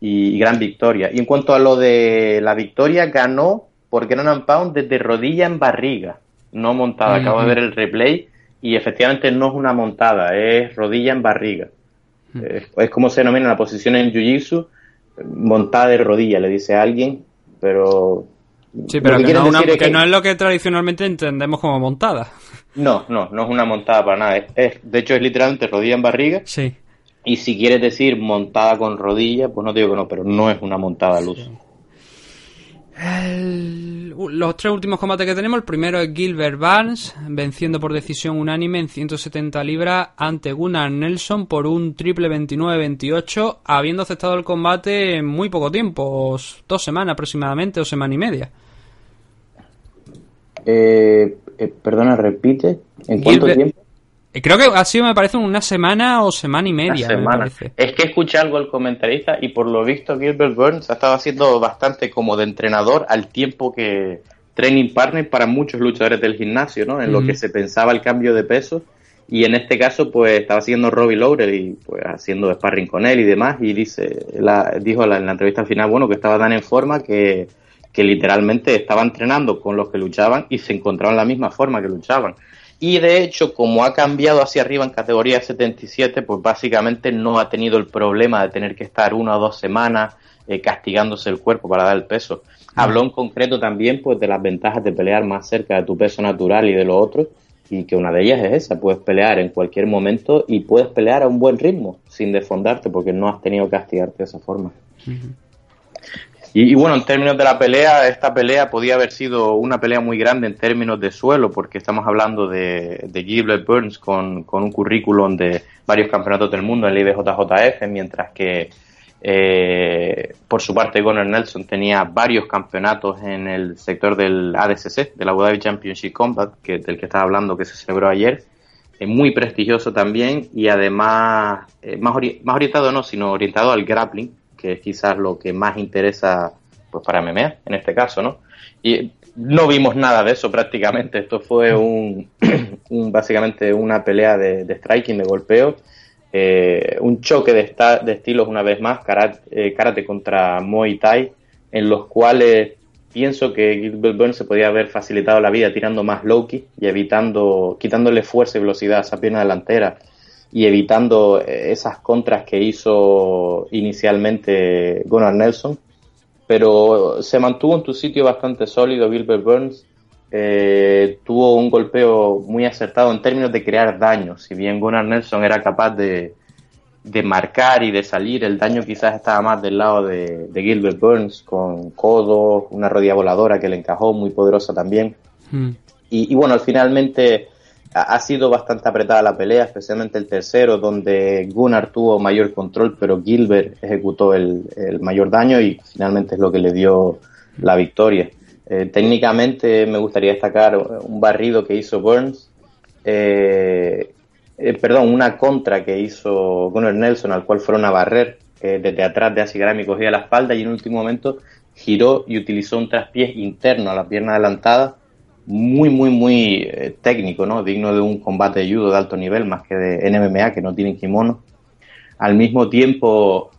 y, y gran victoria. Y en cuanto a lo de la victoria, ganó por Gran and Pound desde rodilla en barriga, no montada. Acabo de
Ujú.
ver el replay y efectivamente no es una montada, es rodilla en barriga. Es, es como se denomina la posición en Jiu-Jitsu, montada de rodilla, le dice a alguien, pero...
Sí, pero que,
quieren
no, una- que no es lo que tradicionalmente entendemos como montada.
No, no, no es una montada para nada. Es, es- de hecho, es literalmente rodilla en barriga.
Sí.
Y si quieres decir montada con rodilla, pues no te digo que no, pero no es una montada al uso.
El- los tres últimos combates que tenemos, el primero es Gilbert Barnes, venciendo por decisión unánime en 170 libras ante Gunnar Nelson por un triple 29-28, habiendo aceptado el combate en muy poco tiempo, os- dos semanas aproximadamente, o semana y media.
Eh, eh, perdona, repite. ¿En cuánto tiempo?
Eh, Creo que ha sido, me parece, una semana o semana y media, me
semana. Es que escuché algo del comentarista y por lo visto Gilbert Burns ha estado haciendo bastante como de entrenador al tiempo que training partner para muchos luchadores del gimnasio, ¿no? En lo que se pensaba el cambio de peso. Y en este caso, pues estaba haciendo Robbie Lawler y pues haciendo sparring con él y demás. Y dice, la, dijo la- en la entrevista al final, bueno, que estaba tan en forma que, que literalmente estaba entrenando con los que luchaban y se encontraban la misma forma que luchaban. Y de hecho, como ha cambiado hacia arriba en categoría 77, pues básicamente no ha tenido el problema de tener que estar una o dos semanas eh, castigándose el cuerpo para dar el peso. Habló en concreto también pues de las ventajas de pelear más cerca de tu peso natural y de los otros y que una de ellas es esa, puedes pelear en cualquier momento y puedes pelear a un buen ritmo sin desfondarte porque no has tenido que castigarte de esa forma. Y, bueno, en términos de la pelea, esta pelea podía haber sido una pelea muy grande en términos de suelo porque estamos hablando de, de Gilbert Burns con, con un currículum de varios campeonatos del mundo en el IBJJF, mientras que eh, por su parte, Gunnar Nelson tenía varios campeonatos en el sector del ADCC, del Abu Dhabi Championship Combat, que, del que estaba hablando, que se celebró ayer. Eh, muy prestigioso también y además eh, más, más orientado no, sino orientado al grappling, que es quizás lo que más interesa pues para MMA en este caso, ¿no? Y no vimos nada de eso prácticamente. Esto fue un, básicamente una pelea de, striking, de golpeo eh, un choque de, estilos una vez más, eh, karate, contra Muay Thai, en los cuales pienso que Gilbert Burns se podía haber facilitado la vida tirando más low y evitando, quitándole fuerza y velocidad a esa pierna delantera y evitando eh, esas contras que hizo inicialmente Gunnar Nelson. Pero se mantuvo en tu sitio bastante sólido Gilbert Burns eh, tuvo un golpeo muy acertado en términos de crear daño. Si bien Gunnar Nelson era capaz de, de marcar y de salir, el daño quizás estaba más del lado de, Gilbert Burns, con codo, una rodilla voladora que le encajó, muy poderosa también. Hmm. Y, bueno, finalmente ha, sido bastante apretada la pelea, especialmente el tercero, donde Gunnar tuvo mayor control, pero Gilbert ejecutó el, mayor daño y finalmente es lo que le dio la victoria. Eh, técnicamente me gustaría destacar un barrido que hizo Burns, eh, eh, perdón, una contra que hizo Gunnar Nelson, al cual fueron a barrer desde atrás de Asigrami, cogía la espalda y en último momento giró y utilizó un traspiés interno a la pierna adelantada, muy, muy, muy técnico, ¿no? Digno de un combate de judo de alto nivel, más que de NMA, que no tienen kimono. Al mismo tiempo,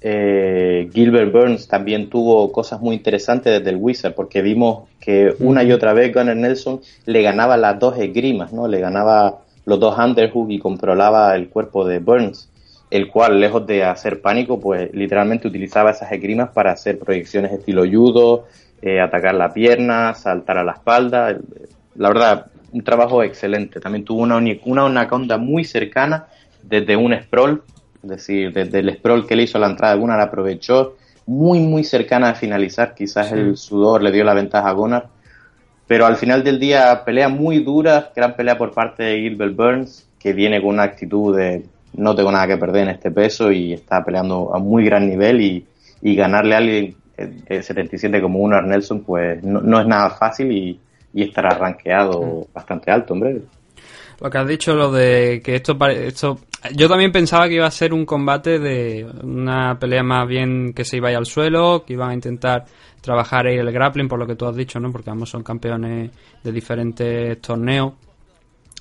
eh, Gilbert Burns también tuvo cosas muy interesantes desde el Wizard, porque vimos que una y otra vez Gunnar Nelson le ganaba las dos esgrimas, ¿no? Le ganaba los dos underhook y controlaba el cuerpo de Burns, el cual, lejos de hacer pánico, pues literalmente utilizaba esas esgrimas para hacer proyecciones estilo judo, eh, atacar la pierna, saltar a la espalda. La verdad, un trabajo excelente. También tuvo una, una anaconda muy cercana desde un sprawl es decir, desde el sprawl que le hizo a la entrada, Gunnar aprovechó muy, muy cercana a finalizar. Quizás el sudor le dio la ventaja a Gunnar. Pero al final del día, pelea muy dura, gran pelea por parte de Gilbert Burns, que viene con una actitud de no tengo nada que perder en este peso y está peleando a muy gran nivel y, ganarle a alguien de 77 como Gunnar Nelson, pues no, es nada fácil y, estará rankeado mm. bastante alto, hombre.
Lo que has dicho, lo de que esto, esto yo también pensaba que iba a ser un combate de una pelea más bien que se iba a ir al suelo, que iban a intentar trabajar el grappling, por lo que tú has dicho, ¿no? Porque ambos son campeones de diferentes torneos.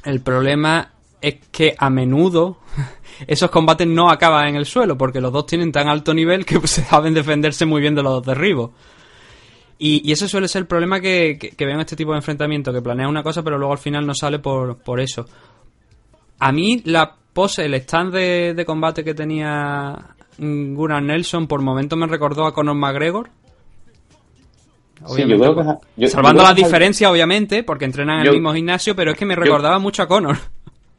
El problema es que a menudo esos combates no acaban en el suelo, porque los dos tienen tan alto nivel que se saben defenderse muy bien de los derribos. Y, y ese suele ser el problema que, que, que este tipo de enfrentamiento, que planea una cosa pero luego al final no sale por, por eso. A mí la pose, el stand de, combate que tenía Gunnar Nelson, por momentos me recordó a Conor McGregor. salvando las diferencias, obviamente, porque entrenan en el mismo gimnasio, pero es que me recordaba mucho a Conor.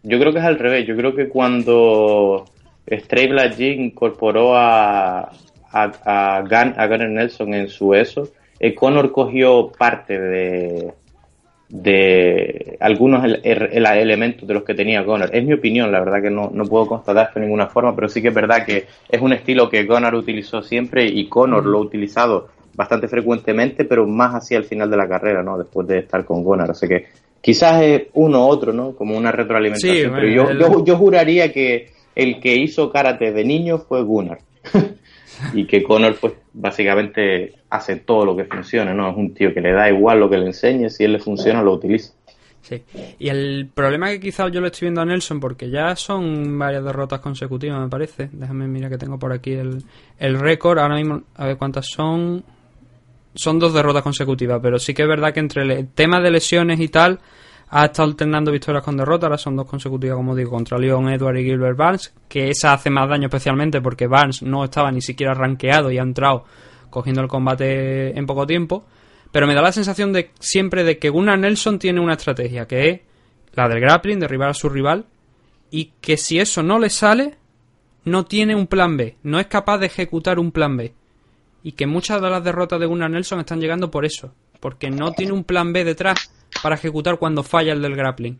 Yo creo que es al revés. Yo creo que cuando Stray Black incorporó a, a, a, Gunnar Nelson en su eso, eh, Conor cogió parte de, de algunos elementos de los que tenía Gunnar. Es mi opinión, la verdad que no, no puedo constatar de ninguna forma, pero sí que es verdad que es un estilo que Gunnar utilizó siempre y Conor lo ha utilizado bastante frecuentemente, pero más hacia el final de la carrera, ¿no? Después de estar con Gunnar. Así que quizás es uno u otro, ¿no? Como una retroalimentación. pero yo, yo, yo juraría que el que hizo karate de niño fue Gunnar. y que Connor pues básicamente hace todo lo que funciona, ¿no? Es un tío que le da igual lo que le enseñe, si él le funciona lo utiliza.
Sí, y el problema que quizás yo lo estoy viendo a Nelson, porque ya son varias derrotas consecutivas, me parece. Déjame mirar que tengo por aquí el, el récord. Ahora mismo, a ver cuántas son. Son dos derrotas consecutivas, pero sí que es verdad que entre el tema de lesiones y tal, ha estado alternando victorias con derrotas, ahora son dos consecutivas, como digo, contra Leon Edward y Gilbert Barnes, que esa hace más daño especialmente porque Barnes no estaba ni siquiera rankeado y ha entrado cogiendo el combate en poco tiempo, pero me da la sensación de siempre de que Gunnar Nelson tiene una estrategia, que es la del grappling, derribar a su rival, y que si eso no le sale, no tiene un plan B, no es capaz de ejecutar un plan B. Y que muchas de las derrotas de Gunnar Nelson están llegando por eso, porque no tiene un plan B detrás para ejecutar cuando falla el del grappling.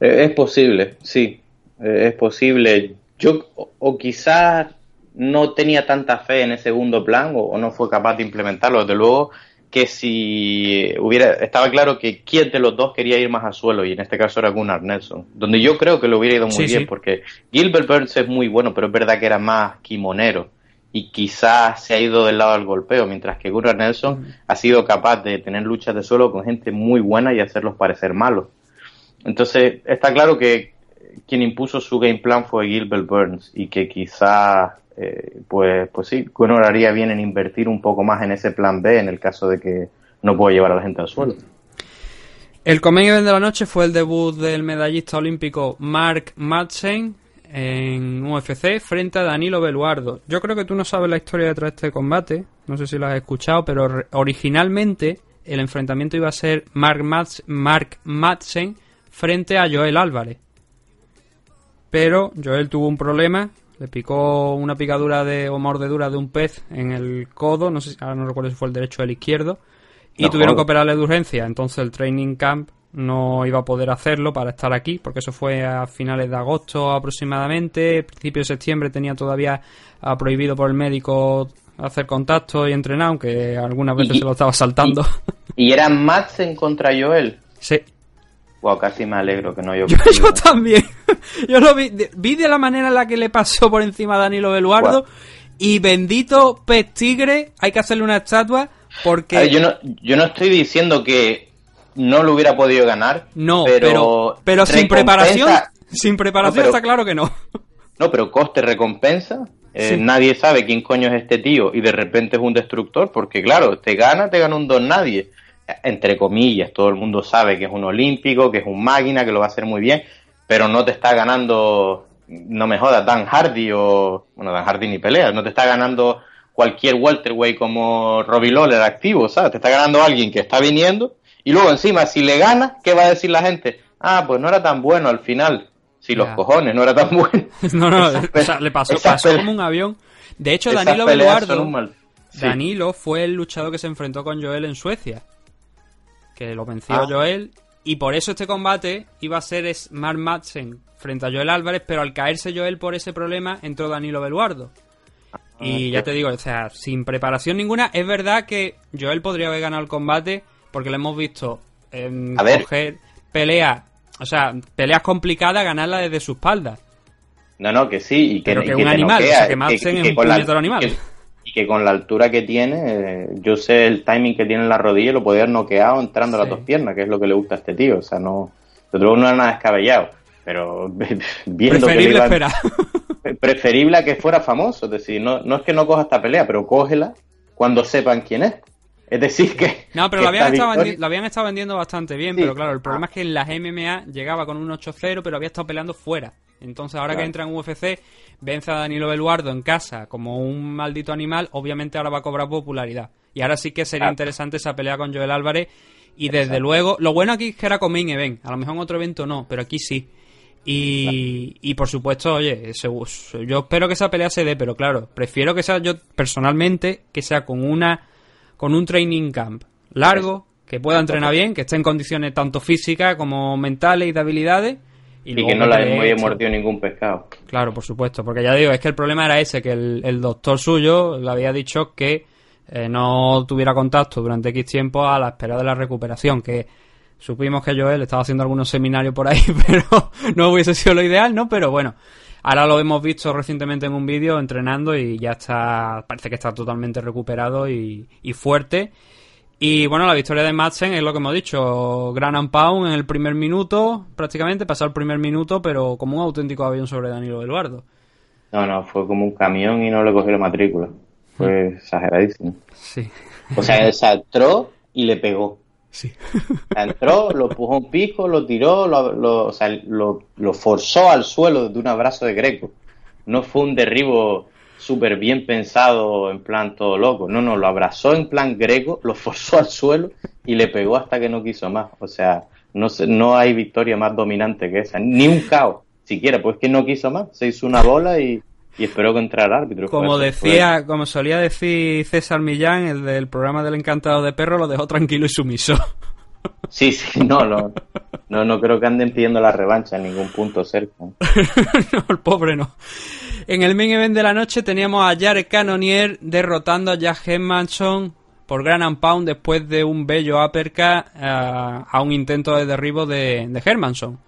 Eh, Es posible, sí, Eh, es posible. Yo, o, quizás no tenía tanta fe en ese segundo plan o, o no fue capaz de implementarlo, desde luego que si hubiera, estaba claro que quién de los dos quería ir más al suelo y en este caso era Gunnar Nelson, donde yo creo que lo hubiera ido muy
Sí,
bien
sí.
porque Gilbert Burns es muy bueno, pero es verdad que era más kimonero y quizás se ha ido del lado del golpeo, mientras que Gunnar Nelson ha sido capaz de tener luchas de suelo con gente muy buena y hacerlos parecer malos. Entonces, está claro que quien impuso su game plan fue Gilbert Burns y que quizás, eh, pues, pues sí, Conor haría bien en invertir un poco más en ese plan B en el caso de que no pueda llevar a la gente al suelo.
El coming event de la noche fue el debut del medallista olímpico Mark Madsen en UFC frente a Danilo Beluardo. Yo creo que tú no sabes la historia detrás de este combate, no sé si lo has escuchado, pero originalmente el enfrentamiento iba a ser Mark, Mark Madsen frente a Joel Álvarez. Pero Joel tuvo un problema, le picó una picadura de, o mordedura de un pez en el codo, no sé ahora no recuerdo si fue el derecho o el izquierdo, y
No
tuvieron que operarle de urgencia. Entonces el training camp no iba a poder hacerlo para estar aquí, porque eso fue a finales de agosto aproximadamente. Principio de septiembre tenía todavía ah, prohibido por el médico hacer contacto y entrenar, aunque algunas veces
Y-
se lo estaba saltando.
Y era Madsen contra Joel.
sí.
Wow, casi me alegro que no yo.
Yo, yo también. Yo lo vi de, vi de la manera en la que le pasó por encima a Danilo Beluardo. Y bendito pez tigre, hay que hacerle una estatua porque...
Ver, yo, no, yo no estoy diciendo que no lo hubiera podido ganar.
No,
pero,
pero, pero, sin
recompensa-
preparación, sin preparación
No, pero-
está claro que no.
No, pero coste-recompensa. eh,
Sí.
Nadie sabe quién coño es este tío y de repente es un destructor, porque claro, te gana, te gana un don nadie. Entre comillas, todo el mundo sabe que es un olímpico, que es un máquina, que lo va a hacer muy bien, pero no te está ganando, no me jodas, Dan Hardy o, bueno, Dan Hardy ni pelea, no te está ganando cualquier welterweight como Robbie Lawler activo, ¿sabes? Te está ganando alguien que está viniendo y luego encima, si le gana, ¿qué va a decir la gente? Ah, pues no era tan bueno al final. Si los
Ya.
cojones, no era tan bueno.
No, no, o sea, le pasó, pasó como un avión. De hecho,
esas
Danilo Beluardo,
Sí.
Danilo fue el luchador que se enfrentó con Joel en Suecia. Que lo venció
Ah.
Joel. Y por eso este combate iba a ser es Mark Madsen frente a Joel Álvarez, pero al caerse Joel por ese problema, entró Danilo Beluardo. Y
Ah,
ya
ok.
te digo, o sea, sin preparación ninguna, es verdad que Joel podría haber ganado el combate porque lo hemos visto en coger peleas, o sea, peleas complicadas, ganarla desde su espalda.
No, no, que sí, y que,
Pero
y
que un animal,
noquea,
o sea, que Madsen es un puñetero animal.
que- y que con la altura que tiene, eh, yo sé el timing que tiene en la rodilla, lo podía haber noqueado entrando a las dos piernas, que es lo que le gusta a este tío. O sea, no, de otro no era nada descabellado. Pero viendo que le
Preferible
iban-
esperar.
preferible a que fuera famoso. Es decir, no, no es que no coja esta pelea, pero cógela cuando sepan quién es. Es decir, que.
No, pero
que
lo habían,
esta
estado
victoria-
lo habían estado vendiendo bastante bien,
Sí.
pero claro, el problema es que en las MMA llegaba con un 8-0, pero había estado peleando fuera. Entonces, ahora que entra en UFC, vence a Danilo Beluardo en casa como un maldito animal, obviamente ahora va a cobrar popularidad. Y ahora sí que sería interesante esa pelea con Joel Álvarez. Y desde luego, lo bueno aquí es que era con main event. A lo mejor en otro evento no, pero aquí sí. Y, y por supuesto, oye, yo espero que esa pelea se dé, pero claro, prefiero que sea yo personalmente, que sea con una con un training camp largo, que pueda entrenar bien, que esté en condiciones tanto físicas como mentales y de habilidades. Y,
Y
luego
que no la
pelee
haya mordido ningún pescado.
Claro, por supuesto, porque ya digo, es que el problema era ese, que el, el doctor suyo le había dicho que eh, no tuviera contacto durante X tiempo a la espera de la recuperación, que supimos que Joel estaba haciendo algunos seminarios por ahí, pero no hubiese sido lo ideal, ¿no? Pero bueno, ahora lo hemos visto recientemente en un vídeo entrenando y ya está, parece que está totalmente recuperado y, y fuerte. Y bueno, la victoria de Madsen es lo que hemos dicho, gran and pound en el primer minuto, prácticamente, pasó el primer minuto, pero como un auténtico avión sobre Danilo Eduardo.
No, no, fue como un camión y no le cogió la matrícula. Fue exageradísimo.
Sí.
O sea, entró y le pegó. Entró, lo empujó un pico, lo tiró, lo, o sea, lo, forzó al suelo de un abrazo de Greco. No fue un derribo súper bien pensado, en plan todo loco. No, no, lo abrazó en plan Greco, lo forzó al suelo y le pegó hasta que no quiso más. O sea, no, no hay victoria más dominante que esa. Ni un caos, siquiera, pues que no quiso más. Se hizo una bola y, y esperó que entrara el árbitro.
Como
fue-
decía, como solía decir César Millán, el del programa del encantado de perro, lo dejó tranquilo y sumiso.
Sí, sí, no, no, no, no creo que anden pidiendo la revancha en ningún punto cerca.
no, el pobre no. En el main event de la noche teníamos a Jared Cannonier derrotando a Jack Hermanson por Gran and Pound después de un bello uppercut a, a un intento de derribo de, de Hermanson.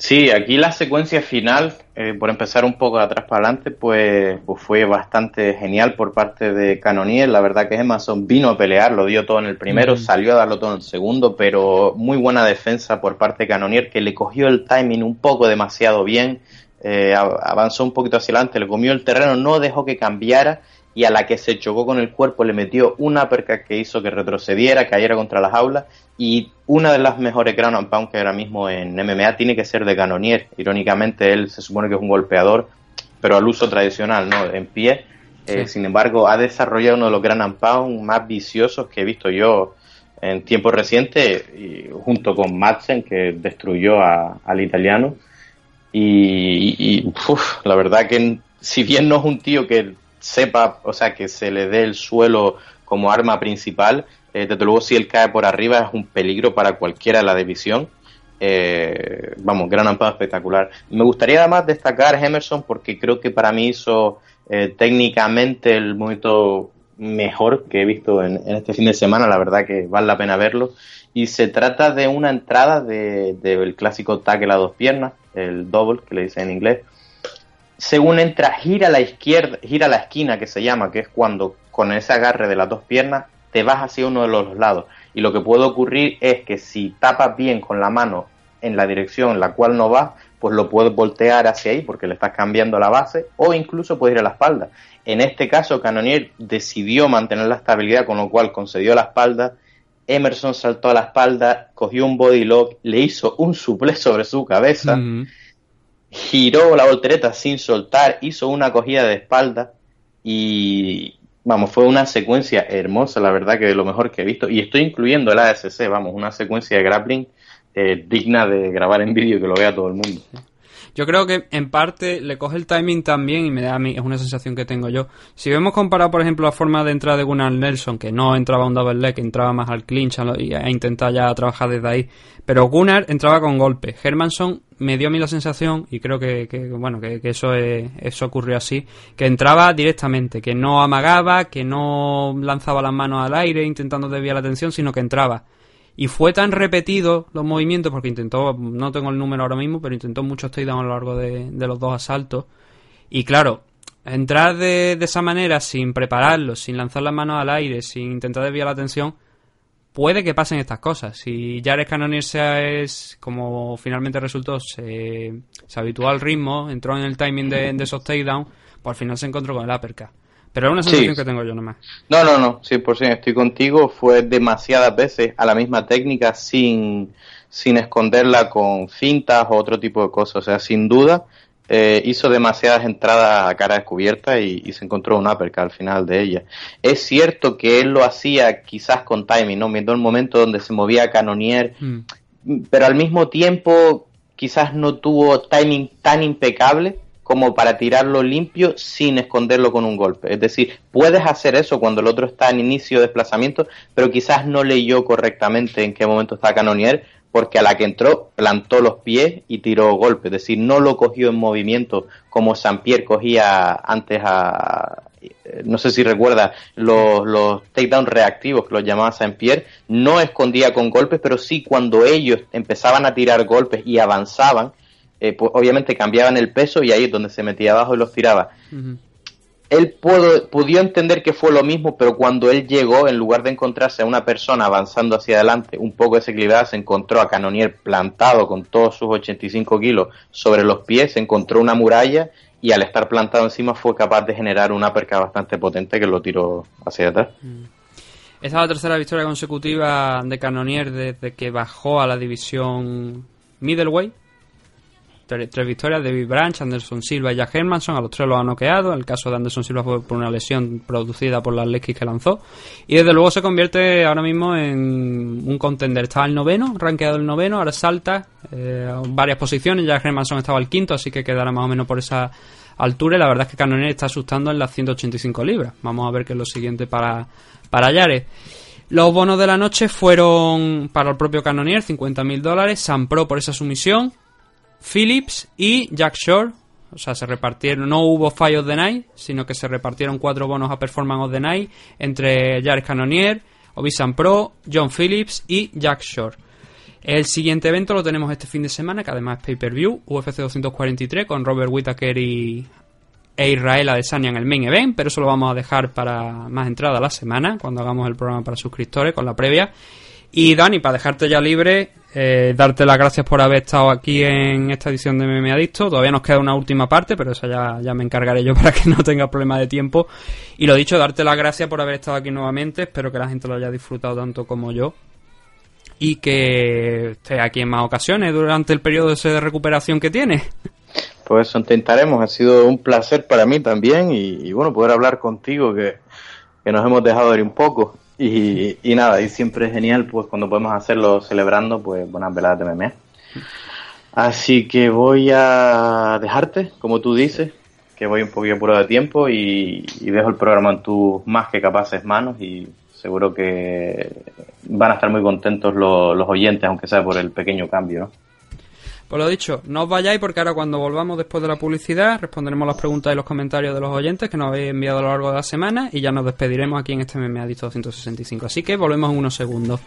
Sí, aquí la secuencia final, eh, por empezar un poco de atrás para adelante, pues, pues fue bastante genial por parte de Canonier. La verdad que Emerson vino a pelear, lo dio todo en el primero, salió a darlo todo en el segundo, pero muy buena defensa por parte de Canonier, que le cogió el timing un poco demasiado bien, eh, av- avanzó un poquito hacia adelante, le comió el terreno, no dejó que cambiara y a la que se chocó con el cuerpo le metió una uppercut que hizo que retrocediera, cayera contra las aulas y una de las mejores ground and pound que ahora mismo en MMA tiene que ser de Canonier. Irónicamente él se supone que es un golpeador, pero al uso tradicional, ¿no? En pie. Eh,
Sí.
Sin embargo, ha desarrollado uno de los ground and pound más viciosos que he visto yo en tiempos recientes, y junto con Madsen, que destruyó a- al italiano. Y, y, uf, la verdad que si bien no es un tío que sepa, o sea, que se le dé el suelo como arma principal, eh, desde luego si él cae por arriba es un peligro para cualquiera de la división. Eh, vamos, gran amparo espectacular. Me gustaría además destacar Emerson porque creo que para mí hizo eh, técnicamente el momento mejor que he visto en, este fin de semana, la verdad que vale la pena verlo. Y se trata de una entrada del de, del clásico tackle a dos piernas, el double, que le dicen en inglés. Según entra, gira a la izquierda, gira a la esquina, que se llama, que es cuando con ese agarre de las dos piernas te vas hacia uno de los lados. Y lo que puede ocurrir es que si tapas bien con la mano en la dirección en la cual no vas, pues lo puedes voltear hacia ahí porque le estás cambiando la base o incluso puedes ir a la espalda. En este caso, Canonier decidió mantener la estabilidad, con lo cual concedió la espalda. Emerson saltó a la espalda, cogió un body lock, le hizo un suplex sobre su cabeza. Giró la voltereta sin soltar, hizo una cogida de espalda y vamos, fue una secuencia hermosa, la verdad que lo mejor que he visto. Y estoy incluyendo el ASC, vamos, una secuencia de grappling eh, digna de grabar en vídeo que lo vea todo el mundo.
Yo creo que en parte le coge el timing también y me da a mí, es una sensación que tengo yo. Si vemos comparado, por ejemplo, la forma de entrada de Gunnar Nelson, que no entraba a un double leg, entraba más al clinch y a intentar ya trabajar desde ahí. Pero Gunnar entraba con golpe. Hermanson me dio a mí la sensación, y creo que, que, bueno, que, que eso, es- eso ocurrió así, que entraba directamente, que no amagaba, que no lanzaba las manos al aire intentando desviar la atención, sino que entraba. Y fue tan repetido los movimientos, porque intentó, no tengo el número ahora mismo, pero intentó muchos takedowns a lo largo de, de los dos asaltos. Y claro, entrar de, de esa manera, sin prepararlo, sin lanzar las manos al aire, sin intentar desviar la atención, puede que pasen estas cosas. Si Jared Cannonier sea es, como finalmente resultó, se, se habituó al ritmo, entró en el timing de, de esos takedowns, pues al final se encontró con el uppercut. Pero es una
Sí.
sensación que tengo yo nomás.
No, no, no, 100% estoy contigo. Fue demasiadas veces a la misma técnica sin, sin esconderla con fintas o otro tipo de cosas. O sea, sin duda, eh, hizo demasiadas entradas a cara descubierta y, y se encontró un uppercut al final de ella. Es cierto que él lo hacía quizás con timing, ¿no? Viendo el momento donde se movía Canonier,
Mm.
pero al mismo tiempo quizás no tuvo timing tan impecable como para tirarlo limpio sin esconderlo con un golpe. Es decir, puedes hacer eso cuando el otro está en inicio de desplazamiento, pero quizás no leyó correctamente en qué momento está Canonier, porque a la que entró plantó los pies y tiró golpe. Es decir, no lo cogió en movimiento como Pierre cogía antes a... eh, No sé si recuerda los, los takedown reactivos que los llamaba Pierre, no escondía con golpes, pero sí cuando ellos empezaban a tirar golpes y avanzaban, eh, pues obviamente cambiaban el peso y ahí es donde se metía abajo y los tiraba. Él pudo, pudo entender que fue lo mismo, pero cuando él llegó, en lugar de encontrarse a una persona avanzando hacia adelante, un poco desequilibrada, se encontró a Canonier plantado con todos sus 85 kilos sobre los pies, se encontró una muralla y al estar plantado encima fue capaz de generar una perca bastante potente que lo tiró hacia atrás.
Esta es la tercera victoria consecutiva de Cannonier desde que bajó a la división middleweight. Tres, victorias, David Branch, Anderson Silva y Jack Hermanson, a los tres los ha noqueado. El caso de Anderson Silva fue por una lesión producida por las Lekis que lanzó. Y desde luego se convierte ahora mismo en un contender. Estaba el noveno, rankeado el noveno, ahora salta eh, varias posiciones. Jack Hermanson estaba el quinto, así que quedará más o menos por esa altura. Y la verdad es que Cannonier está asustando en las 185 libras. Vamos a ver qué es lo siguiente para, para Yares. Los bonos de la noche fueron para el propio Cannonier, 50.000 dólares. Sam Pro por esa sumisión. Phillips y Jack Shore. O sea, se repartieron, no hubo Fight of the Night, sino que se repartieron cuatro bonos a Performance of the Night entre Jared Cannonier, Obisan Pro, John Phillips y Jack Shore. El siguiente evento lo tenemos este fin de semana, que además es pay-per-view, UFC 243, con Robert Whittaker y e Israel Adesanya en el main event, pero eso lo vamos a dejar para más entrada a la semana, cuando hagamos el programa para suscriptores, con la previa. Y Dani, para dejarte ya libre, eh, darte las gracias por haber estado aquí en esta edición de MMA Adicto. Todavía nos queda una última parte, pero esa ya, ya me encargaré yo para que no tenga problema de tiempo. Y lo dicho, darte las gracias por haber estado aquí nuevamente. Espero que la gente lo haya disfrutado tanto como yo. Y que esté aquí en más ocasiones durante el periodo ese de recuperación que tiene.
Pues eso intentaremos. Ha sido un placer para mí también y, y bueno, poder hablar contigo que, que nos hemos dejado ir un poco. Y, y nada, y siempre es genial pues cuando podemos hacerlo celebrando pues buenas veladas de MMA. Así que voy a dejarte, como tú dices, que voy un poquito apurado de tiempo y, y dejo el programa en tus más que capaces manos y seguro que van a estar muy contentos los, los oyentes, aunque sea por el pequeño cambio, ¿no?
Pues lo dicho, no os vayáis porque ahora cuando volvamos después de la publicidad responderemos las preguntas y los comentarios de los oyentes que nos habéis enviado a lo largo de la semana y ya nos despediremos aquí en este MMA Adicto 265. Así que volvemos en unos segundos.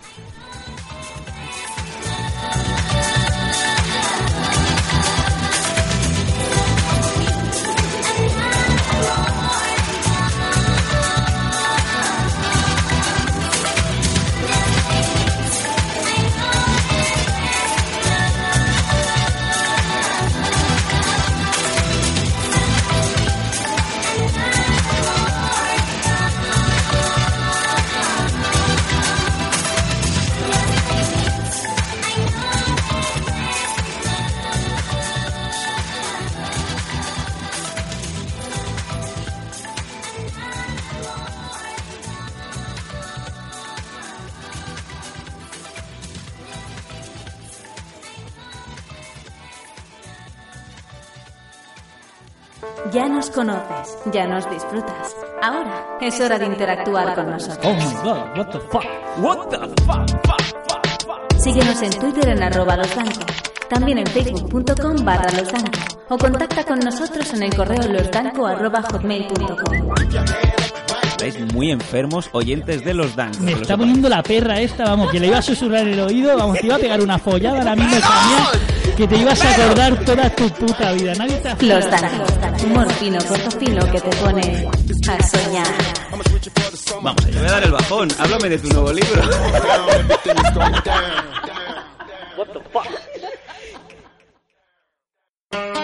Ya nos disfrutas. Ahora es hora de interactuar con nosotros.
Oh my god, what the fuck? What the fuck?
Síguenos en Twitter en arroba losdanco, también en facebook.com barra losdanco o contacta con nosotros en el correo losdanco arroba hotmail.com.
Estáis muy enfermos, oyentes de los Dan.
Me está poniendo la perra esta, vamos, que le iba a susurrar en el oído, vamos, te iba a pegar una follada ahora mismo también, que te ibas a acordar toda tu puta vida. Nadie te ha
Los Danco, humor fino, corto fino que te pone a soñar.
Vamos, te voy a dar el bajón. Háblame de tu nuevo libro.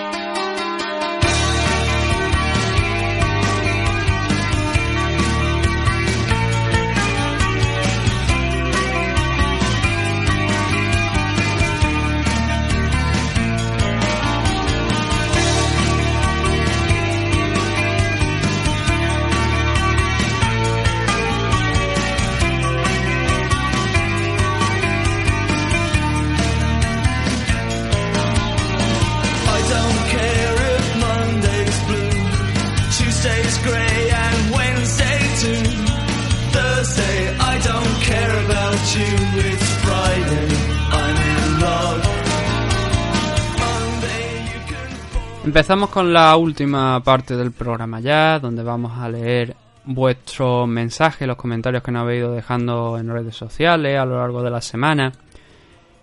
Empezamos con la última parte del programa ya, donde vamos a leer vuestros mensajes, los comentarios que nos habéis ido dejando en redes sociales a lo largo de la semana.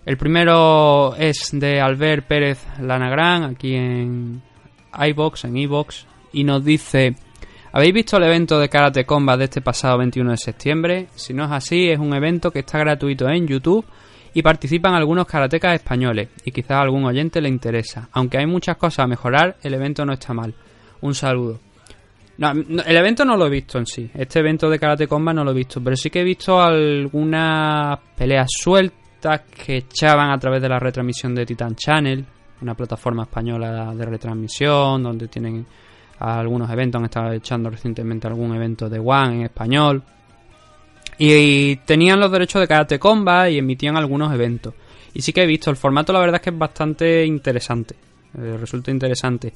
El primero es de Albert Pérez Lanagrán, aquí en iBox, en iBox, y nos dice: ¿Habéis visto el evento de Karate Combat de este pasado 21 de septiembre? Si no es así, es un evento que está gratuito en YouTube y participan algunos karatecas españoles, y quizás a algún oyente le interesa. Aunque hay muchas cosas a mejorar, el evento no está mal. un saludo. El evento no lo he visto en sí. Este evento de Karate Combat no lo he visto. Pero sí que he visto algunas peleas sueltas que echaban a través de la retransmisión de Titan Channel, una plataforma española de retransmisión donde tienen algunos eventos. Han estado echando recientemente algún evento de One en español. Y, tenían los derechos de Karate Combat y emitían algunos eventos. Y sí que he visto, el formato la verdad es que es bastante interesante. eh, resulta interesante.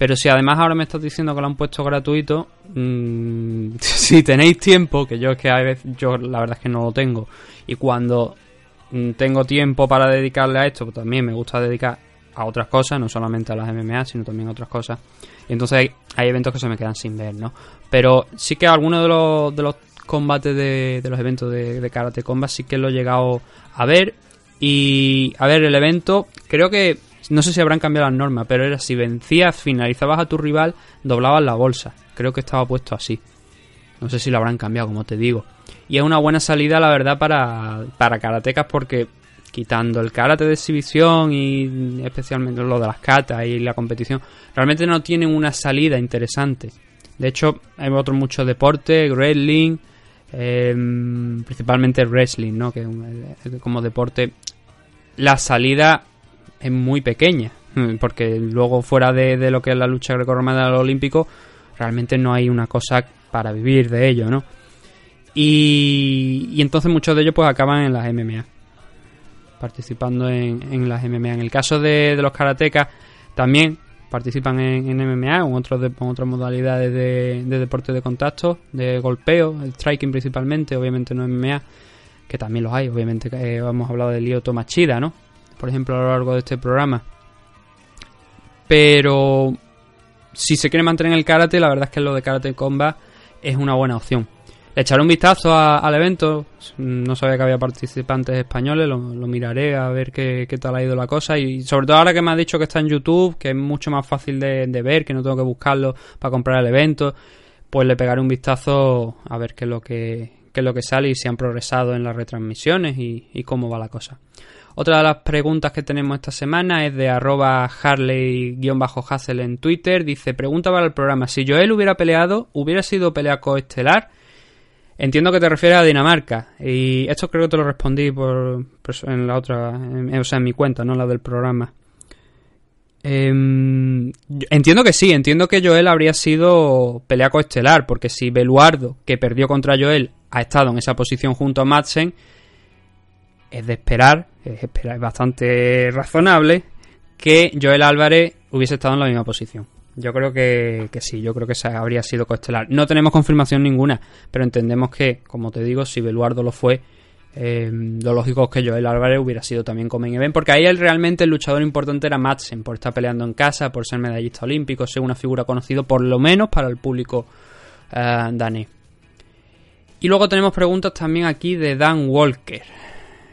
Pero si además ahora me estás diciendo que lo han puesto gratuito, mm, si tenéis tiempo, que yo es que a veces, yo la verdad es que no lo tengo, y cuando mm, tengo tiempo para dedicarle a esto, pues también me gusta dedicar a otras cosas, no solamente a las MMA, sino también a otras cosas. Y entonces hay, hay eventos que se me quedan sin ver, ¿no? Pero sí que algunos de los, de los combates de, los eventos de, Karate Combat sí que lo he llegado a ver. Y a ver, el evento, creo que no sé si habrán cambiado las normas, pero era si vencías, finalizabas a tu rival, doblabas la bolsa. Creo que estaba puesto así. No sé si lo habrán cambiado, como te digo. Y es una buena salida, la verdad, para, para karatecas porque quitando el karate de exhibición y especialmente lo de las katas y la competición, realmente no tienen una salida interesante. De hecho, hay otros muchos deportes, wrestling, eh, principalmente wrestling, ¿no? Que eh, como deporte la salida es muy pequeña, porque luego fuera de, lo que es la lucha grecorromana del olímpico, realmente no hay una cosa para vivir de ello, ¿no? Y, entonces muchos de ellos pues acaban en las MMA, participando en, en las MMA. En el caso de, de los karatecas, también participan en, MMA o en, otras modalidades de, de deporte de contacto, de golpeo, el striking principalmente, obviamente no MMA, que también los hay, obviamente eh, hemos hablado de Lyoto Machida, ¿no? Por ejemplo, a lo largo de este programa. Pero si se quiere mantener en el karate, la verdad es que lo de Karate Combat es una buena opción. Le echaré un vistazo al evento. No sabía que había participantes españoles. Lo, miraré a ver qué, tal ha ido la cosa. Y sobre todo ahora que me ha dicho que está en YouTube, que es mucho más fácil de, ver, que no tengo que buscarlo para comprar el evento, pues le pegaré un vistazo a ver qué es lo que, es lo que sale y si han progresado en las retransmisiones y, y cómo va la cosa. Otra de las preguntas que tenemos esta semana es de arroba Harley-Hassel en Twitter. Dice, pregunta para el programa, si Joel hubiera peleado, ¿hubiera sido pelea coestelar? Entiendo que te refieres a Dinamarca. Y esto creo que te lo respondí por, en la otra, o sea, en mi cuenta, no la del programa. Yo- entiendo que sí, entiendo que Joel habría sido pelea coestelar, porque si Beluardo, que perdió contra Joel, ha estado en esa posición junto a Madsen, es de esperar, es, esperar, es bastante razonable que Joel Álvarez hubiese estado en la misma posición. Yo creo que, que sí, yo creo que esa habría sido coestelar. No tenemos confirmación ninguna, pero entendemos que, como te digo, si Beluardo lo fue, eh, lo lógico es que Joel Álvarez hubiera sido también como en event, porque ahí el, realmente el luchador importante era Madsen, por estar peleando en casa, por ser medallista olímpico, ser una figura conocida por lo menos para el público eh, danés. Y luego tenemos preguntas también aquí de Dan Walker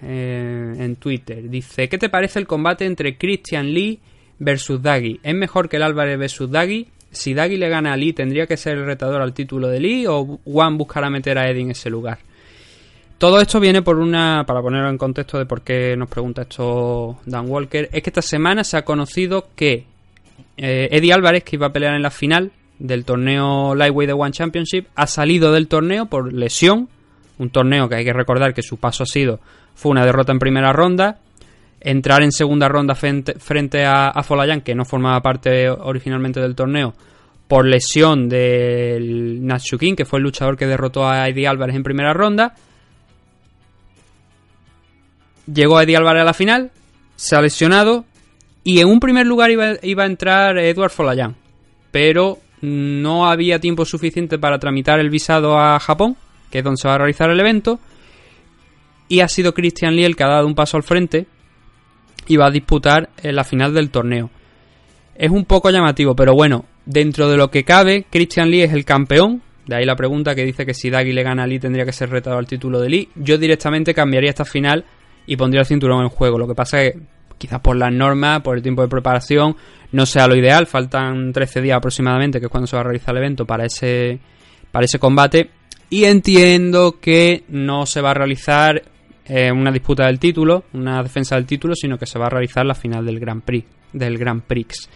eh, en Twitter. Dice, ¿qué te parece el combate entre Christian Lee versus Daggy? ¿Es mejor que el Álvarez versus Daggy? Si Daggy le gana a Lee, ¿tendría que ser el retador al título de Lee o Juan buscará meter a Eddie en ese lugar? Todo esto viene por una, para ponerlo en contexto de por qué nos pregunta esto Dan Walker, es que esta semana se ha conocido que eh, Eddie Álvarez, que iba a pelear en la final del torneo Lightweight de One Championship, ha salido del torneo por lesión, un torneo que hay que recordar que su paso ha sido, fue una derrota en primera ronda, entrar en segunda ronda frente, a, a Folayan, que no formaba parte originalmente del torneo, por lesión del Natsukin, que fue el luchador que derrotó a Eddie Álvarez en primera ronda. Llegó Eddie Álvarez a la final, se ha lesionado y en un primer lugar iba, iba a entrar Edward Folayan, pero no había tiempo suficiente para tramitar el visado a Japón, que es donde se va a realizar el evento, y ha sido Christian Lee el que ha dado un paso al frente y va a disputar en la final del torneo. Es un poco llamativo, pero bueno, dentro de lo que cabe, Christian Lee es el campeón. De ahí la pregunta que dice que si Daggy le gana a Lee tendría que ser retado al título de Lee. Yo directamente cambiaría esta final y pondría el cinturón en juego. Lo que pasa es que quizás por las normas, por el tiempo de preparación, no sea lo ideal. Faltan 13 días aproximadamente, que es cuando se va a realizar el evento para ese, para ese combate. Y entiendo que no se va a realizar eh, una disputa del título, una defensa del título, sino que se va a realizar la final del Grand Prix, del Grand Prix.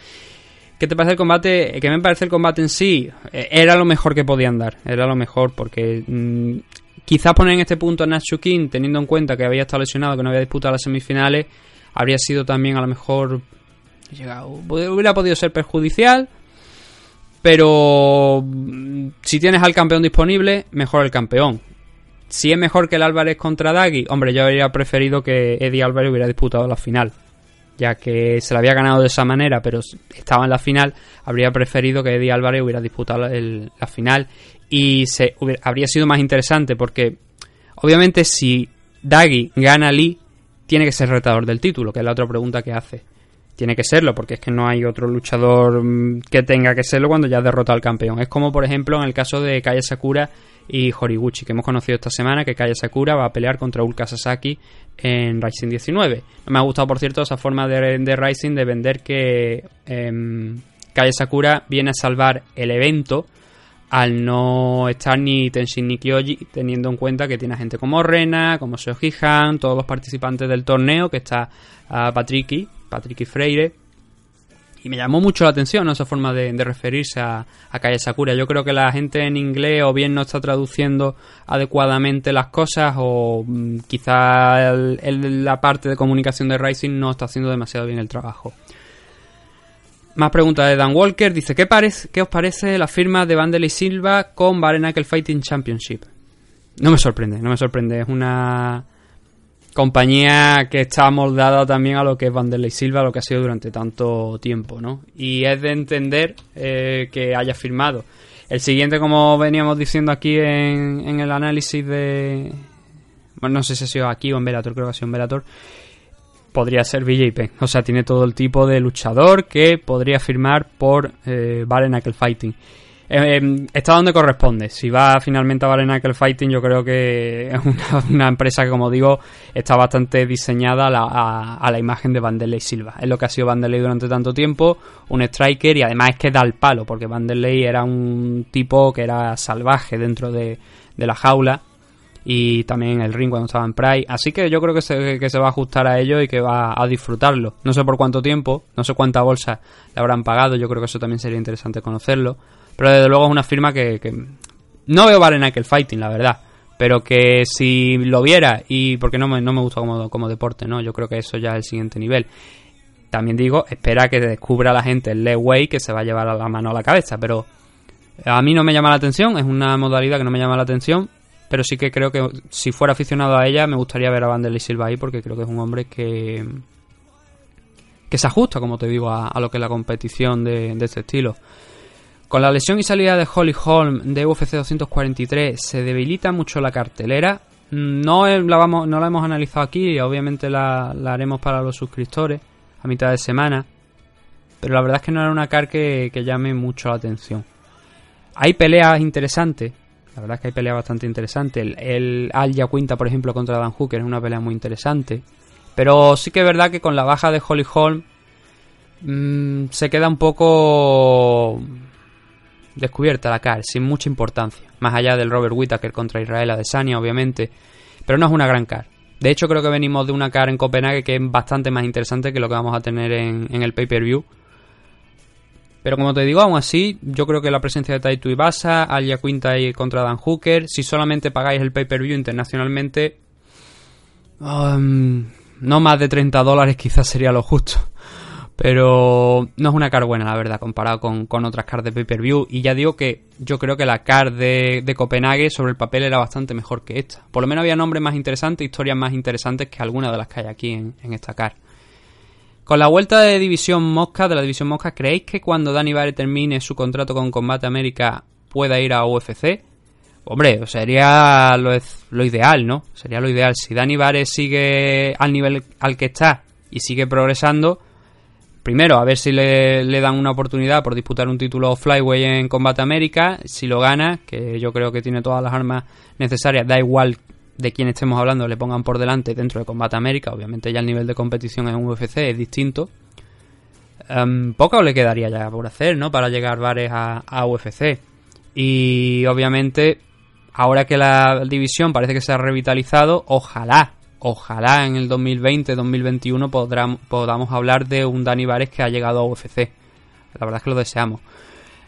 ¿Qué te parece el combate? Que me parece el combate en sí eh, era lo mejor que podían dar. Era lo mejor porque mm, quizás poner en este punto a Nacho teniendo en cuenta que había estado lesionado, que no había disputado las semifinales, habría sido también a lo mejor llegado, hubiera podido ser perjudicial. Pero mm, si tienes al campeón disponible, mejor el campeón. Si es mejor que el Álvarez contra Dagui, hombre, yo habría preferido que Eddie Álvarez hubiera disputado la final. Ya que se la había ganado de esa manera, pero estaba en la final, habría preferido que Eddie Álvarez hubiera disputado el- la final. Y se, hubiera- habría sido más interesante porque, obviamente, si Dagui gana a Lee, tiene que ser retador del título, que es la otra pregunta que hace. Tiene que serlo, porque es que no hay otro luchador mm, que tenga que serlo cuando ya ha derrotado al campeón. Es como, por ejemplo, en el caso de Kaya Sakura y Horiguchi, que hemos conocido esta semana, que Kaya Sakura va a pelear contra Ulka Sasaki en Rising 19. No me ha gustado, por cierto, esa forma de, Rising de vender que em, Kaya Sakura viene a salvar el evento al no estar ni Tenshin ni Kyoji, teniendo en cuenta que tiene gente como Rena, como Seoji Han, todos los participantes del torneo, que está a Patricky, Patricky Freire. Y me llamó mucho la atención esa forma de, referirse a, a Kaya Sakura. Yo creo que la gente en inglés o bien no está traduciendo adecuadamente las cosas o mm, quizá la parte de comunicación de Rising no está haciendo demasiado bien el trabajo. Más preguntas de Dan Walker. Dice, ¿qué, parece, ¿qué os parece la firma de Vandel y Silva con Bare Knuckle Fighting Championship? No me sorprende, no me sorprende. Es una compañía que está moldada también a lo que es Vanderlei Silva, lo que ha sido durante tanto tiempo, ¿no? Y es de entender eh, que haya firmado. El siguiente, como veníamos diciendo aquí en, el análisis de... Bueno, no sé si ha sido aquí o en Velator, creo que ha sido en Velator. Podría ser BJ Penn. O sea, tiene todo el tipo de luchador que podría firmar por eh, Knuckle Fighting. Eh, eh, está donde corresponde. Si va finalmente a Bare Knuckle Fighting, yo creo que es una, empresa que, como digo, está bastante diseñada a la, imagen de Vanderlei Silva. Es lo que ha sido Vanderlei durante tanto tiempo, un striker y además es que da el palo, porque Vanderlei era un tipo que era salvaje dentro de, la jaula y también el ring cuando estaba en Pride. Así que yo creo que se, que se va a ajustar a ello y que va a disfrutarlo. No sé por cuánto tiempo, no sé cuánta bolsa le habrán pagado, yo creo que eso también sería interesante conocerlo. Pero desde luego es una firma que, no veo Bare Knuckle Fighting, la verdad. Pero que si lo viera, y porque no me, no me gusta como, como deporte, ¿no? Yo creo que eso ya es el siguiente nivel. También digo, espera que descubra la gente el way que se va a llevar la mano a la cabeza, pero a mí no me llama la atención, es una modalidad que no me llama la atención, pero sí que creo que si fuera aficionado a ella me gustaría ver a Vanderlei Silva ahí porque creo que es un hombre que que se ajusta, como te digo, a, lo que es la competición de este estilo. Con la lesión y salida de Holly Holm de UFC 243 se debilita mucho la cartelera. No eh, la, vamos, no la hemos analizado aquí, obviamente la, haremos para los suscriptores a mitad de semana. Pero la verdad es que no era una car que, que llame mucho la atención. Hay peleas interesantes, la verdad es que hay peleas bastante interesantes. El, el Al Quinta, por ejemplo, contra Dan Hooker es una pelea muy interesante. Pero sí que es verdad que con la baja de Holly Holm mm, se queda un poco descubierta la CAR, sin mucha importancia. Más allá del Robert Whittaker contra Israel Adesanya, obviamente. Pero no es una gran CAR. De hecho, creo que venimos de una CAR en Copenhague que es bastante más interesante que lo que vamos a tener en, en el pay-per-view. Pero como te digo, aún así, yo creo que la presencia de Taito Ibasa, Alia Quinta y contra Dan Hooker, si solamente pagáis el pay-per-view internacionalmente, um, no más de 30 dólares quizás sería lo justo. Pero no es una car buena, la verdad, comparado con, con otras cars de pay-per-view. Y ya digo que yo creo que la car de, de Copenhague sobre el papel era bastante mejor que esta. Por lo menos había nombres más interesantes, historias más interesantes que algunas de las que hay aquí en, en esta car. Con la vuelta de División Mosca, de la División Mosca, ¿creéis que cuando Danny Barre termine su contrato con Combate América pueda ir a UFC? Hombre, sería lo, lo ideal, ¿no? Sería lo ideal. Si Danny Barre sigue al nivel al que está y sigue progresando, primero a ver si le, dan una oportunidad por disputar un título Flyway en Combate América. Si lo gana, que yo creo que tiene todas las armas necesarias, da igual de quién estemos hablando le pongan por delante dentro de Combate América. Obviamente ya el nivel de competición en UFC es distinto. Um, poco le quedaría ya por hacer, ¿no? Para llegar bares a, a, UFC. Y obviamente, ahora que la división parece que se ha revitalizado, ojalá, ojalá en el 2020-2021 podamos hablar de un Dani Vares que ha llegado a UFC. La verdad es que lo deseamos.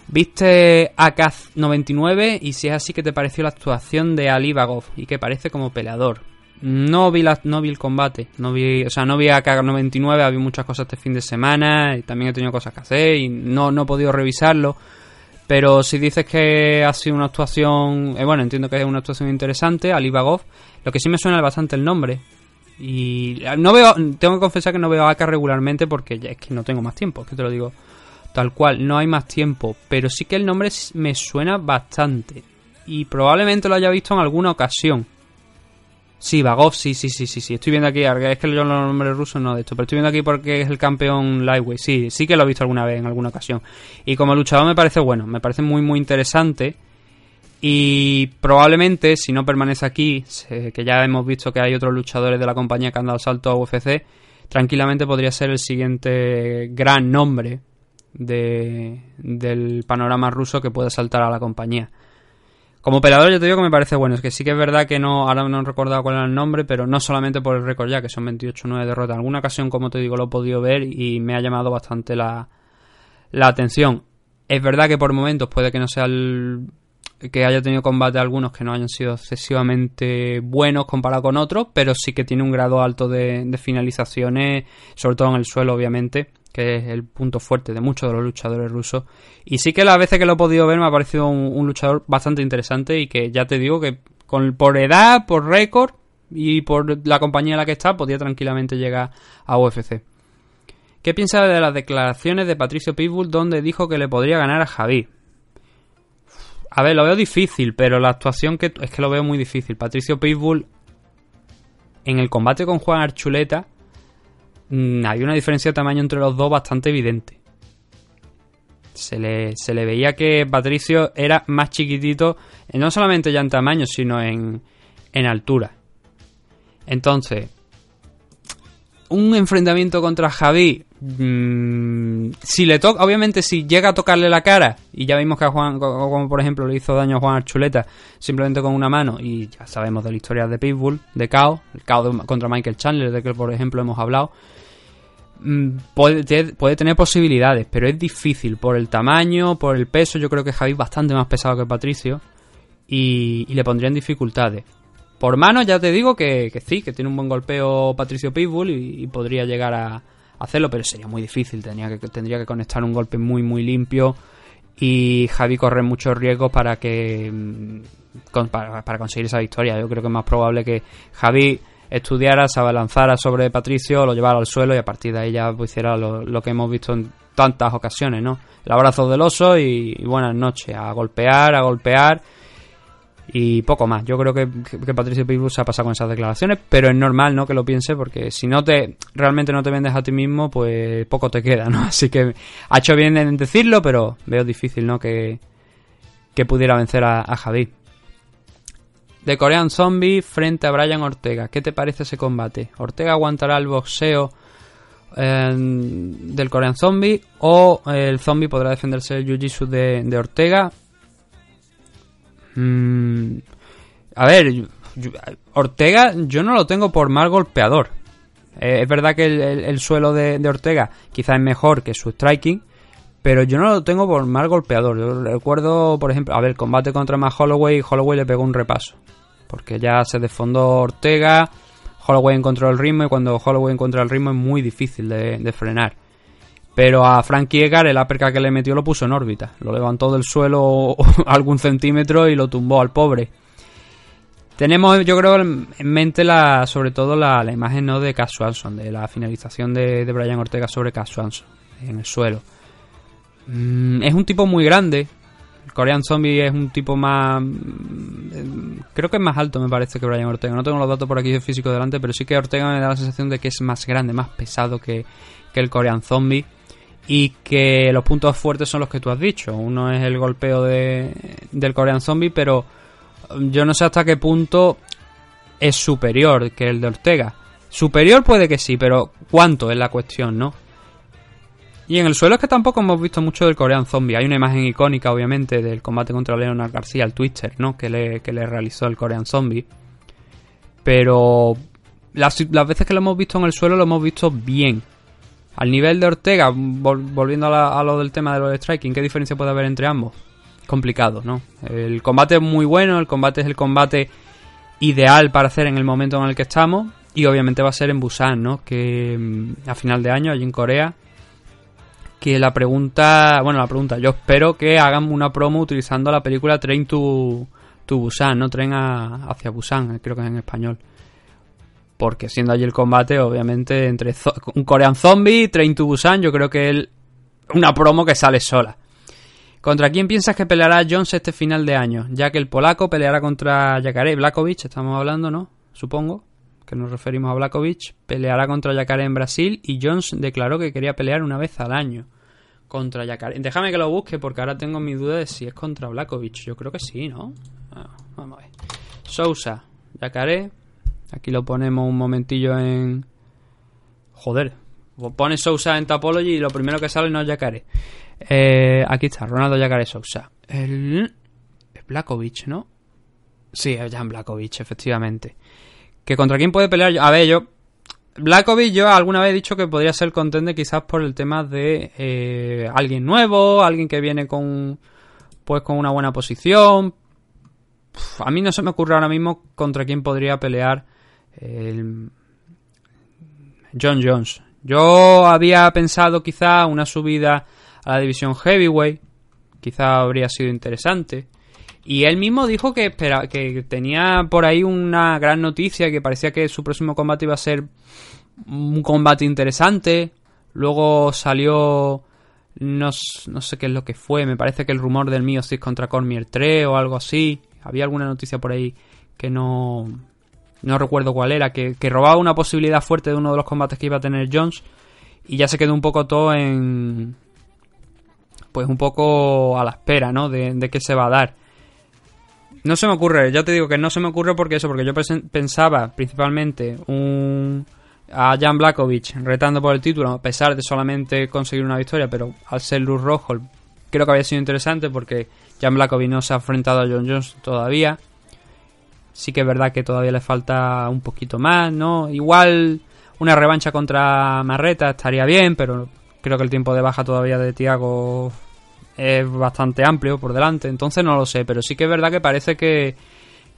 Viste a Kaz99 y si es así, ¿qué te pareció la actuación de Ali Bagov? Y que parece como peleador. No vi, la, no vi el combate, no vi, o sea, no vi a K99, había muchas cosas este fin de semana y también he tenido cosas que hacer y no, no he podido revisarlo. Pero si dices que ha sido una actuación, eh, bueno, entiendo que es una actuación interesante, Ali Bagov, lo que sí me suena bastante el nombre. Y no veo, tengo que confesar que no veo AK regularmente porque ya es que no tengo más tiempo, es que te lo digo tal cual, no hay más tiempo, pero sí que el nombre me suena bastante y probablemente lo haya visto en alguna ocasión. Sí, Bagov, sí, sí, sí, sí, sí. Estoy viendo aquí, es que yo los nombres rusos no de esto, pero estoy viendo aquí porque es el campeón lightweight. Sí, sí que lo he visto alguna vez, en alguna ocasión. Y como luchador me parece bueno, me parece muy, muy interesante. Y probablemente, si no permanece aquí, que ya hemos visto que hay otros luchadores de la compañía que han dado salto a UFC, tranquilamente podría ser el siguiente gran nombre de, del panorama ruso que puede saltar a la compañía. Como peleador yo te digo que me parece bueno, es que sí que es verdad que no, ahora no he recordado cuál era el nombre, pero no solamente por el récord ya, que son 28-9 derrotas. En alguna ocasión, como te digo, lo he podido ver y me ha llamado bastante la, la atención. Es verdad que por momentos puede que no sea el, que haya tenido combate algunos que no hayan sido excesivamente buenos comparado con otros, pero sí que tiene un grado alto de, finalizaciones, sobre todo en el suelo, obviamente, que es el punto fuerte de muchos de los luchadores rusos. Y sí que las veces que lo he podido ver me ha parecido un, un luchador bastante interesante y que ya te digo que con, por edad, por récord y por la compañía en la que está, podía tranquilamente llegar a UFC. ¿Qué piensa de las declaraciones de Patricio Pitbull donde dijo que le podría ganar a Javi? A ver, lo veo difícil, pero la actuación que es que lo veo muy difícil. Patricio Pitbull en el combate con Juan Archuleta mm, había una diferencia de tamaño entre los dos bastante evidente. Se le, se le veía que Patricio era más chiquitito, eh, no solamente ya en tamaño, sino en, en altura. Entonces, un enfrentamiento contra Javi, mm, si le toca, obviamente si llega a tocarle la cara, y ya vimos que a Juan, co- como por ejemplo le hizo daño a Juan Archuleta simplemente con una mano, y ya sabemos de la historia de Pitbull, de KO, el de- contra Michael Chandler, de que por ejemplo hemos hablado, mm, puede, te- puede tener posibilidades, pero es difícil por el tamaño, por el peso, yo creo que Javi es bastante más pesado que Patricio, y, y le pondría en dificultades. Por mano ya te digo que, que sí, que tiene un buen golpeo Patricio Pitbull y podría llegar a hacerlo, pero sería muy difícil, tenía que, tendría que conectar un golpe muy muy limpio y Javi corre muchos riesgos para que mm, para, conseguir esa victoria. Yo creo que es más probable que Javi estudiara, se abalanzara sobre Patricio, lo llevara al suelo y a partir de ahí ya pues, hiciera lo, lo que hemos visto en tantas ocasiones, ¿no? El abrazo del oso y, y buenas noches, a golpear, a golpear y poco más. Yo creo que, que, Patricio Pitbull se ha pasado con esas declaraciones, pero es normal, ¿no? Que lo piense, porque si no te realmente no te vendes a ti mismo, pues poco te queda, ¿no? Así que ha hecho bien en decirlo, pero veo difícil, ¿no? Que, que pudiera vencer a, a Javi. De Korean Zombie frente a Brian Ortega. ¿Qué te parece ese combate? ¿Ortega aguantará el boxeo eh, del Korean Zombie o el Zombie podrá defenderse del Jiu-Jitsu de, de Ortega? Mm, a ver, Ortega yo no lo tengo por mal golpeador. Eh, es verdad que el, el- el suelo de, Ortega quizás es mejor que su striking, pero yo no lo tengo por mal golpeador. Yo recuerdo, por ejemplo, a ver, combate contra Matt Holloway, Holloway le pegó un repaso. Porque ya se desfondó Ortega, Holloway encontró el ritmo y cuando Holloway encuentra el ritmo es muy difícil de frenar. Pero a Frankie Edgar el uppercut que le metió lo puso en órbita. Lo levantó del suelo algún centímetro y lo tumbó al pobre. Tenemos, yo creo, en mente la, sobre todo la, imagen ¿no? de Cass Swanson, de la finalización de, de Brian Ortega sobre Cass en el suelo. Mm, es un tipo muy grande. El Korean Zombie es un tipo más. mm, Creo que es más alto, me parece, que Brian Ortega. No tengo los datos por aquí de físico delante, pero sí que Ortega me da la sensación de que es más grande, más pesado que, que el Korean Zombie. Y que los puntos fuertes son los que tú has dicho. Uno es el golpeo de, del Korean Zombie, pero yo no sé hasta qué punto es superior que el de Ortega. Superior puede que sí, pero ¿cuánto es la cuestión, no? Y en el suelo es que tampoco hemos visto mucho del Korean Zombie. Hay una imagen icónica, obviamente, del combate contra Leonard García, el Twister, ¿no? Que le, que le realizó el Korean Zombie. Pero las, las veces que lo hemos visto en el suelo lo hemos visto bien. Al nivel de Ortega, vol- volviendo a, la- a lo del tema de los striking, ¿qué diferencia puede haber entre ambos? Complicado, ¿no? El combate es muy bueno, el combate es el combate ideal para hacer en el momento en el que estamos y obviamente va a ser en Busan, ¿no? Que mm, a final de año, allí en Corea, que la pregunta, bueno, la pregunta, yo espero que hagan una promo utilizando la película Train to, to Busan, no Tren a- hacia Busan, creo que es en español. Porque siendo allí el combate, obviamente, entre un Korean Zombie, Train to Busan, yo creo que es una promo que sale sola. ¿Contra quién piensas que peleará Jones este final de año? Ya que el polaco peleará contra Yakaré Blakovic, estamos hablando, ¿no? Supongo que nos referimos a Blakovic. Peleará contra Yakaré en Brasil y Jones declaró que quería pelear una vez al año contra Yakaré. Déjame que lo busque porque ahora tengo mi duda de si es contra Blakovic. Yo creo que sí, ¿no? Ah, vamos a ver. Sousa, Yakaré. Aquí lo ponemos un momentillo en... Joder. Pone Sousa en Tapology y lo primero que sale no es Yakaré. Eh, aquí está, Ronaldo Yacaré Sousa. El... Es Blakovic, ¿no? Sí, es Jan Blakovic, efectivamente. ¿Que contra quién puede pelear? A ver, yo... Blakovic yo alguna vez he dicho que podría ser contende quizás por el tema de eh, alguien nuevo, alguien que viene con pues con una buena posición. A mí no se me ocurre ahora mismo contra quién podría pelear el John Jones. Yo había pensado quizá una subida a la división heavyweight, quizá habría sido interesante. Y él mismo dijo que que tenía por ahí una gran noticia, que parecía que su próximo combate iba a ser un combate interesante. Luego salió no, no sé qué es lo que fue, me parece que el rumor del mío contra Cormier 3 o algo así. Había alguna noticia por ahí que no no recuerdo cuál era, que, que robaba una posibilidad fuerte de uno de los combates que iba a tener Jones y ya se quedó un poco todo en pues un poco a la espera, ¿no? De, de qué se va a dar. No se me ocurre, ya te digo que no se me ocurre porque eso, porque yo pensaba principalmente un a Jan Blakovic retando por el título, a pesar de solamente conseguir una victoria, pero al ser luz rojo, creo que había sido interesante porque Jan Blakovic no se ha enfrentado a John Jones todavía. Sí que es verdad que todavía le falta un poquito más, ¿no? Igual una revancha contra Marreta estaría bien, pero creo que el tiempo de baja todavía de Tiago es bastante amplio por delante, entonces no lo sé, pero sí que es verdad que parece que,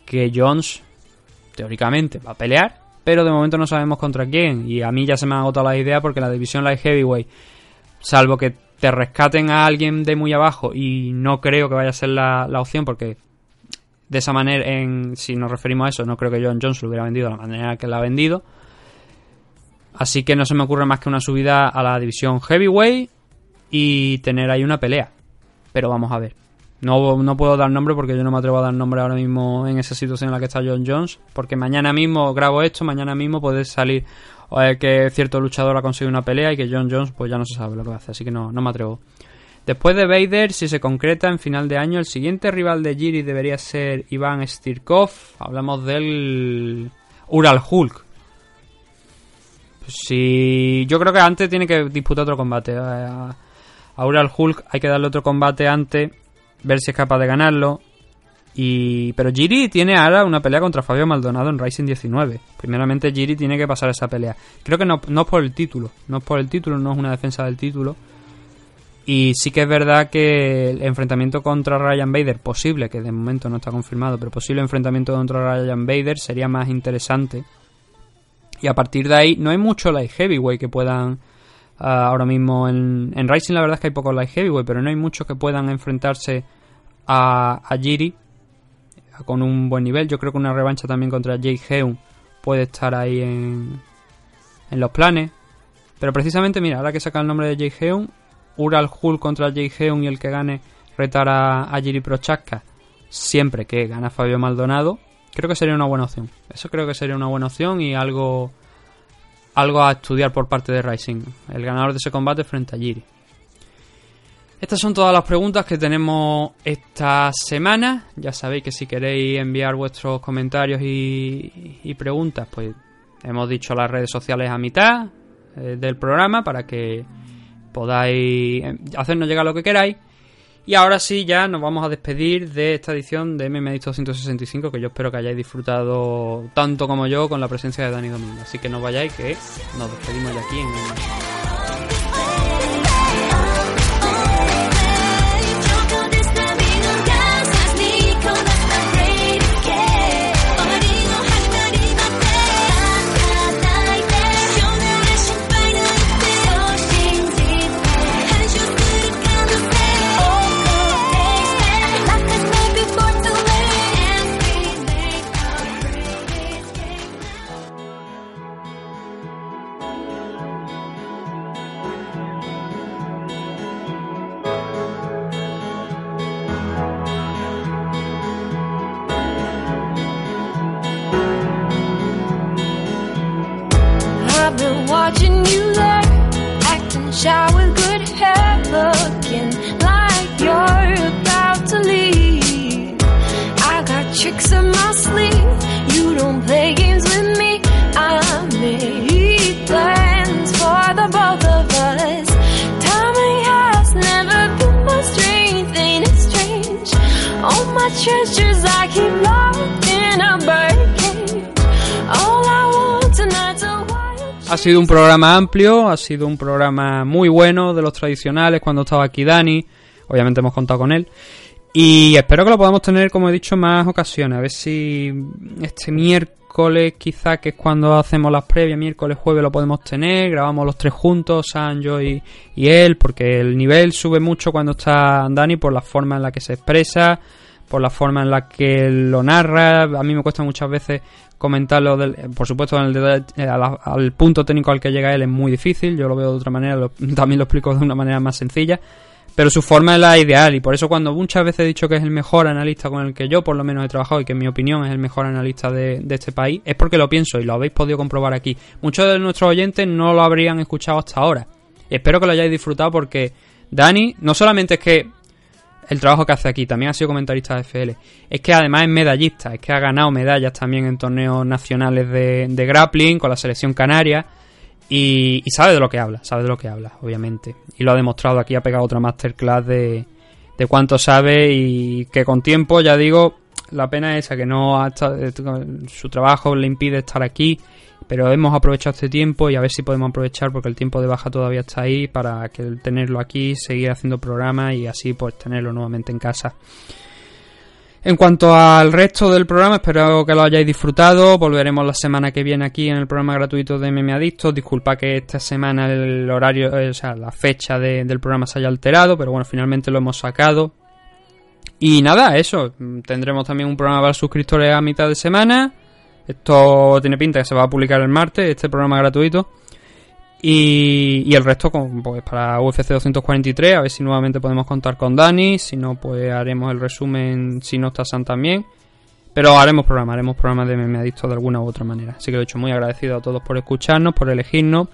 que Jones teóricamente va a pelear, pero de momento no sabemos contra quién, y a mí ya se me han agotado las ideas porque la división light heavyweight, salvo que te rescaten a alguien de muy abajo, y no creo que vaya a ser la, la opción porque de esa manera, en, si nos referimos a eso, no creo que John Jones lo hubiera vendido de la manera que la ha vendido. Así que no se me ocurre más que una subida a la división heavyweight y tener ahí una pelea. Pero vamos a ver. No, no puedo dar nombre porque yo no me atrevo a dar nombre ahora mismo en esa situación en la que está John Jones. Porque mañana mismo grabo esto, mañana mismo puede salir eh, que cierto luchador ha conseguido una pelea y que John Jones pues ya no se sabe lo que hace. Así que no, no me atrevo. Después de Vader, si se concreta en final de año, el siguiente rival de Giri debería ser Iván Stirkov. Hablamos del Ural Hulk. Si yo creo que antes tiene que disputar otro combate. A, Ural Hulk hay que darle otro combate antes, ver si es capaz de ganarlo. Y pero Giri tiene ahora una pelea contra Fabio Maldonado en Rising 19. Primeramente Giri tiene que pasar esa pelea. Creo que no, no es por el título, no es por el título, no es una defensa del título. Y sí que es verdad que el enfrentamiento contra Ryan Bader, posible, que de momento no está confirmado, pero posible enfrentamiento contra Ryan Bader sería más interesante. Y a partir de ahí, no hay mucho light heavyweight que puedan. ah, ahora mismo en, en Rising, la verdad es que hay pocos light heavyweight, pero no hay muchos que puedan enfrentarse a, a Jiri con un buen nivel. Yo creo que una revancha también contra Jake Heun puede estar ahí en, en los planes. Pero precisamente, mira, ahora que saca el nombre de Jake Heun, Ural Hulk contra Jake Heun y el que gane retar a Jiri Prochaska siempre que gana Fabio Maldonado, creo que sería una buena opción. Eso creo que sería una buena opción y algo algo a estudiar por parte de Rising. El ganador de ese combate frente a Jiri. Estas son todas las preguntas que tenemos esta semana. Ya sabéis que si queréis enviar vuestros comentarios y, y preguntas, pues hemos dicho las redes sociales a mitad eh, del programa para que podáis eh, hacernos llegar lo que queráis. Y ahora sí, ya nos vamos a despedir de esta edición de MMA 265, que yo espero que hayáis disfrutado tanto como yo con la presencia de Dani Domínguez. Así que no vayáis, que nos despedimos de aquí en sido un programa amplio, ha sido un programa muy bueno de los tradicionales cuando estaba aquí Dani. Obviamente hemos contado con él. Y espero que lo podamos tener, como he dicho, más ocasiones. A ver si este miércoles, quizá que es cuando hacemos las previas, miércoles, jueves, lo podemos tener. Grabamos los tres juntos, San, yo y, y él, porque el nivel sube mucho cuando está Dani por la forma en la que se expresa, por la forma en la que lo narra. A mí me cuesta muchas veces comentarlo, del, por supuesto, eh, al, punto técnico al que llega él es muy difícil. Yo lo veo de otra manera, también lo explico de una manera más sencilla. Pero su forma es la ideal y por eso cuando muchas veces he dicho que es el mejor analista con el que yo por lo menos he trabajado y que en mi opinión es el mejor analista de, este país, es porque lo pienso y lo habéis podido comprobar aquí. Muchos de nuestros oyentes no lo habrían escuchado hasta ahora. Espero que lo hayáis disfrutado porque Dani no solamente es que el trabajo que hace aquí, también ha sido comentarista de FL, es que además es medallista, es que ha ganado medallas también en torneos nacionales de, de grappling con la selección canaria. Y, sabe de lo que habla, sabe de lo que habla, obviamente. Y lo ha demostrado aquí, ha pegado otra masterclass de, de cuánto sabe y que con tiempo, ya digo, la pena es esa, que no ha estado- eh, su trabajo le impide estar aquí, pero hemos aprovechado este tiempo y a ver si podemos aprovechar porque el tiempo de baja todavía está ahí para que tenerlo aquí, seguir haciendo programas y así pues tenerlo nuevamente en casa. En cuanto al resto del programa, espero que lo hayáis disfrutado. Volveremos la semana que viene aquí en el programa gratuito de MM Adictos. Disculpa que esta semana el horario, eh, o sea, la fecha de- del programa se haya alterado, pero bueno, finalmente lo hemos sacado. Y nada, eso. Tendremos también un programa para suscriptores a mitad de semana. Esto tiene pinta que se va a publicar el martes, este programa gratuito. Y, el resto pues, para UFC 243, a ver si nuevamente podemos contar con Dani, si no, pues haremos el resumen, si no está San también. Pero haremos programa, haremos programa de MMA Adicto de alguna u otra manera. Así que lo he hecho muy agradecido a todos por escucharnos, por elegirnos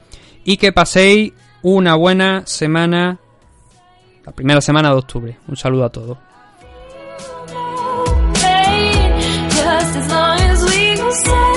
y que paséis una buena semana, la primera semana de octubre. Un saludo a todos. say